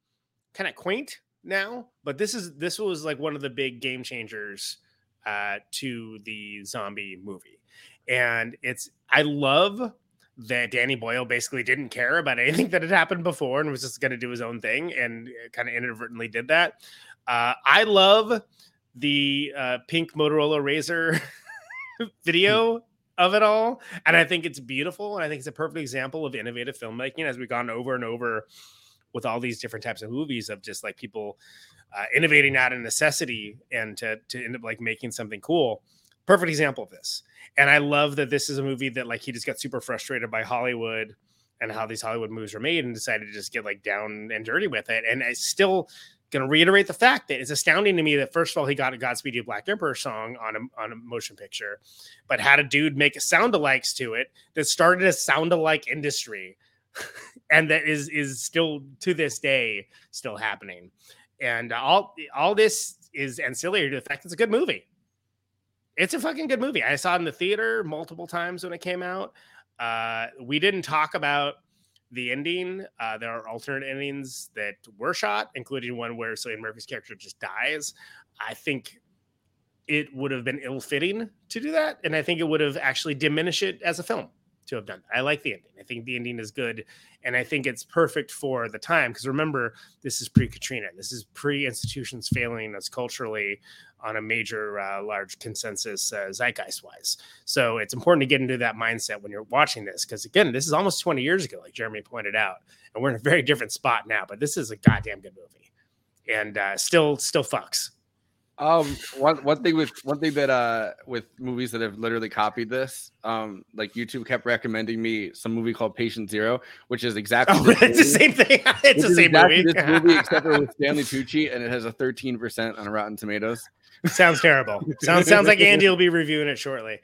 kind of quaint now, but this is this was like one of the big game changers uh, to the zombie movie, and it's I love that Danny Boyle basically didn't care about anything that had happened before and was just going to do his own thing, and kind of inadvertently did that. Uh, I love the uh, pink Motorola Razr video of it all, and I think it's beautiful, and I think it's a perfect example of innovative filmmaking as we've gone over and over with all these different types of movies of just like people uh, innovating out of necessity and to to end up like making something cool. Perfect example of this. And I love that this is a movie that like he just got super frustrated by Hollywood and how these Hollywood movies are made and decided to just get like down and dirty with it. And I still gonna reiterate the fact that it's astounding to me that first of all he got a Godspeed You Black Emperor song on a on a motion picture, but had a dude make sound alikes to it that started a sound alike industry and that is is still to this day still happening. And all all this is ancillary to the fact it's a good movie. It's a fucking good movie. I saw it in the theater multiple times when it came out. Uh, we didn't talk about the ending. Uh, there are alternate endings that were shot, including one where Cillian Murphy's character just dies. I think it would have been ill-fitting to do that, and I think it would have actually diminished it as a film to have done. I like the ending. I think the ending is good, and I think it's perfect for the time. Because remember, this is pre-Katrina. This is pre-institutions failing us culturally on a major, uh, large consensus uh, zeitgeist-wise. So it's important to get into that mindset when you're watching this. Because again, this is almost 20 years ago, like Jeremy pointed out, and we're in a very different spot now. But this is a goddamn good movie, and uh, still, still fucks. Um, one one thing with one thing that uh with movies that have literally copied this, um, like YouTube kept recommending me some movie called Patient Zero, which is exactly Oh, it's the same thing. It's the same exactly movie. This movie, except for with Stanley Tucci, and it has a thirteen percent on Rotten Tomatoes. Sounds terrible. Sounds sounds like Andy will be reviewing it shortly.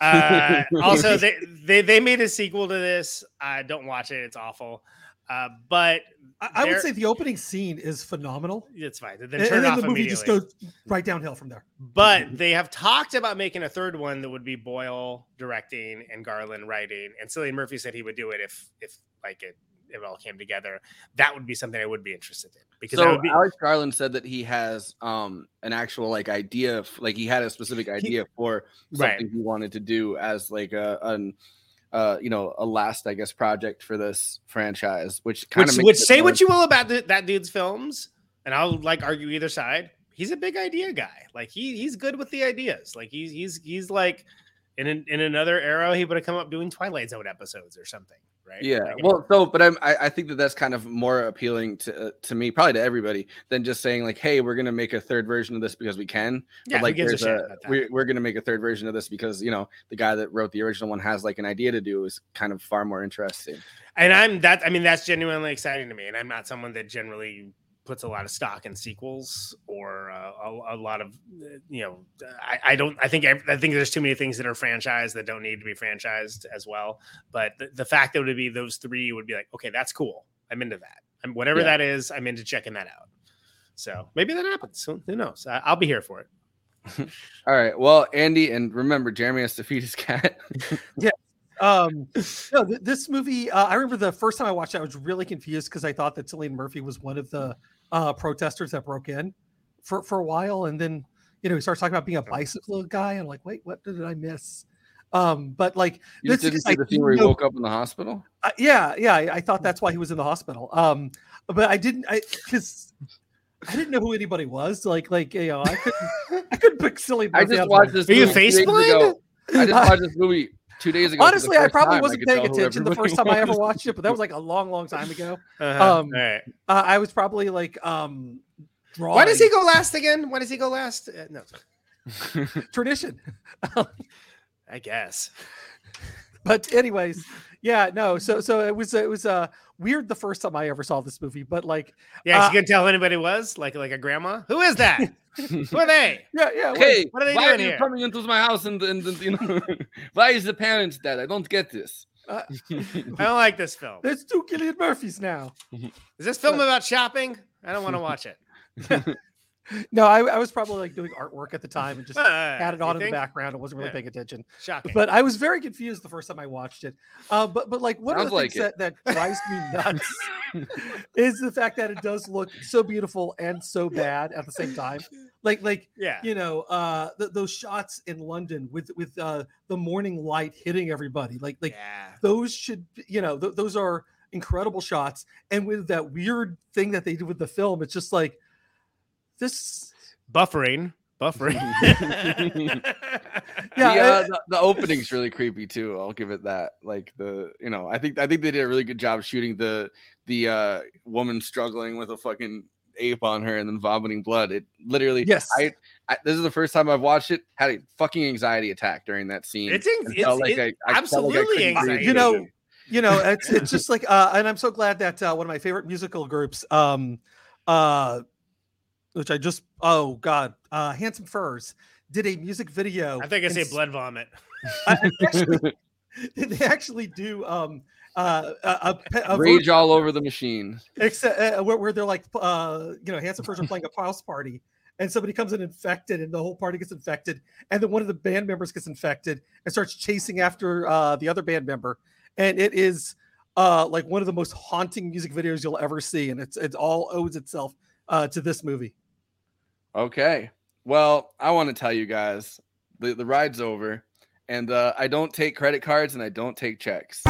Uh, also, they, they they made a sequel to this. Uh, don't watch it; it's awful. Uh, but I, I would say the opening scene is phenomenal. it's fine. Then And, turn and then off the movie just goes right downhill from there. But they have talked about making a third one that would be Boyle directing and Garland writing. And Cillian Murphy said he would do it if if like it it all came together. That would be something I would be interested in because so would be Alex Garland said that he has um an actual like idea, like he had a specific idea for Right. something he wanted to do as like a an uh you know a last I guess project for this franchise, which kind which, of which say what you will about the, that dude's films, and I'll like argue either side. He's a big idea guy. Like he he's good with the ideas. Like he's he's he's like in an, in another era, he would have come up doing Twilight Zone episodes or something, right? Yeah. Like, Well, so, but I'm, I, I think that that's kind of more appealing to uh, to me, probably to everybody, than just saying like, "Hey, we're gonna make a third version of this because we can." Yeah, but like, gives a a, we're, we're gonna make a third version of this because you know the guy that wrote the original one has like an idea to do is kind of far more interesting. and I'm that. I mean, that's genuinely exciting to me. And I'm not someone that generally puts a lot of stock in sequels or uh, a, a lot of uh, you know. I, I don't. I think ev- I think there's too many things that are franchised that don't need to be franchised as well. But the, the fact that it would be those three would be like, okay, that's cool. I'm into that. And whatever Yeah. that is, I'm into checking that out. So maybe that happens. Who who knows? I, I'll be here for it. All right. Well, Andy, and remember, Jeremy has to feed his cat. yeah. Um, no, th- this movie, uh, I remember the first time I watched it, I was really confused because I thought that Cillian Murphy was one of the uh, protesters that broke in for, for a while. And then, you know, he starts talking about being a bicycle guy. And I'm like, wait, what did I miss? Um, but like, You this didn't is see like, the scene where he no- woke up in the hospital. uh, yeah, yeah, I, I thought that's why he was in the hospital. Um, but I didn't, I because I didn't know who anybody was. Like, like you know, I couldn't, I couldn't pick silly. I just watched this. movie two days ago. I just watched this movie two days ago. Honestly, I probably time. wasn't could paying attention the first time I ever watched it, but that was like a long, long time ago. Uh-huh. Um, All right. uh, I was probably like, um, drawing. Why does he go last again? Why does he go last? Uh, no, tradition? I guess. but anyways, yeah, no. So, so it was, it was uh weird the first time I ever saw this movie, but like, Yeah, uh, you can tell who anybody was, like like a grandma. Who is that? who are they? Yeah, yeah. Hey, what are they why doing are you here? coming into my house and, and, and, you know, why is the parents dead? I don't get this. Uh, I don't like this film. There's two Cillian Murphys now. Is this film about shopping? I don't want to watch it. No, I, I was probably like doing artwork at the time and just Uh, had it on in the background. I wasn't really Yeah. paying attention. Shocking. But I was very confused the first time I watched it. Uh, but but like one of Sounds the like things that, that drives me nuts is the fact that it does look so beautiful and so bad at the same time. Like like Yeah. you know uh th- those shots in London with with uh the morning light hitting everybody. Like like those should you know th- those are incredible shots. And with that weird thing that they do with the film, it's just like this buffering, buffering. Yeah, the, uh, I- the, the opening's really creepy too. I'll give it that. Like the, you know, I think I think they did a really good job shooting the the uh woman struggling with a fucking ape on her and then vomiting blood. It literally, Yes. I, I this is the first time I've watched it. Had a fucking anxiety attack during that scene. It's anx- and felt it's- it- I- I felt like I absolutely anxiety. you know you know it's it's just like uh and i'm so glad that uh one of my favorite musical groups um uh which i just oh god uh handsome furs did a music video I think I say s- blood vomit. I- I actually- they actually do um uh a, a, a Rage version- all over the machine. except uh, where, where they're like uh you know handsome furs are playing a house party and somebody comes in infected and the whole party gets infected and then one of the band members gets infected and starts chasing after uh the other band member and it is uh like one of the most haunting music videos you'll ever see and it's it all owes itself uh to this movie Okay. Well, I want to tell you guys the, the ride's over, and uh, I don't take credit cards and I don't take checks.